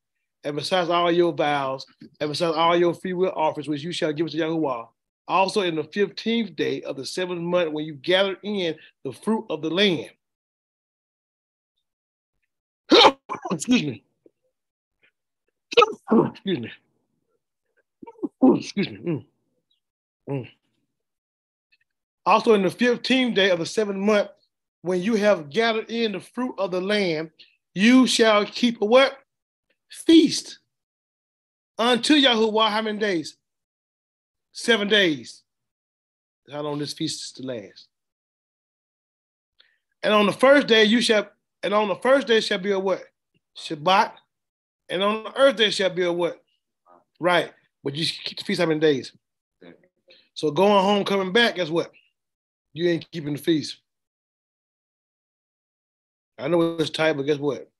and besides all your vows, and besides all your free will offerings, which you shall give to Yahuwah. Also in the 15th day of the seventh month, when you gather in the fruit of the land. *coughs* Excuse me. *coughs* Excuse me. *coughs* Excuse me. Mm. Mm. Also, in the 15th day of the seventh month, when you have gathered in the fruit of the land, you shall keep a what? Feast unto Yahuwah. How many days? Seven days. How long this feast is to last? And on the first day you shall, and on the first day shall be a what? Shabbat. And on the earth day shall be a what? Right. But you keep the feast many days? So going home, coming back, guess what? You ain't keeping the feast. I know it's tight, but guess what?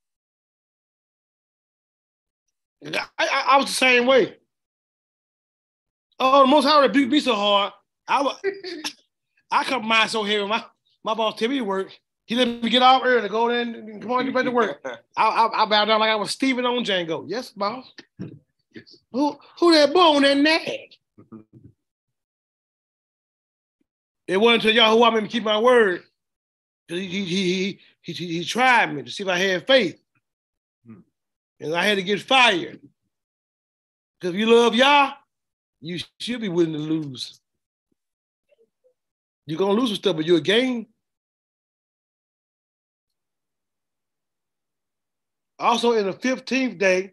I, I, I was the same way. Oh, the most high rebuked me so hard. I was, *laughs* I come by so heavy. My my boss tell me to work. He let me get off early, to go in and come on, you better work. *laughs* I, I, I bow down like I was Stephen on Django. Yes, boss. Yes. Who who that bone and that nag? *laughs* It wasn't until Yahweh want me to keep my word. He, he, he, he, he, he tried me to see if I had faith. Hmm. And I had to get fired. Because if you love Yah, you should be willing to lose. You're to lose some stuff, but you'll gain. Also, in the 15th day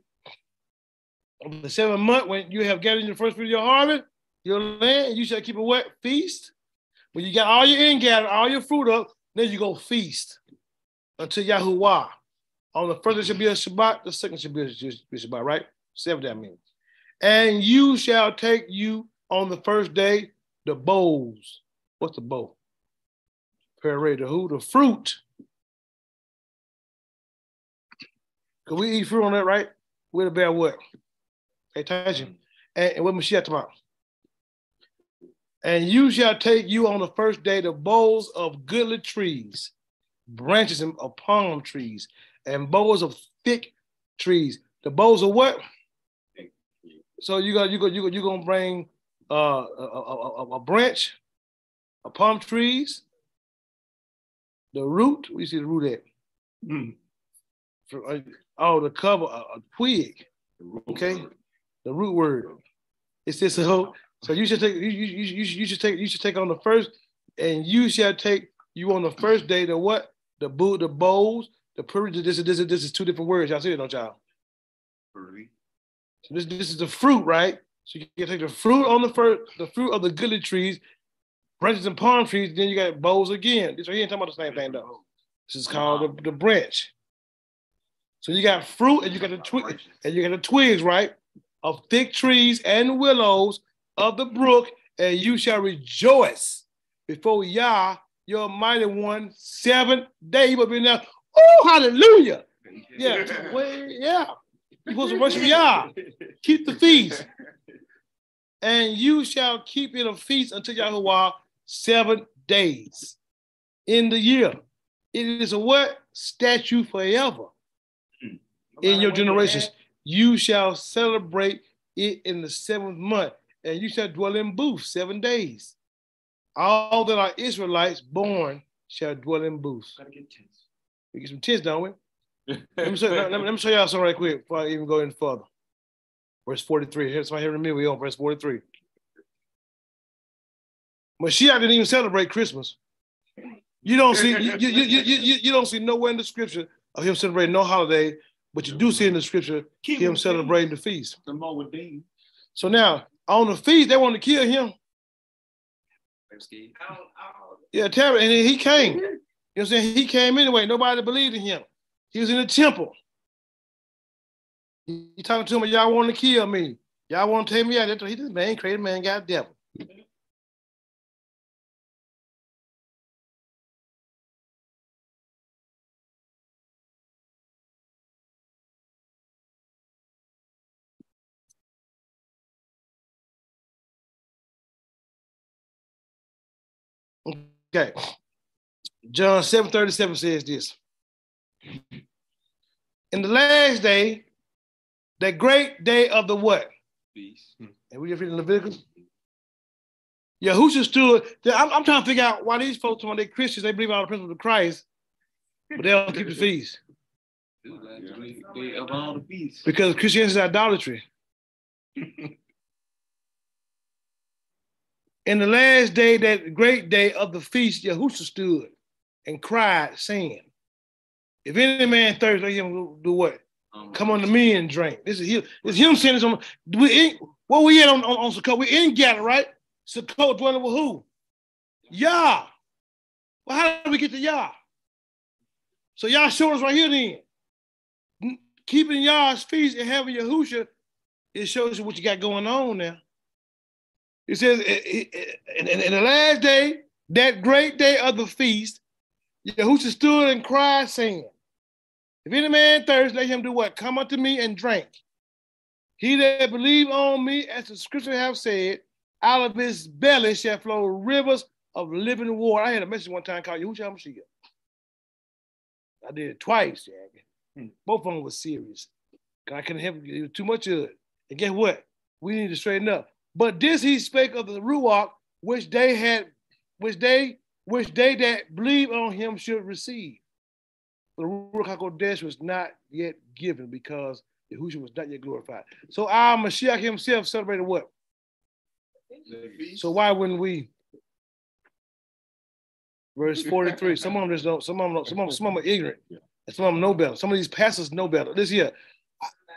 of the seventh month, when you have gathered the first fruit of your harvest, your land, you shall keep a wet feast when you got all your in gathered, all your fruit up, then you go feast until Yahuwah. On the first it should be a Shabbat, the second should be a Shabbat, right? Seven that means. And you shall take you on the first day the bowls. What's the bowl? Parade the who? The fruit. Cause we eat fruit on that, right? We're the bear what? Hey, Tyson. Mm. And, and what Mashiach tomorrow? And you shall take you on the first day the boughs of goodly trees, branches of palm trees, and boughs of thick trees. The boughs of what? So you got you go you go you gonna bring uh, a, a, a, branch, a palm trees, the root. We see the root at. Mm. Uh, oh, the cover, a, a twig. Okay, the root word. It says so. So you should take you, you, you, you should take you should take on the first, and you shall take you on the first day the what? The boot, the bowls, the purity. This is this is this is two different words. Y'all see it, don't y'all? Purity. So this this is the fruit, right? So you can take the fruit on the first, the fruit of the goodly trees, branches and palm trees. Then you got bowls again. This right here ain't talking about the same thing though. This is called the, the branch. So you got fruit and you got the twig and you got the twigs, right? Of thick trees and willows of the brook, and you shall rejoice before Yah, your mighty one, seven days. You will be now. Oh, hallelujah. Yeah, well, yeah. You're supposed to worship Yah. Keep the feast. *laughs* And you shall keep it a feast until Yahuwah seven days in the year. It is a what? Statue forever hmm. in your generations. You shall celebrate it in the seventh month and you shall dwell in booths seven days. All that are Israelites born shall dwell in booths. Gotta get tents. We get some tents, don't we? Let, me show, let, me, let me show y'all something right quick before I even go any further. Verse 43. Here's my here in me. We on verse 43. Mashiach didn't even celebrate Christmas. You don't see you, you, you, you, you don't see nowhere in the scripture of him celebrating no holiday, but you do see in the scripture him celebrating the feast. The So now on the feast, they wanted to kill him. Yeah, Terry, and he came. You know what I'm saying? He came anyway. Nobody believed in him. He was in the temple. He talking to him, y'all want to kill me. Y'all want to take me out. He just man, crazy man, got devil. Okay. John 7 37 says this. In the last day, the great day of the what? Peace. Hmm. And we just reading Leviticus. Yahusha stood. I'm, I'm, trying to figure out why these folks, when they Christians, they believe all the principles of Christ, but they don't keep the feast. Because Christianity is idolatry. *laughs* In the last day, that great day of the feast, Yahusha stood and cried, saying, If any man thirst, let him do what? Um, Come unto me and drink. This is him. It's him saying this on. We in, where we at on, on, on Sukkot? We in Gather, right? Sukkot dwelling with who? Yah. Well, how did we get to Yah? So Yah showed us right here then. Keeping Yah's feast and having Yahusha, it shows you what you got going on now. It says, eh, eh, eh, in, in, in the last day, that great day of the feast, Yahusha stood and cried, saying, If any man thirst, let him do what? Come unto me and drink. He that believe on me, as the scripture have said, out of his belly shall flow rivers of living water. I had a message one time called Yahusha HaMashiach. I did it twice, Jack. Hmm. Both of them was serious. I couldn't have too much of it. And guess what? We need to straighten up. But this he spake of the Ruach, which they had, which they, which they that believe on him should receive. The Ruach HaKodesh was not yet given because Yahushua was not yet glorified. So our Mashiach himself celebrated what? So why wouldn't we? Verse *laughs* 43. Some of them just don't, some of them, some of them, some of them are ignorant. And some of them know better. Some of these pastors know better. This here.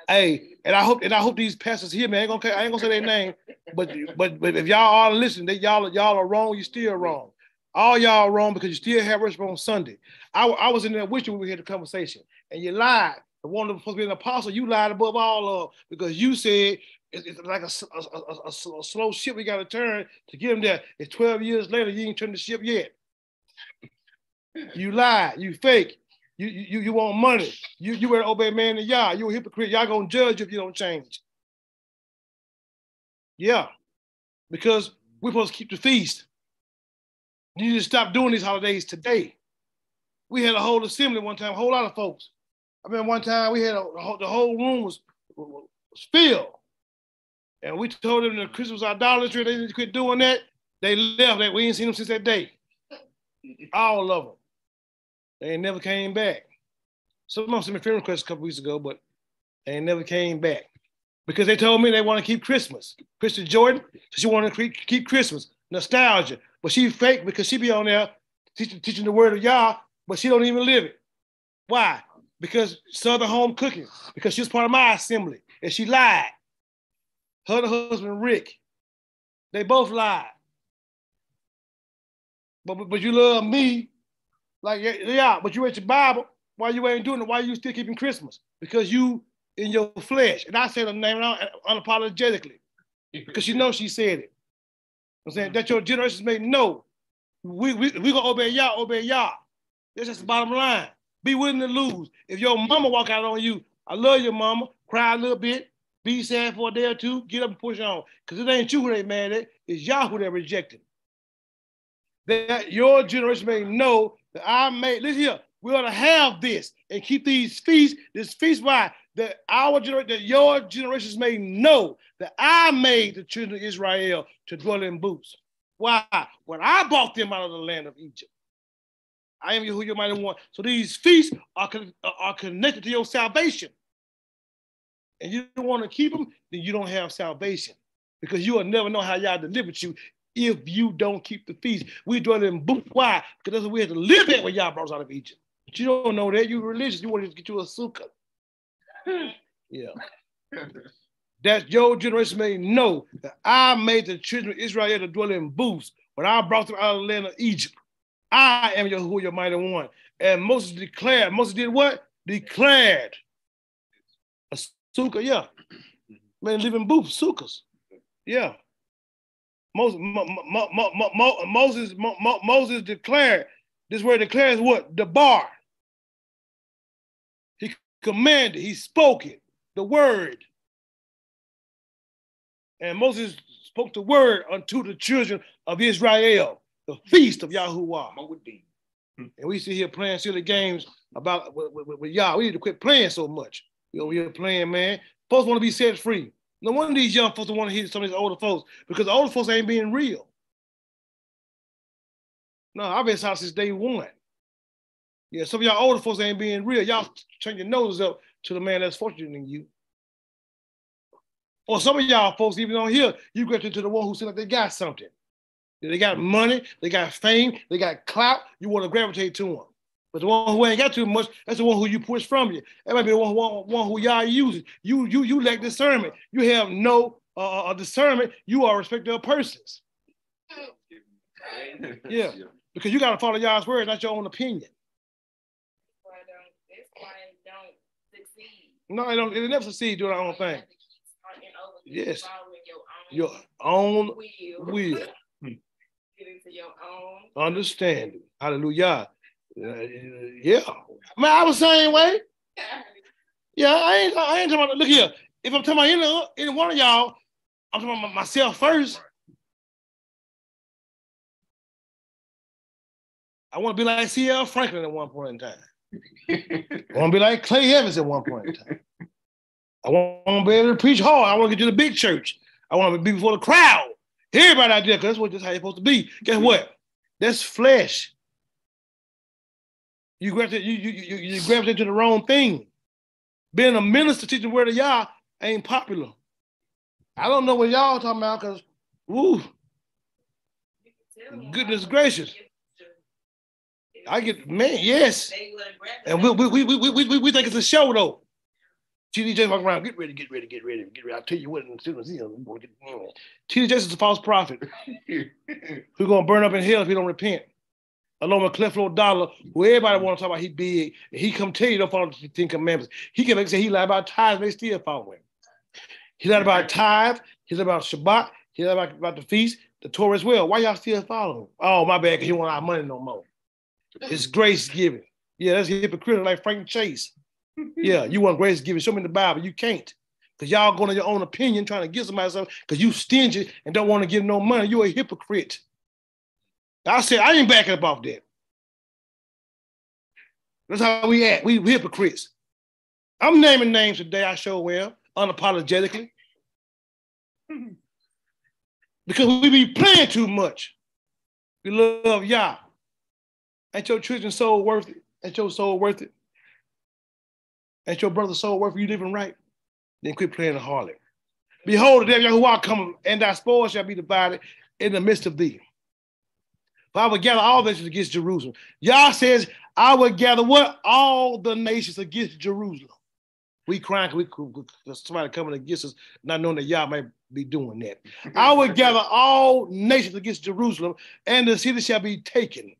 Hey, and I hope and I hope these pastors here, man, I ain't gonna I ain't gonna say their name, but but but if y'all are listening, that y'all y'all are wrong, you're still wrong. All y'all wrong because you still have worship on Sunday. I, I was in there with you when we had the conversation, and you lied. The one that was supposed to be an apostle, you lied above all of because you said it's, it's like a, a, a, a, slow ship we got to turn to get them there. It's 12 years later, you ain't turned the ship yet. You lied, you fake. You you you want money. You you were obey man and Yah. You a hypocrite. Y'all gonna judge if you don't change. Yeah, because we're supposed to keep the feast. You need to stop doing these holidays today. We had a whole assembly one time, a whole lot of folks. I mean, one time we had a, the whole room was, was filled. And we told them that Christmas idolatry, they to quit doing that. They left that. We ain't seen them since that day. All of them. They never came back. Some of them sent me friend requests a couple weeks ago, but they never came back because they told me they want to keep Christmas. Krista Jordan, she wanted to keep Christmas nostalgia, but she fake because she be on there teaching, teaching the word of Yah, but she don't even live it. Why? Because Southern home cooking. Because she was part of my assembly and she lied. Her and her husband Rick, they both lied. But, but, but you love me like, yeah, but you read your Bible. Why you ain't doing it? Why you still keeping Christmas? Because you in your flesh. And I said her name unapologetically because you know she said it. I'm saying that your generations may know. We we we gonna obey y'all, obey y'all. That's just the bottom line. Be willing to lose. If your mama walk out on you, I love your mama, cry a little bit, be sad for a day or two, get up and push on. Because it ain't you who they mad at, it's y'all who they rejected. That your generation may know that I made, listen here, we ought to have this and keep these feasts, this feast why that our generation, that your generations may know that I made the children of Israel to dwell in booths. Why? When I brought them out of the land of Egypt. I am who you might want. So these feasts are, are connected to your salvation. And you don't want to keep them, then you don't have salvation. Because you will never know how y'all delivered you if you don't keep the feast. We dwell in booths. Why? Because that's what we had to live at when y'all brought us out of Egypt. But you don't know that. You religious. You want to get you a sukkah. Yeah. that your generation may know that I made the children of Israel to dwell in booths when I brought them out of the land of Egypt. I am your who your mighty one. And Moses declared, Moses did what? Declared a Sukkah, yeah. Man, live in booths, sukkahs. Yeah. Moses, Moses, Moses declared, this word declares what? The bar. Commanded, he spoke it, the word. And Moses spoke the word unto the children of Israel, the feast of Yahuwah. And we sit here playing silly games about with, with, with y'all. We need to quit playing so much. You know, we're playing, man. Folks want to be set free. No wonder these young folks want to hear some of these older folks because the older folks ain't being real. No, I've been out since day one. Yeah, some of y'all older folks ain't being real. Y'all turn your noses up to the man that's fortunate than you. Or some of y'all folks, even on here, you get into the one who seems like they got something. They got money, they got fame, they got clout. You want to gravitate to them. But the one who ain't got too much, that's the one who you push from you. That might be the one, one, one who y'all using. You you you lack discernment. You have no uh, uh discernment. You are respecter of persons. *laughs* yeah, because you got to follow y'all's word, not your own opinion. No, they don't. They never succeed doing their own thing. Yes, your own will. will. Get into your own understanding. Hallelujah. Uh, yeah, man, I was same way. Yeah, I ain't, I ain't talking about. Look here, if I'm talking about any, any one of y'all, I'm talking about myself first. I want to be like C.L. Franklin at one point in time. I want to be like Clay Evans at one point in time. I want to be able to preach hard. I want to get to the big church. I want to be before the crowd. Everybody out there, because that's what that's how you're supposed to be. Guess what? That's flesh. You gravitate, you, you, you, you gravitate to the wrong thing. Being a minister teaching the word of Yah ain't popular. I don't know what y'all talking about because, ooh, goodness gracious. I get, man, yes. And we, we, we, we, we, we, think it's a show though. TD Jakes walking around, get ready, get ready, get ready, get ready. I'll tell you what, in students, you know, TD Jakes is a false prophet. *laughs* Who's gonna burn up in hell if he don't repent along with Creflo Dollar, who everybody want to talk about he big, he come tell you don't follow the Ten Commandments. He can say he lied about tithes, they still follow him. He lied about tithe, he lied about Shabbat, he lied about, about the feast, the Torah as well. Why y'all still follow him? Oh, my bad, because he want our money no more. It's grace giving. Yeah, that's hypocritical like Frank Chase. *laughs* Yeah, you want grace giving. Show me the Bible. You can't. Because y'all going on your own opinion, trying to give somebody something because you stingy and don't want to give no money. You're a hypocrite. I said, I ain't backing up off that. That's how we act. We, we hypocrites. I'm naming names today, I show well, unapologetically. *laughs* because we be playing too much. We love y'all. Ain't your children soul worth it? Ain't your soul worth it? Ain't your brother's soul worth? You living right? Then quit playing the harlot. Behold, the day who are come, and thy spoil shall be divided in the midst of thee. But I will gather all nations against Jerusalem. Yah says, I will gather what? All the nations against Jerusalem. We crying we somebody coming against us, not knowing that Yah might be doing that. I will gather all nations against Jerusalem, and the city shall be taken,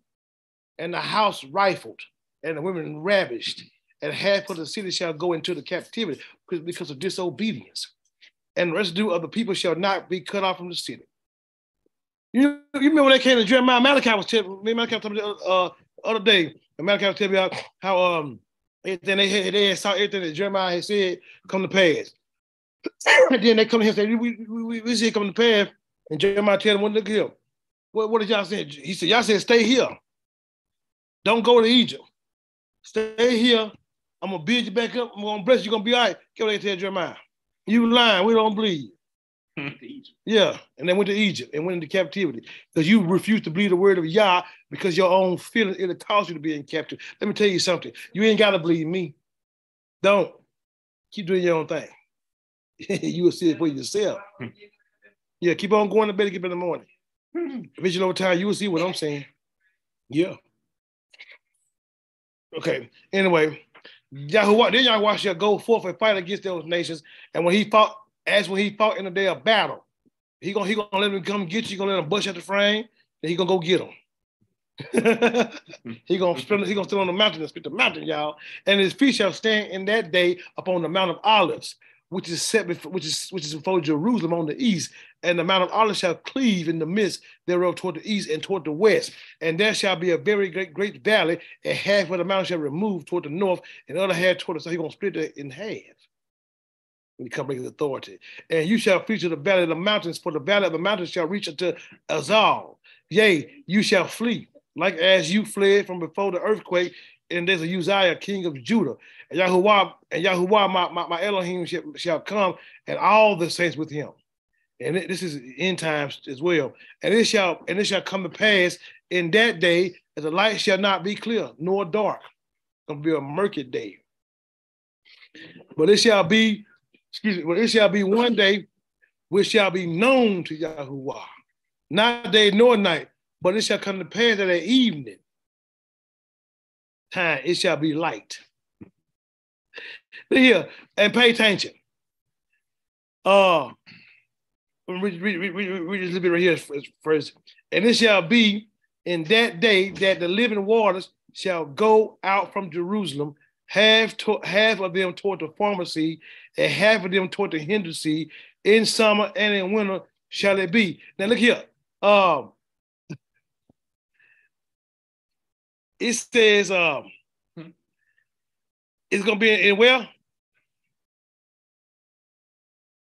and the house rifled, and the women ravished, and half of the city shall go into the captivity because of disobedience. And the residue of the people shall not be cut off from the city. You, you remember when they came to Jeremiah? Malachi was telling me, Malachi was telling me the uh, other day, Malachi was telling me how, um everything they had, they had saw everything that Jeremiah had said come to pass. *clears throat* and then they come here and say, we, we, we, we see it come to pass. And Jeremiah tell them, here. What, what did y'all say? He said, y'all said, stay here. Don't go to Egypt. Stay here. I'm gonna build you back up. I'm gonna bless you. You're gonna be all right. Get what they tell Jeremiah. You lying. We don't believe. *laughs* yeah, and they went to Egypt and went into captivity because you refused to believe the word of Yah because your own feelings it'll cause you to be in captivity. Let me tell you something. You ain't gotta believe me. Don't keep doing your own thing. *laughs* you will see it for yourself. yeah, keep on going to bed and get up in the morning. *laughs* Eventually over time, you will see what I'm saying. Yeah. Okay. Anyway, Yahuwah, then shall go forth and fight against those nations. And when he fought as when he fought in the day of battle. He gonna he gonna let him come get you. He gonna let him bust at the frame. Then he gonna go get him. *laughs* he gonna spend, he gonna sit on the mountain and spit the mountain, y'all. And his feet shall stand in that day upon the Mount of Olives, which is set before, which is which is before Jerusalem on the east, and the Mount of Olives shall cleave in the midst thereof toward the east and toward the west, and there shall be a very great great valley, and half of the mountain shall remove toward the north, and the other half toward the so he's gonna split it in half when he comes his authority. And you shall to the valley of the mountains, for the valley of the mountains shall reach unto Azal. Yea, you shall flee, like as you fled from before the earthquake, and there's a Uzziah, king of Judah. And Yahuwah, and Yahuwah, my, my, my Elohim shall, shall come, and all the saints with him. And this is end times as well. And it shall and it shall come to pass in that day that the light shall not be clear nor dark. It's gonna be a murky day. But it shall be, excuse me, but it shall be one day which shall be known to Yahuwah. Not day nor night, but it shall come to pass at evening time it shall be light. Here and pay attention. Uh, read, read, read, read, this little bit right here first. And it shall be in that day that the living waters shall go out from Jerusalem, half to, half of them toward the former sea, and half of them toward the hinder sea. In summer and in winter shall it be. Now look here. Um, it says um, it's gonna be in, in where?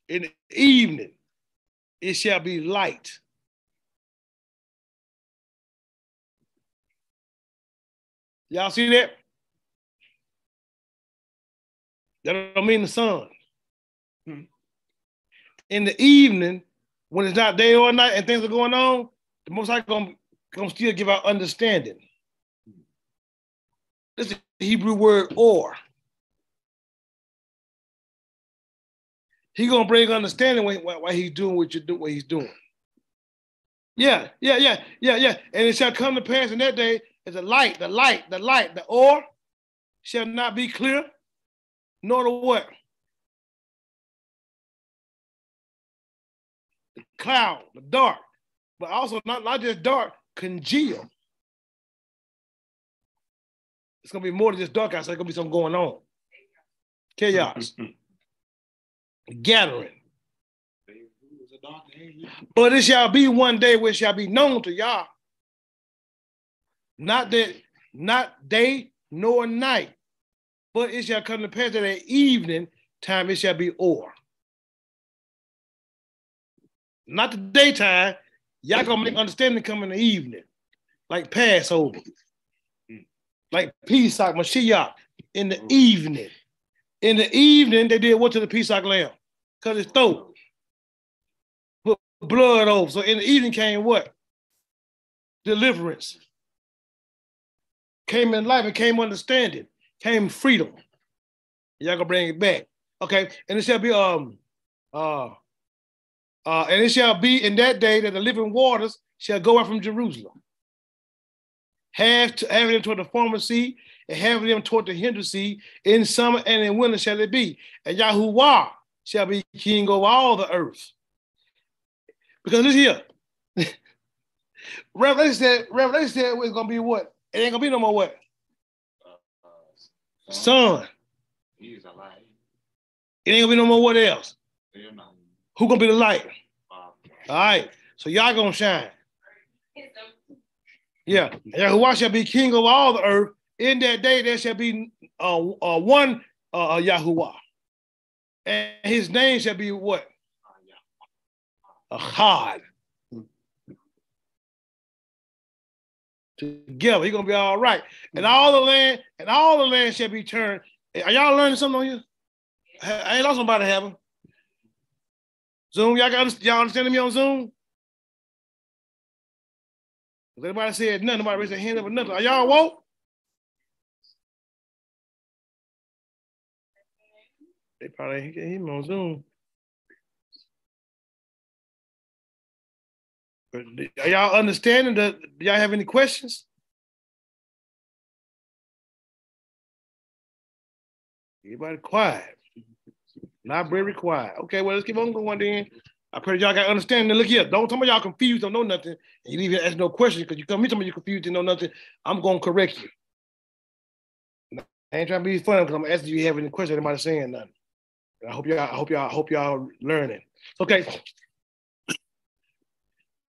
In the evening, it shall be light. Y'all see that? That don't mean the sun. Hmm. In the evening, when it's not day or night and things are going on, the most I gonna, gonna still give out understanding. This is the Hebrew word or. He gonna bring understanding why, why he's doing what you do, what he's doing. Yeah, yeah, yeah, yeah, yeah. And it shall come to pass in that day as the light, the light, the light, the or shall not be clear, nor the what? The cloud, the dark, but also not, not just dark, congeal. It's gonna be more than just dark outside. It's gonna be something going on. Chaos. *laughs* Gathering. But it shall be one day which shall be known to Yah. Not that, not day nor night, but it shall come to pass that at evening time it shall be o'er. Not the daytime. Y'all gonna make understanding come in the evening, like Passover like Pesach, Mashiach, in the mm-hmm. evening. In the evening, they did what to the Pesach lamb? Cut his throat. Put blood over. So in the evening came what? Deliverance. Came in life and came understanding. Came freedom. Y'all gonna bring it back. Okay. And it shall be um uh uh and it shall be in that day that the living waters shall go out from Jerusalem half, to, half them toward the former sea, and half them toward the hinder sea. In summer and in winter shall it be. And Yahuwah shall be king over all the earth. Because listen here. *laughs* Revelation said, Revelation said it's gonna be what? It ain't gonna be no more what? Uh, uh, sun. He's a light. It ain't gonna be no more what else? Who gonna be the light? All right. So y'all gonna shine. *laughs* Yeah. Yahuwah shall be king of all the earth. In that day, there shall be uh, uh, one uh, uh Yahuwah. And his name shall be what? Ahad. Together, he's gonna be all right. And mm-hmm. all the land, and all the land shall be turned. Are y'all learning something on here? I ain't lost somebody having. Zoom, y'all got y'all understanding me on Zoom? If anybody said nothing, nobody raised their hand up or nothing. Are y'all woke? They probably ain't him on Zoom. But are y'all understanding that? Do y'all have any questions? Everybody quiet. Very quiet. Okay, well, let's keep on going then. I pray y'all got understanding. Look here, don't tell me y'all confused, don't know nothing, and you even ask no questions because you come me tell me you're confused, you know nothing. I'm gonna correct you. I ain't trying to be funny because I'm asking you, you have any questions, anybody saying nothing. I hope y'all, I hope y'all, I hope y'all learning. Okay.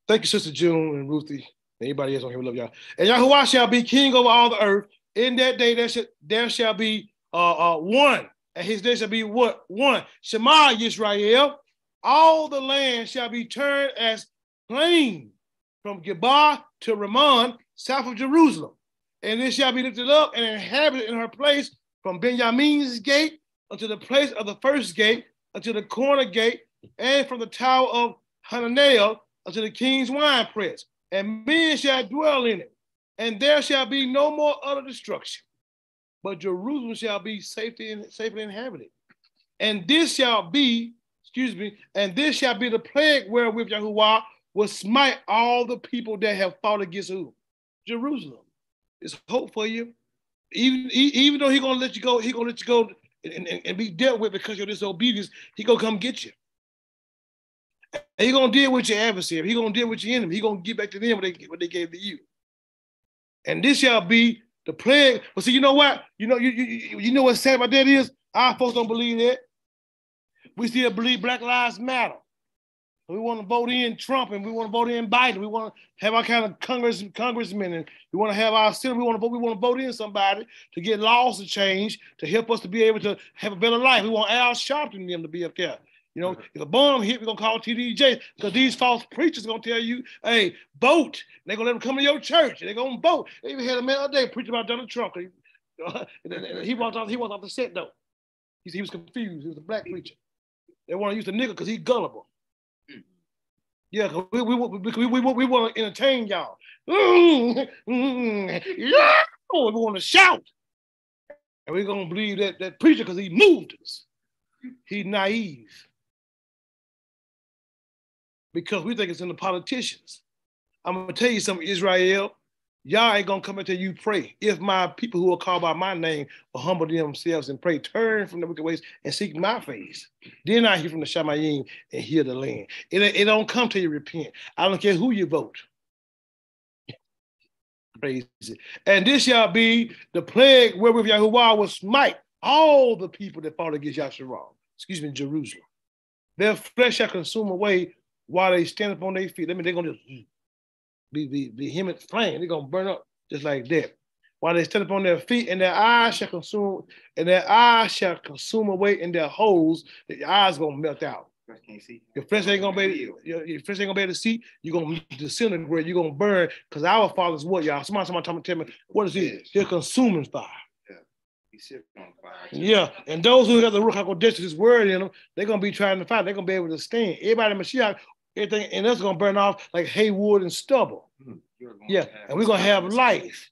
Thank you, Sister June and Ruthie. Anybody else on here, we love y'all. And Yahuwah shall be king over all the earth. In that day, there shall, there shall be uh, uh, one, and his day shall be what? One. Shema Yisrael. All the land shall be turned as plain from Geba to Rimmon, south of Jerusalem. And it shall be lifted up and inhabited in her place from Benjamin's gate unto the place of the first gate, unto the corner gate, and from the tower of Hananel unto the king's winepress. And men shall dwell in it, and there shall be no more utter destruction. But Jerusalem shall be safely, safely inhabited. And this shall be, excuse me, and this shall be the plague wherewith Yahuwah will smite all the people that have fought against who? Jerusalem. It's hope for you. Even, even though he's gonna let you go, he's gonna let you go and, and, and, be dealt with because your disobedience, he gonna come get you. And he gonna deal with your adversary. He gonna deal with your enemy. He gonna give back to them what they, what they gave to you. And this shall be the plague. But see, you know what? You know, you, you, you know what's sad about that is our folks don't believe that. We still believe Black Lives Matter. We want to vote in Trump and we want to vote in Biden. We want to have our kind of Congress congressmen and we want to have our Senate. We want to vote. We want to vote in somebody to get laws to change to help us to be able to have a better life. We want Al Sharpton them to be up there. You know, mm-hmm. if a bomb hit, we're gonna call TDJ because these false preachers are gonna tell you, hey, vote. They're gonna let them come to your church. They're gonna vote. They even had a man other day preaching about Donald Trump. *laughs* he walked off, he walked off the set though. He, he was confused. He was a black preacher. They want to use the nigga because he's gullible. Yeah, we, we, we, we, we, want to entertain y'all. Mm-hmm. Mm-hmm. yeah, we want to shout. And we're to believe that, that preacher because he moved us. He's naive. Because we think it's in the politicians. I'm to tell you something, Israel. Y'all ain't gonna come until you pray. If my people who are called by my name will humble themselves and pray, turn from the wicked ways and seek my face, then I hear from the Shamayim and hear the land. It, it don't come till you repent. I don't care who you vote. Crazy. And this shall be the plague wherewith Yahuwah will smite all the people that fought against Yasharal. Excuse me, Jerusalem. Their flesh shall consume away while they stand upon their feet. I mean, they're gonna just be, be vehement flame. They're gonna burn up just like that. While they stand upon their feet, and their eyes shall consume, and their eyes shall consume away in their holes, the eyes gonna melt out. Can't see Your flesh ain't gonna be your, your flesh ain't gonna be able to see. You're gonna disintegrate. You're gonna burn. Cause our father's what y'all? Somebody, somebody tell me, tell me what is it? They're consuming fire. Yeah, and those who have the Ruach HaKodesh, his word in them, they're gonna be trying to fight. They're gonna be able to stand. Everybody in Mashiach everything, and that's gonna burn off like hay wood and stubble. Hmm. Yeah, and we're gonna have life.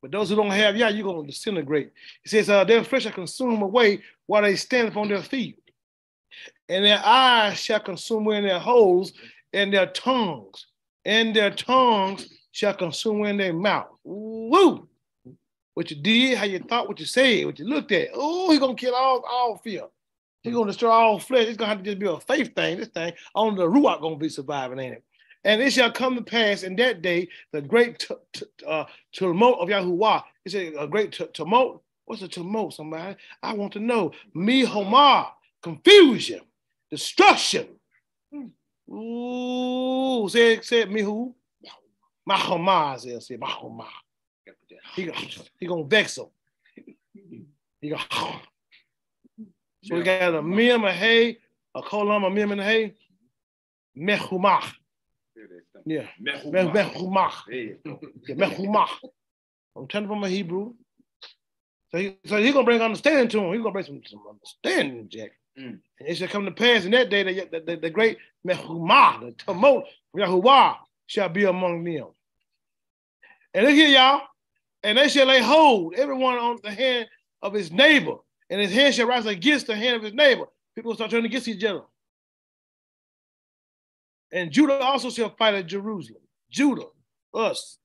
But those who don't have, yeah, you're gonna disintegrate. He says, uh, their flesh shall consume away while they stand upon their feet, and their eyes shall consume in their holes, and their tongues, and their tongues shall consume in their mouth. Woo! What you did, how you thought, what you said, what you looked at. Oh, he's gonna kill all, all fear. He's gonna destroy all flesh. It's gonna have to just be a faith thing. This thing, only the Ruach gonna be surviving, ain't it? And it shall come to pass in that day the great t- t- uh, tumult of Yahuwah. It's a, a great t- tumult. What's a tumult, somebody? I want to know. Mihomah, confusion, destruction. Ooh, say, say it, Mihu. Mahomah, say, say Mahomah. He, he gonna vex him. He gonna so we got a mem, a hay, a column, a mem, and a hay. Mehumach. Yeah. Mehumach. Mehumach. I'm telling from a Hebrew. So, he, so he's gonna bring understanding to him. He's gonna bring some, some understanding, Jack. Mm. And it shall come to pass in that day that the, the, the great Mehumah, the tumult Yahuwah shall be among them. And look here, y'all. And they shall lay hold, everyone on the hand of his neighbor, and his hand shall rise against the hand of his neighbor. People will start turning against each other. And Judah also shall fight at Jerusalem. Judah, us.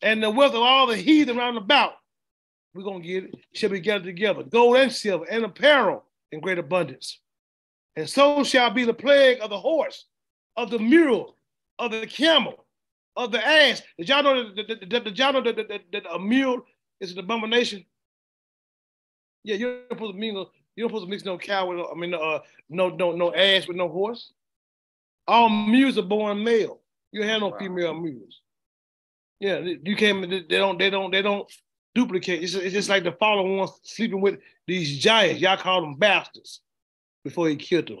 And the wealth of all the heathen round about, we're going to get it, shall be gathered together. Gold and silver and apparel in great abundance. And so shall be the plague of the horse, of the mule, of the camel, of the ass. Did y'all know that, that, that, that, that a mule is an abomination? Yeah, you're supposed to mingle. You don't supposed to mix no cow with, I mean, uh, no, no, no ass with no horse. All mules are born male. You have no female mules. Yeah, you can't. They don't. They don't. They don't duplicate. It's, it's just like the fallen ones sleeping with these giants. Y'all call them bastards before he killed them.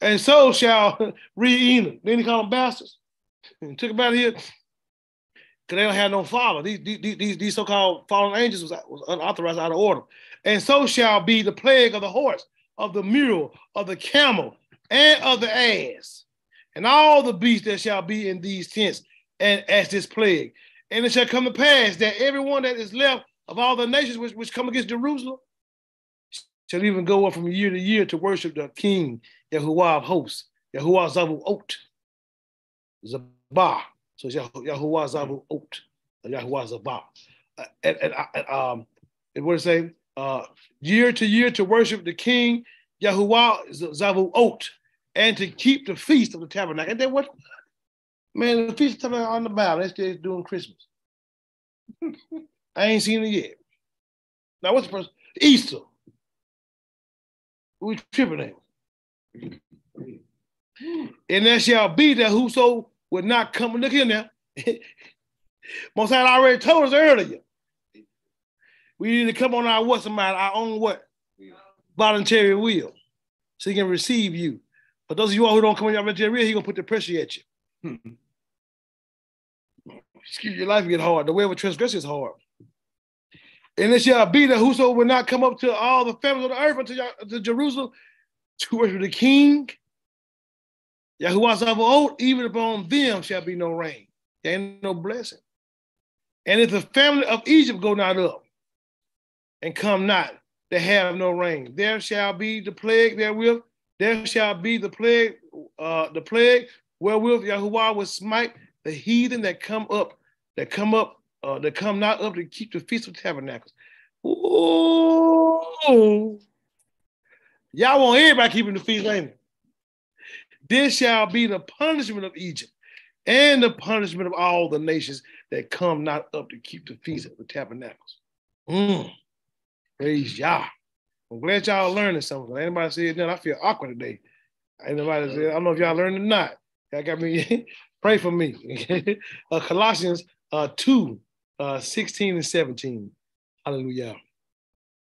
And so shall *laughs* read Enoch. Then he called them bastards. And took about here because they don't have no father. These, these, these, these so-called fallen angels was, was unauthorized out of order. And so shall be the plague of the horse, of the mule, of the camel, and of the ass, and all the beasts that shall be in these tents, and as this plague. And it shall come to pass that everyone that is left of all the nations which, which come against Jerusalem shall even go up from year to year to worship the King Yahuwah of hosts, Yahuwah Zavu Ot, Zabah. So Yahuwah Zavu Ot, Yahuwah Zabah. Uh, and, and, and, um, and what it say? Uh, year to year to worship the King Yahuwah Zavu Ot, and to keep the feast of the tabernacle. And then what? Man, the feast of the tabernacle on the Bible, that's just doing Christmas. *laughs* I ain't seen it yet. Now, what's the first? Easter. We tripping at. *laughs* And there shall be that whoso would not come. Look in there. *laughs* Most I already told us earlier. We need to come on our what somebody, our own what? Voluntary will. So he can receive you. But those of you all who don't come on your voluntary will, he gonna put the pressure at you. Hmm. Excuse your life get hard. The way of a transgressor is hard. And it shall be that whoso will not come up to all the families of the earth unto to Jerusalem to worship the king, Yahuwah old, even upon them shall be no rain. There ain't no blessing. And if the family of Egypt go not up and come not, they have no rain. There shall be the plague therewith. There shall be the plague, uh, the plague wherewith Yahuwah will smite the heathen that come up, that come up, uh, that come not up to keep the feast of tabernacles. Ooh. Y'all want everybody keeping the feast, ain't it? This shall be the punishment of Egypt and the punishment of all the nations that come not up to keep the feast of the tabernacles. Mm. Praise Yah. I'm glad y'all learning something. Anybody say it? I feel awkward today. Anybody say, I don't know if y'all learned or not. Y'all got me, *laughs* pray for me. *laughs* uh, Colossians uh, 2, uh, 16 and 17. Hallelujah.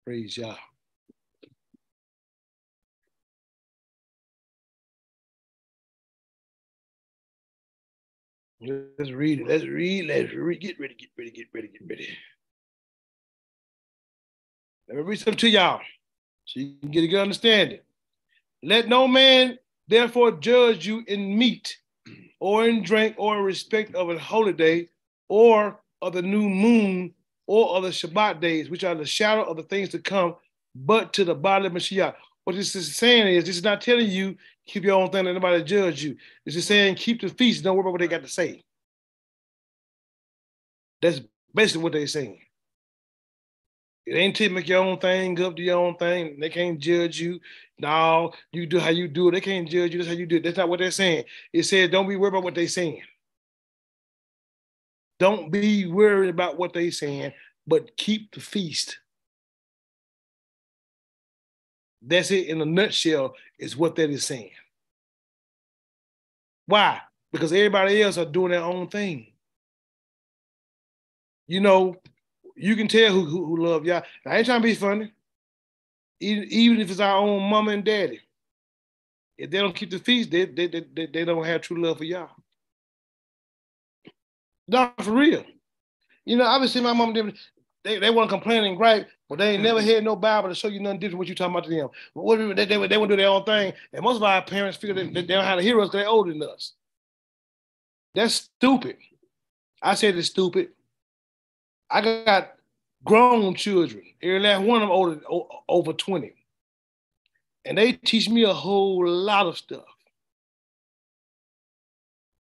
Praise Yah. Let's read it. Let's read. Let's read. Get ready. Get ready. Get ready. Get ready. Let me read something to y'all so you can get a good understanding. Let no man therefore judge you in meat or in drink or in respect of a holy day or of the new moon or of the Shabbat days, which are the shadow of the things to come, but to the body of Mashiach. What this is saying is, this is not telling you keep your own thing, let nobody judge you. This is saying keep the feast, don't worry about what they got to say. That's basically what they're saying. It ain't to make your own thing up, do your own thing. They can't judge you. No, you do how you do it. They can't judge you. That's how you do it. That's not what they're saying. It says don't be worried about what they're saying. Don't be worried about what they're saying, but keep the feast. That's it in a nutshell, is what that is saying. Why? Because everybody else are doing their own thing. You know, you can tell who, who, who love y'all. I ain't trying to be funny. Even, even if it's our own mama and daddy. If they don't keep the feast, they, they, they, they don't have true love for y'all. Not for real. You know, obviously my mom did they, they weren't complaining great, but they ain't never had no Bible to show you nothing different what you talking about to them. What they, they, they, want to do their own thing. And most of our parents feel that they, they don't have to hear us because they're older than us. That's stupid. I said it's stupid. I got grown children. Every last one of them older, over 20. And they teach me a whole lot of stuff.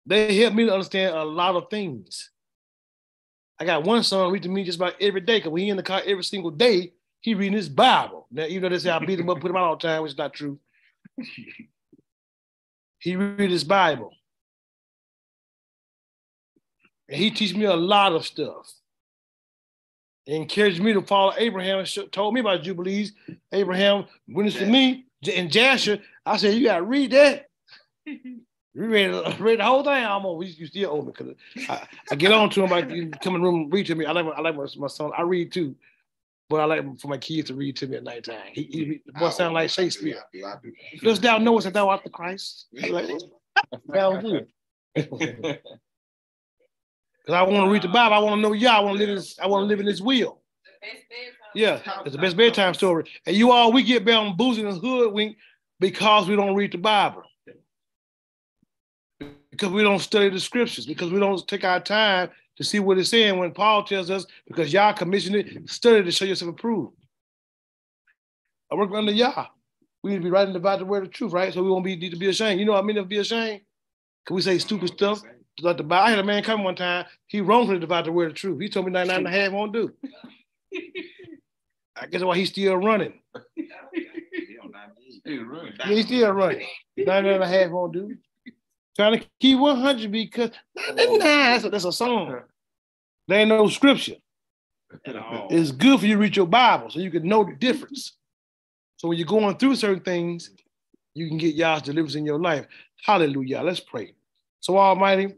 They help me to understand a lot of things. I got one son reading me just about every day because when he in the car every single day, he reading his Bible. Now, even though they say I beat him up, put him out all the time, which is not true. he read his Bible. And he teach me a lot of stuff. Encouraged me to follow Abraham and told me about Jubilees. Abraham witnessed to me in Jasher. I said, You got to read that. *laughs* We read, *laughs* read the whole thing I'm almost. You still owe me because I, I, get on to him. Like you come in the room, read to me. I like my, I like my, my son. I read too, but I like for my kids to read to me at nighttime. He, he the boy sound like Shakespeare. Does thou knowest that thou art the Christ? Like, *laughs* good. Because I want to read the Bible. I want to know Yah. I want to live in this, I want to live in this will. Yeah, it's the best bedtime story. And you all, we get bamboozled and hoodwinked because we don't read the Bible because we don't study the scriptures, because we don't take our time to see what it's saying when Paul tells us, because Yah commissioned it, study to show yourself approved. I work under Yah. We need to be writing about the word of truth, right? So we won't be need to be ashamed. You know what I mean to be ashamed? Can we say stupid stuff? The I had a man come one time, he wrongfully divided the word of truth. He told me 99 and a half won't do. I guess why he's still running. He's still running. 99 and a half won't do. Trying to keep 100 because nah, that's, a, that's a song. There ain't no scripture. It's good for you to read your Bible so you can know the difference. So when you're going through certain things, you can get Yah's deliverance in your life. Hallelujah. Let's pray. So Almighty,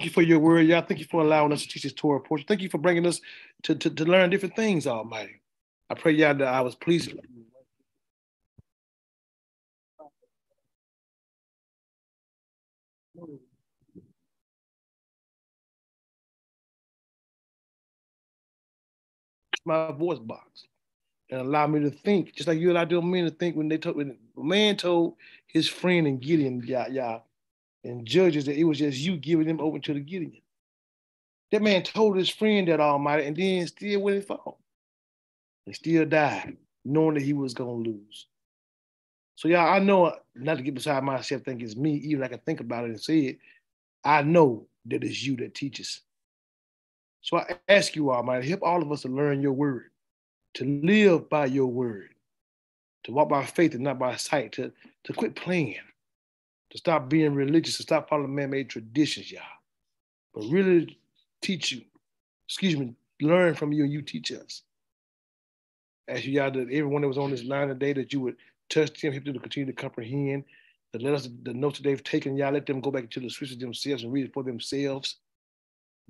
thank you for your word, Yah. Thank you for allowing us to teach this Torah portion. Thank you for bringing us to, to, to learn different things, Almighty. I pray, Yah, that I was pleased my voice box and allow me to think, just like you allowed the men to think when they told when the man told his friend and Gideon, yeah, yeah, and judges that it was just you giving them over to the Gideon. That man told his friend that Almighty, and then still went and fought. And still died, knowing that he was gonna lose. So yeah, I know not to get beside myself, think it's me, even I can think about it and say it. I know that it's you that teaches. So I ask you, Almighty, help all of us to learn your word, to live by your word, to walk by faith and not by sight, to, to quit playing, to stop being religious, to stop following man-made traditions, y'all. But really teach you, excuse me, learn from you and you teach us. Ask you, y'all, that everyone that was on this line today, that you would touch them, help them to continue to comprehend, that let us, the notes that they've taken, y'all, let them go back into the scriptures themselves and read it for themselves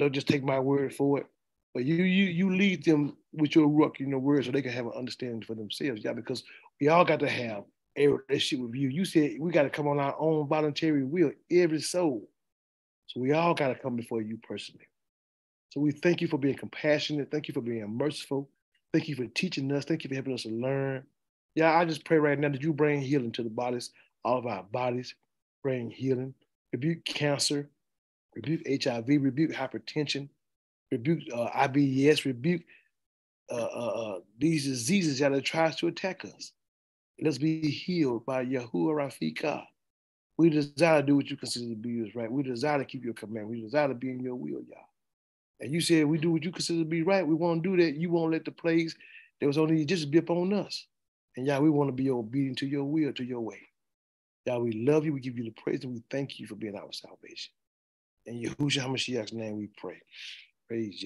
don't just take my word for it. But you you you lead them with your Ruach, you know, words so they can have an understanding for themselves. y'all, because we all got to have a relationship with you. You said we got to come on our own voluntary will, every soul. So we all got to come before you personally. So we thank you for being compassionate. Thank you for being merciful. Thank you for teaching us. Thank you for helping us to learn. Yeah, I just pray right now that you bring healing to the bodies, all of our bodies, bring healing, rebuke cancer, rebuke HIV, rebuke hypertension, rebuke uh, IBS, rebuke uh, uh, uh, these diseases that tries to attack us. Let's be healed by Yahuwah Rafika. We desire to do what you consider to be right. We desire to keep your command. We desire to be in your will, Yah. And you said we do what you consider to be right. We won't do that. You won't let the plagues that was only just be upon us. And Yah, we want to be obedient to your will, to your way. Yah, we love you. We give you the praise and we thank you for being our salvation. In Yahushua HaMashiach's name we pray. Praise